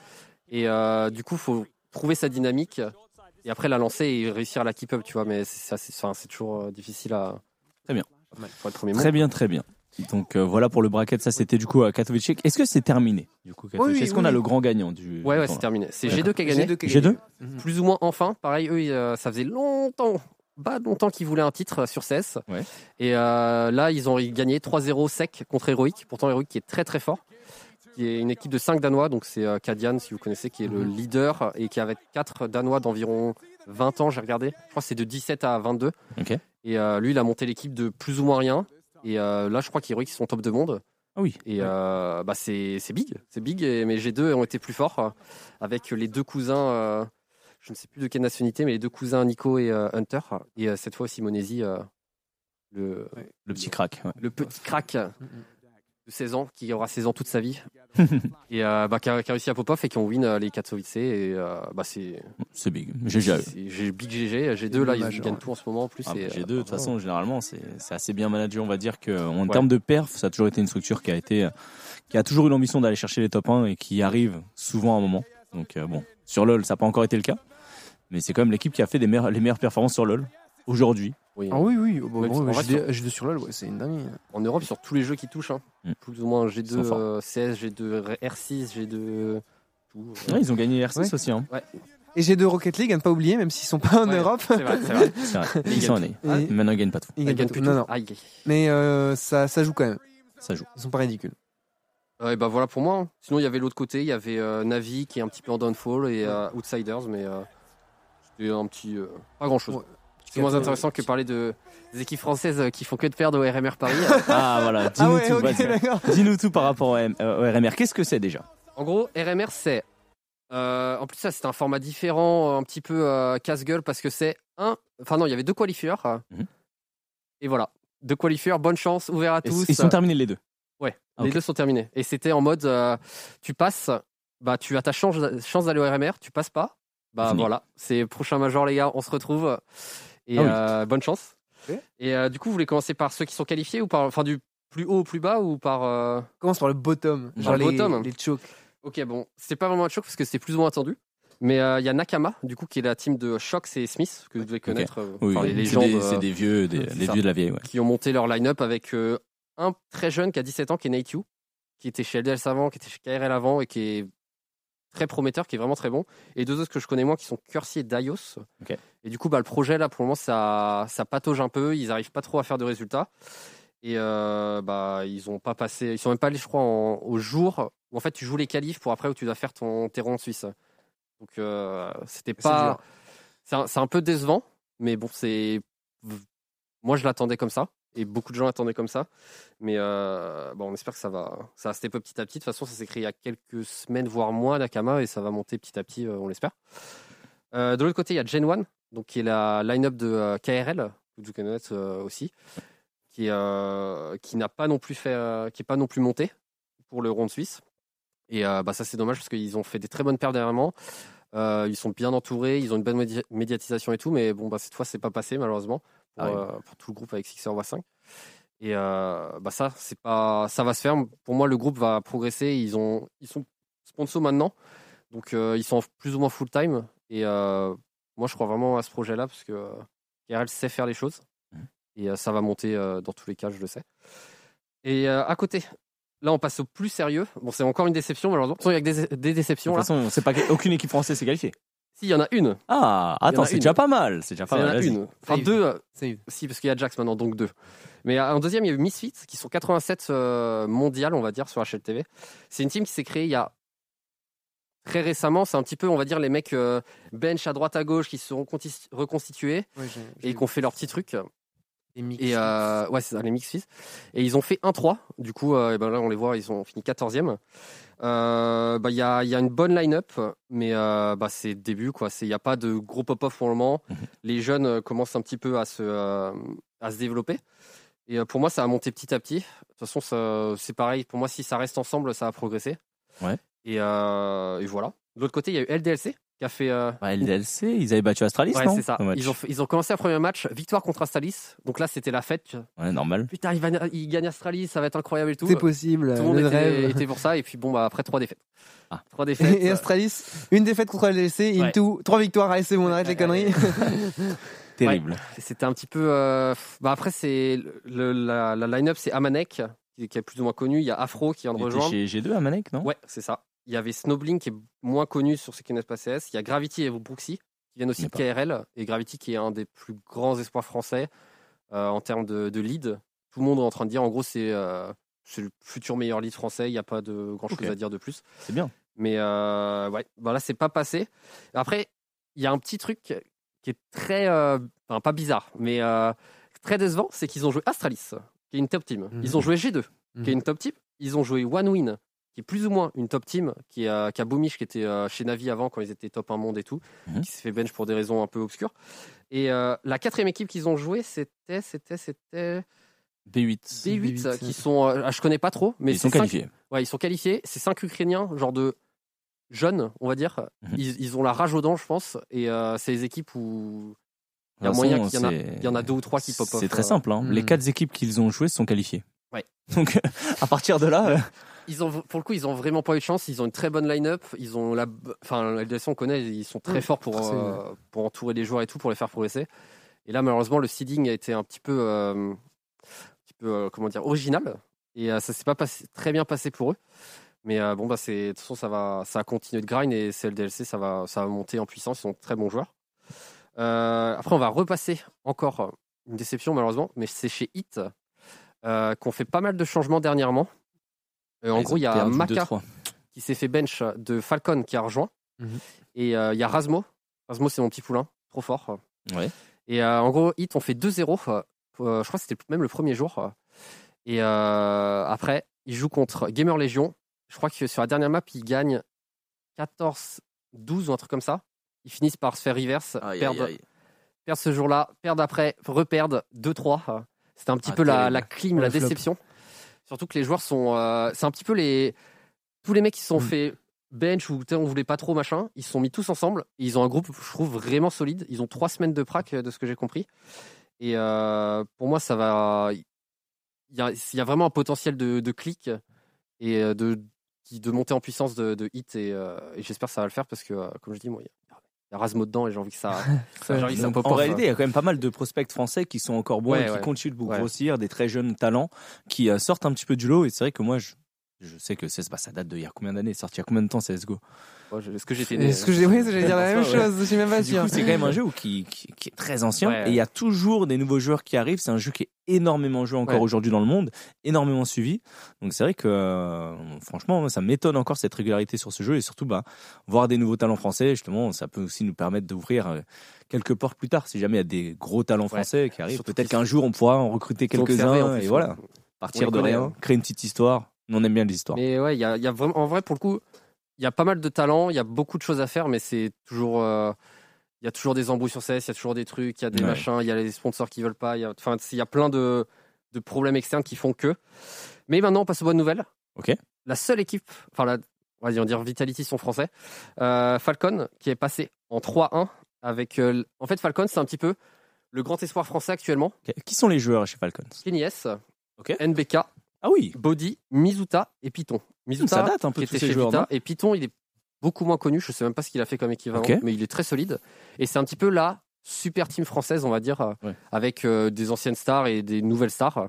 Et euh, du coup, faut trouver sa dynamique. Et après la lancer et réussir à la keep up, tu vois. Mais c'est ça, c'est toujours euh, difficile à. Très bien. Ouais, Faut être premier mot. Très bien, très bien. Donc euh, voilà pour le bracket, ça c'était du coup à Katowice. Est-ce que c'est terminé du coup Katowice? Oui, Est-ce qu'on oui. a le grand gagnant du Ouais, ouais, c'est terminé. C'est D'accord. G2 qui a gagné. G2 qui a G2 gagné. Mhm. Plus ou moins enfin. Pareil, eux, ça faisait longtemps, pas longtemps qu'ils voulaient un titre sur CS. Ouais. Et euh, là, ils ont gagné 3-0 sec contre Heroic. Pourtant, Heroic qui est très très fort. Qui est une équipe de 5 Danois. Donc c'est euh, Kadian, si vous connaissez, qui est le Mhm. leader et qui avait 4 Danois d'environ 20 ans, j'ai regardé. Je crois que c'est de 17 à 22. Ok. Et euh, lui, il a monté l'équipe de plus ou moins rien. Et euh, là, je crois qu'Heroic, ils sont top de monde. Ah oui. Et euh, bah c'est big, c'est big. Et, mais G2 ont été plus forts euh, avec les deux cousins. Je ne sais plus de quelle nationalité, mais les deux cousins Nico et euh, Hunter. Et euh, cette fois Simonesi, euh, le, Le petit crack. ouais. le petit crack de 16 ans qui aura 16 ans toute sa vie. et euh, bah, qui, a, qui a réussi à pop-off et qui ont win euh, les Katowice. Et euh, bah c'est C'est big. GG à eux. c'est- j'ai big GG. G2 là, ils, Majeur, gagnent ouais. tout en ce moment en plus. Ah, et, G2, euh, de toute façon, généralement, c'est assez bien managé. On va dire que en Ouais. termes de perf, ça a toujours été une structure qui a été, qui a toujours eu l'ambition d'aller chercher les top 1 et qui arrive souvent à un moment. Donc euh, bon, sur LoL, ça n'a pas encore été le cas, mais c'est quand même l'équipe qui a fait des meilleures, les meilleures performances sur LoL aujourd'hui. oui. Ah oui, oui. Bon, Même si- bon, en vrai, G2 G2 sur LoL, ouais, c'est une dinguerie. En Europe, sur tous les jeux qui touchent, hein. Mm. plus ou moins Ils G2, sont forts. euh, CS, G2, R6, G2, tout. euh. Ouais, ils ont gagné R6 Ouais. aussi. Hein. Et G2 Rocket League, à ne pas oublier, même s'ils sont pas en Ouais, Europe. C'est vrai, c'est vrai. Ils Ils sont gagnent allés. Et- Maintenant, ils gagnent pas tout. Ils Ils gagnent gagnent tout. Non, non. Aïe. Mais euh, ça, ça joue quand même. Ça joue. Ils sont pas ridicules. Ouais, bah voilà pour moi. hein. Sinon, il y avait l'autre côté, il y avait euh, Navi qui est un petit peu en downfall et euh, Outsiders, mais un petit. euh, pas grand chose. Ouais. C'est moins intéressant que parler de, des équipes françaises euh, qui font que de perdre au RMR Paris. Ah voilà, Ah dis-nous tout. ok, vas-y. d'accord. Dis-nous tout par rapport au, M- euh, au RMR. Qu'est-ce que c'est déjà? En gros, RMR, c'est. euh, en plus, ça, c'est un format différent, un petit peu euh, casse-gueule parce que c'est un. Enfin, non, il y avait deux qualifieurs. Mhm. Et voilà. Deux qualifieurs, bonne chance, ouvert à tous. Ils sont terminés les deux? Ouais, Ah, les ok. deux sont terminés. Et c'était en mode, euh, tu passes, bah tu as ta chance, chance d'aller au RMR, tu passes pas, bah Fini. voilà, c'est prochain major les gars, on se retrouve. Et Ah oui. euh, bonne chance. Et euh, du coup, vous voulez commencer par ceux qui sont qualifiés ou par, enfin du plus haut au plus bas ou par. euh, Commence par le bottom. Par Genre le les, bottom. les chokes. Ok, bon, c'était pas vraiment un choc parce que c'était plus ou moins attendu. Mais euh, il y a Nakama, du coup, qui est la team de Shox et Smith, que vous devez connaître, euh, Oui, les c'est légendes des, c'est des vieux, des, c'est les ça. vieux de la vieille. Ouais. qui ont monté leur line-up avec euh, un très jeune qui a 17 ans, qui est Nate qui était chez LDL avant, qui était chez KRL avant et qui est très prometteur, qui est vraiment très bon. Et deux autres que je connais moins qui sont Cursi et Daios. Et du coup, bah, le projet, là, pour le moment, ça, ça patauge un peu. Ils n'arrivent pas trop à faire de résultats. Et euh, bah, ils ont pas passé, ils sont même pas allés, je crois, en- au jour où en fait tu joues les qualifs pour après où tu dois faire ton terrain en Suisse. Donc euh, c'était pas, c'est un, un peu décevant, mais bon, c'est, moi je l'attendais comme ça et beaucoup de gens l'attendaient comme ça. Mais euh, bon, on espère que ça va, ça va step up petit à petit. De toute façon, ça s'est créé il y a quelques semaines, voire mois, Nakama, et ça va monter petit à petit, euh, on l'espère. Euh, de l'autre côté, il y a Gen 1, donc qui est la line-up de KRL, que vous connaissez aussi, qui, qui n'a pas non plus fait, qui est pas non plus monté pour le round suisse. Et bah, ça, c'est dommage parce qu'ils ont fait des très bonnes paires dernièrement. Ils sont bien entourés, ils ont une bonne médi- médiatisation et tout, mais bon, bah, cette fois, c'est pas passé malheureusement pour, Ah oui. euh, pour tout le groupe avec Sixer Voix 5. Et euh, bah ça, c'est pas, ça va se faire. Pour moi, le groupe va progresser. Ils ont, ils sont sponsors maintenant, donc euh, ils sont plus ou moins full time. Et moi, je crois vraiment à ce projet-là parce que KRL sait faire les choses Mhm. et ça va monter dans tous les cas, je le sais. Et à côté, là, on passe au plus sérieux. Bon, c'est encore une déception malheureusement. De toute façon, Il y a que des, des De déceptions toute là. façon, c'est pas aucune équipe française s'est qualifiée. Si, il y en a une. Ah, attends, c'est déjà pas mal. C'est déjà pas Il y en mal. a une. Enfin, Save. deux. euh, Save. Si, parce qu'il y a Jax maintenant, donc deux. Mais euh, en deuxième, il y a eu Misfits, qui sont 87 euh, mondiales, on va dire, sur HLTV. C'est une team qui s'est créée il y a très récemment. C'est un petit peu, on va dire, les mecs euh, bench à droite à gauche qui se sont reconsti- reconstitués Ouais, j'ai- j'ai et qui ont fait leurs petits trucs. Des mix. Et euh, ouais, c'est ça, les. Et ils ont fait 1-3. Du coup, euh, et ben là, on les voit, ils ont fini 14e. Euh, bah, Il y, a, il y a une bonne line-up, mais euh, bah, c'est le début. quoi. C'est- Il n'y a pas de gros pop-off pour le moment. Les jeunes euh, commencent un petit peu à se, euh, à se développer. Et euh, pour moi, ça a monté petit à petit. De toute façon, ça- c'est pareil. Pour moi, si ça reste ensemble, ça va progresser. Ouais. Et, euh, et voilà. De l'autre côté, il y a eu LDLC qui a fait. euh, Ouais, LDLC, ils avaient battu Astralis, ouais, non c'est ça. Ils ont, fait- ils ont commencé un premier match, victoire contre Astralis. Donc là, c'était la fête. Ouais, normal. Putain, il, va, il gagne Astralis, ça va être incroyable et tout. C'est possible. Tout le monde était, rêve. était pour ça. Et puis bon, bah, après trois défaites. Ah. Trois défaites. Et Astralis, une défaite contre LLC, Ouais. into trois victoires. Allez, c'est bon, on arrête les conneries. Terrible. C'était un petit peu. euh, Bah après, c'est le, la, la line-up, c'est Amanek, qui, est plus ou moins connu. Il y a Afro qui vient de rejoindre. chez G2 à Manek, non? Ouais, c'est ça. Il y avait Snowblink qui est moins connu sur ce qui n'est pas CS. Il y a Gravity et Brooksy qui viennent aussi de. KRL. Et Gravity qui est un des plus grands espoirs français euh, en termes de, de lead. Tout le monde est en train de dire, en gros, c'est euh, le futur meilleur lead français. Il n'y a pas de grand chose à dire de plus. C'est bien. Mais euh, ouais, bah là, c'est pas passé. Après, il y a un petit truc qui est très. enfin, pas bizarre, mais très décevant c'est qu'ils ont joué Astralis, qui est une top team. Mhm. Ils ont joué G2, Mhm. qui est une top team. Ils ont joué One Win, qui est plus ou moins une top team, qui, est, euh, qui a Bomish, qui était euh, chez Navi avant, quand ils étaient top 1 monde et tout, Mhm. qui s'est fait bench pour des raisons un peu obscures. Et euh, la quatrième équipe qu'ils ont joué, c'était. C'était. C'était. B8. B8, B8, qui sont. euh, ah, je connais pas trop, mais Ils sont cinq- qualifiés. Ouais, ils sont qualifiés. C'est cinq Ukrainiens, genre de jeunes, on va dire. Mhm. Ils, ils ont la rage aux dents, je pense. Et euh, c'est les équipes où il y a moyen qu'il y en a, c'est- il y en a deux ou trois qui pop off. C'est très simple. Hein. Hmm. Les quatre équipes qu'ils ont jouées sont qualifiées. Ouais. Donc à partir de là, euh, Ils ont, pour le coup, ils ont vraiment pas eu de chance. Ils ont une très bonne line-up. Ils ont la, enfin, la LDC, on connaît, ils sont très forts pour, euh, pour entourer les joueurs et tout, pour les faire progresser. Et là, malheureusement, le seeding a été un petit peu, euh, un petit peu euh, comment dire, original. Et ça s'est pas passé, très bien passé pour eux. Mais bon, bah, c'est, de toute façon, ça va, ça a continué de grind et CLDLC, ça va, ça va monter en puissance. Ils sont de très bons joueurs. Après, on va repasser encore une déception, malheureusement, mais c'est chez Hit qu'on fait pas mal de changements dernièrement. Euh, en ils gros, il y a Maka 2-3. qui s'est fait bench de Falcon qui a rejoint. Mhm. Et euh, il y a Rasmo. Rasmo, c'est mon petit poulain, trop fort. Ouais. Et euh, en gros, Hit, on fait 2-0. euh, je crois que c'était même le premier jour. Et euh, après, il joue contre Gamer Legion. Je crois que sur la dernière map, il gagne 14-12 ou un truc comme ça. Ils finissent par se faire reverse, perdre, perdre ce jour-là, perdre après, reperdre 2-3. C'était un petit Ah, peu la, la clim, la flop. Surtout que les joueurs sont. euh, c'est un petit peu les. Tous les mecs qui se sont Mm. fait bench ou tu sais, on voulait pas trop machin, ils se sont mis tous ensemble. Et ils ont un groupe, je trouve, vraiment solide. Ils ont trois semaines de prac, euh, de ce que j'ai compris. Et euh, pour moi, ça va. Il y a, il y a vraiment un potentiel de, de clic et euh, de, qui- de monter en puissance de, de hit. Et, euh, et j'espère que ça va le faire parce que, euh, comme je dis, moi, il y a, y a Rasmo dedans et j'ai envie que ça. ça, j'ai envie que ça Donc, pop En réalité, il y a quand même pas mal de prospects français qui sont encore bons Ouais, et qui ouais. continuent de Ouais. grossir, des très jeunes talents qui euh, sortent un petit peu du lot. Et c'est vrai que moi, je, je sais que c'est, bah, ça date d'il y a combien d'années, sorti il y a combien de temps CSGO je- Est-ce que j'étais Est-ce que j'ai, oui, j'allais dire la même Ça, ouais. chose. Je suis même pas Du sûr. coup, c'est quand même un jeu qui, qui, qui est très ancien Ouais. et il y a toujours des nouveaux joueurs qui arrivent. C'est un jeu qui est énormément joué encore Ouais. aujourd'hui dans le monde, énormément suivi. Donc c'est vrai que euh, franchement, ça m'étonne encore cette régularité sur ce jeu et surtout bah voir des nouveaux talents français. Justement, ça peut aussi nous permettre d'ouvrir euh, quelques portes plus tard. Si jamais il y a des gros talents français qui arrivent, Surtout peut-être qu'un jour on pourra en recruter quelques-uns et voilà, partir On de rien, hein. créer une petite histoire. On aime bien les histoires. Mais ouais, il y a, il y a vraiment, en vrai, pour le coup, il y a pas mal de talents, il y a beaucoup de choses à faire, mais c'est toujours, euh, il y a toujours des embrouilles sur CS, il y a toujours des trucs, il y a des Ouais. machins, il y a les sponsors qui veulent pas, il y a, enfin, il y a plein de, de problèmes externes qui font que. Mais maintenant, on passe aux bonnes nouvelles. Ok. La seule équipe, enfin, la, on va dire, Vitality sont français, euh, Falcon, qui est passé en 3-1 avec, euh, en fait, Falcon, c'est un petit peu le grand espoir français actuellement. Qui sont les joueurs chez Falcons Kenny S, Ok. NBK, Ah oui, Body, Mizuta et Python. Mizuta, ça date un peu qui tous était ces chez joueurs. Vita, non et Python, il est beaucoup moins connu. Je sais même pas ce qu'il a fait comme équivalent, Ok. mais il est très solide. Et c'est un petit peu la super team française, on va dire, euh, Ouais. avec euh, des anciennes stars et des nouvelles stars.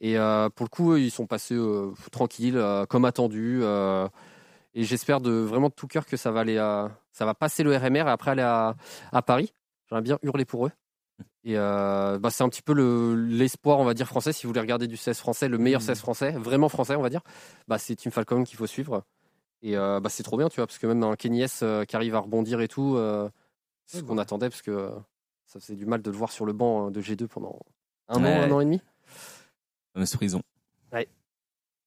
Et euh, pour le coup, eux, ils sont passés euh, tranquilles, euh, comme attendu. euh, et j'espère de vraiment de tout cœur que ça va aller, à- ça va passer le RMR et après aller à, à Paris. J'aimerais bien hurler pour eux. Et euh, bah, c'est un petit peu le- l'espoir, on va dire, français. Si vous voulez regarder du CS français, le meilleur Mhm. CS français, vraiment français, on va dire, bah, c'est Team Falcon qu'il faut suivre. Et euh, bah, c'est trop bien, tu vois, parce que même un Kenny S euh, qui arrive à rebondir et tout, euh, c'est ce Ouais, qu'on bah. attendait, parce que ça faisait du mal de le voir sur le banc euh, de G2 pendant un Ouais. an, un an et demi. Fameuse prison.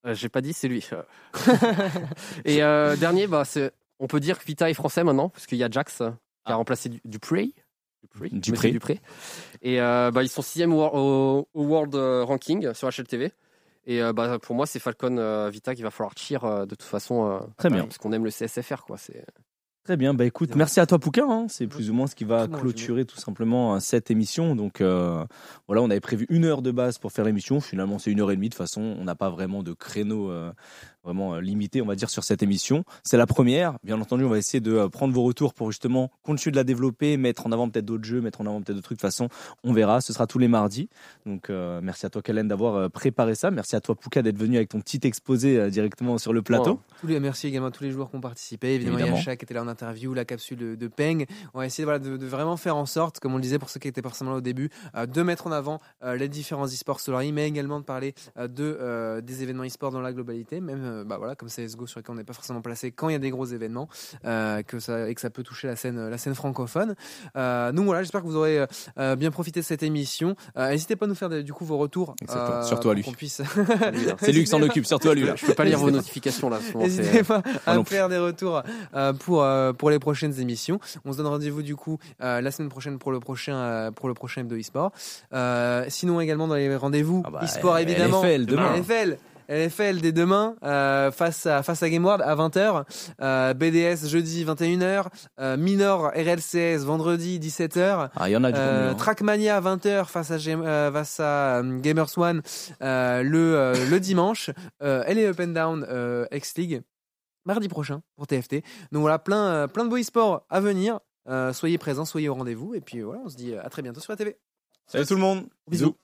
Euh, J'ai pas dit, c'est lui. et dernier, bah, on peut dire que Vita est français maintenant, parce qu'il y a Jax qui a Ah. remplacé Du- Dupré. Dupré. Dupré. Et euh, bah, ils sont sixième au, World euh, Ranking sur HLTV. Et euh, bah, pour moi, c'est Falcon euh, Vita qu'il va falloir cheer euh, de toute façon. euh, Très bien. Parce qu'on aime le CSFR, quoi. C'est... Très bien, bah écoute, merci à toi Pouquin, hein. c'est plus ou moins ce qui va clôturer tout simplement cette émission. Donc euh, voilà, on avait prévu une heure de base pour faire l'émission, finalement c'est une heure et demie de toute façon, on n'a pas vraiment de créneau euh, vraiment euh, limité, on va dire, sur cette émission. C'est la première. Bien entendu, on va essayer de euh, prendre vos retours pour justement continuer de la développer, mettre en avant peut-être d'autres jeux, mettre en avant peut-être d'autres trucs. De toute façon, on verra. Ce sera tous les mardis. Donc, euh, merci à toi, Kellen, d'avoir préparé ça. Merci à toi, Pouka, d'être venu avec ton petit exposé euh, directement sur le plateau. Tous les, merci également à tous les joueurs qui ont participé. Évidemment, Évidemment. qui était là en interview, la capsule de, de Peng. On va essayer voilà, de, de vraiment faire en sorte, comme on le disait pour ceux qui étaient forcément là au début, euh, de mettre en avant les différents e-sports Solari, mais également de parler de, des événements e-sport dans la globalité, même euh, bah, voilà, comme CSGO sur lesquels on n'est pas forcément placé quand il y a des gros événements euh, que ça, et que ça peut toucher la scène, la scène francophone. Euh, donc voilà, j'espère que vous aurez euh, bien profité de cette émission. Euh, N'hésitez pas à nous faire des- du coup vos retours. Euh, Surtout à pour lui. qu'on puisse... C'est lui qui s'en occupe, surtout à lui. Là. Je peux pas lire vos notifications là. N'hésitez pas à me faire des retours euh, pour euh, pour les prochaines émissions. On se donne rendez-vous du coup euh, la semaine prochaine pour le prochain euh, pour le prochain de e-sport. Euh, sinon également dans les rendez-vous Ah bah, e-sport évidemment. LFL demain. LFL. LFL dès demain euh, face à face à GameWorld à 20h, euh, BDS jeudi 21h, euh, Minor RLCS vendredi 17h, Ah, il y en a du euh, bon, hein. Trackmania 20h face à, euh, face à Gamers One euh, le, euh, le dimanche. Euh, LA Up and Down euh, X-League mardi prochain pour TFT. Donc voilà, plein, plein de beaux e-sports à venir. Euh, soyez présents, soyez au rendez-vous. Et puis voilà, on se dit à très bientôt sur la TV. Salut tout le monde. Bisous.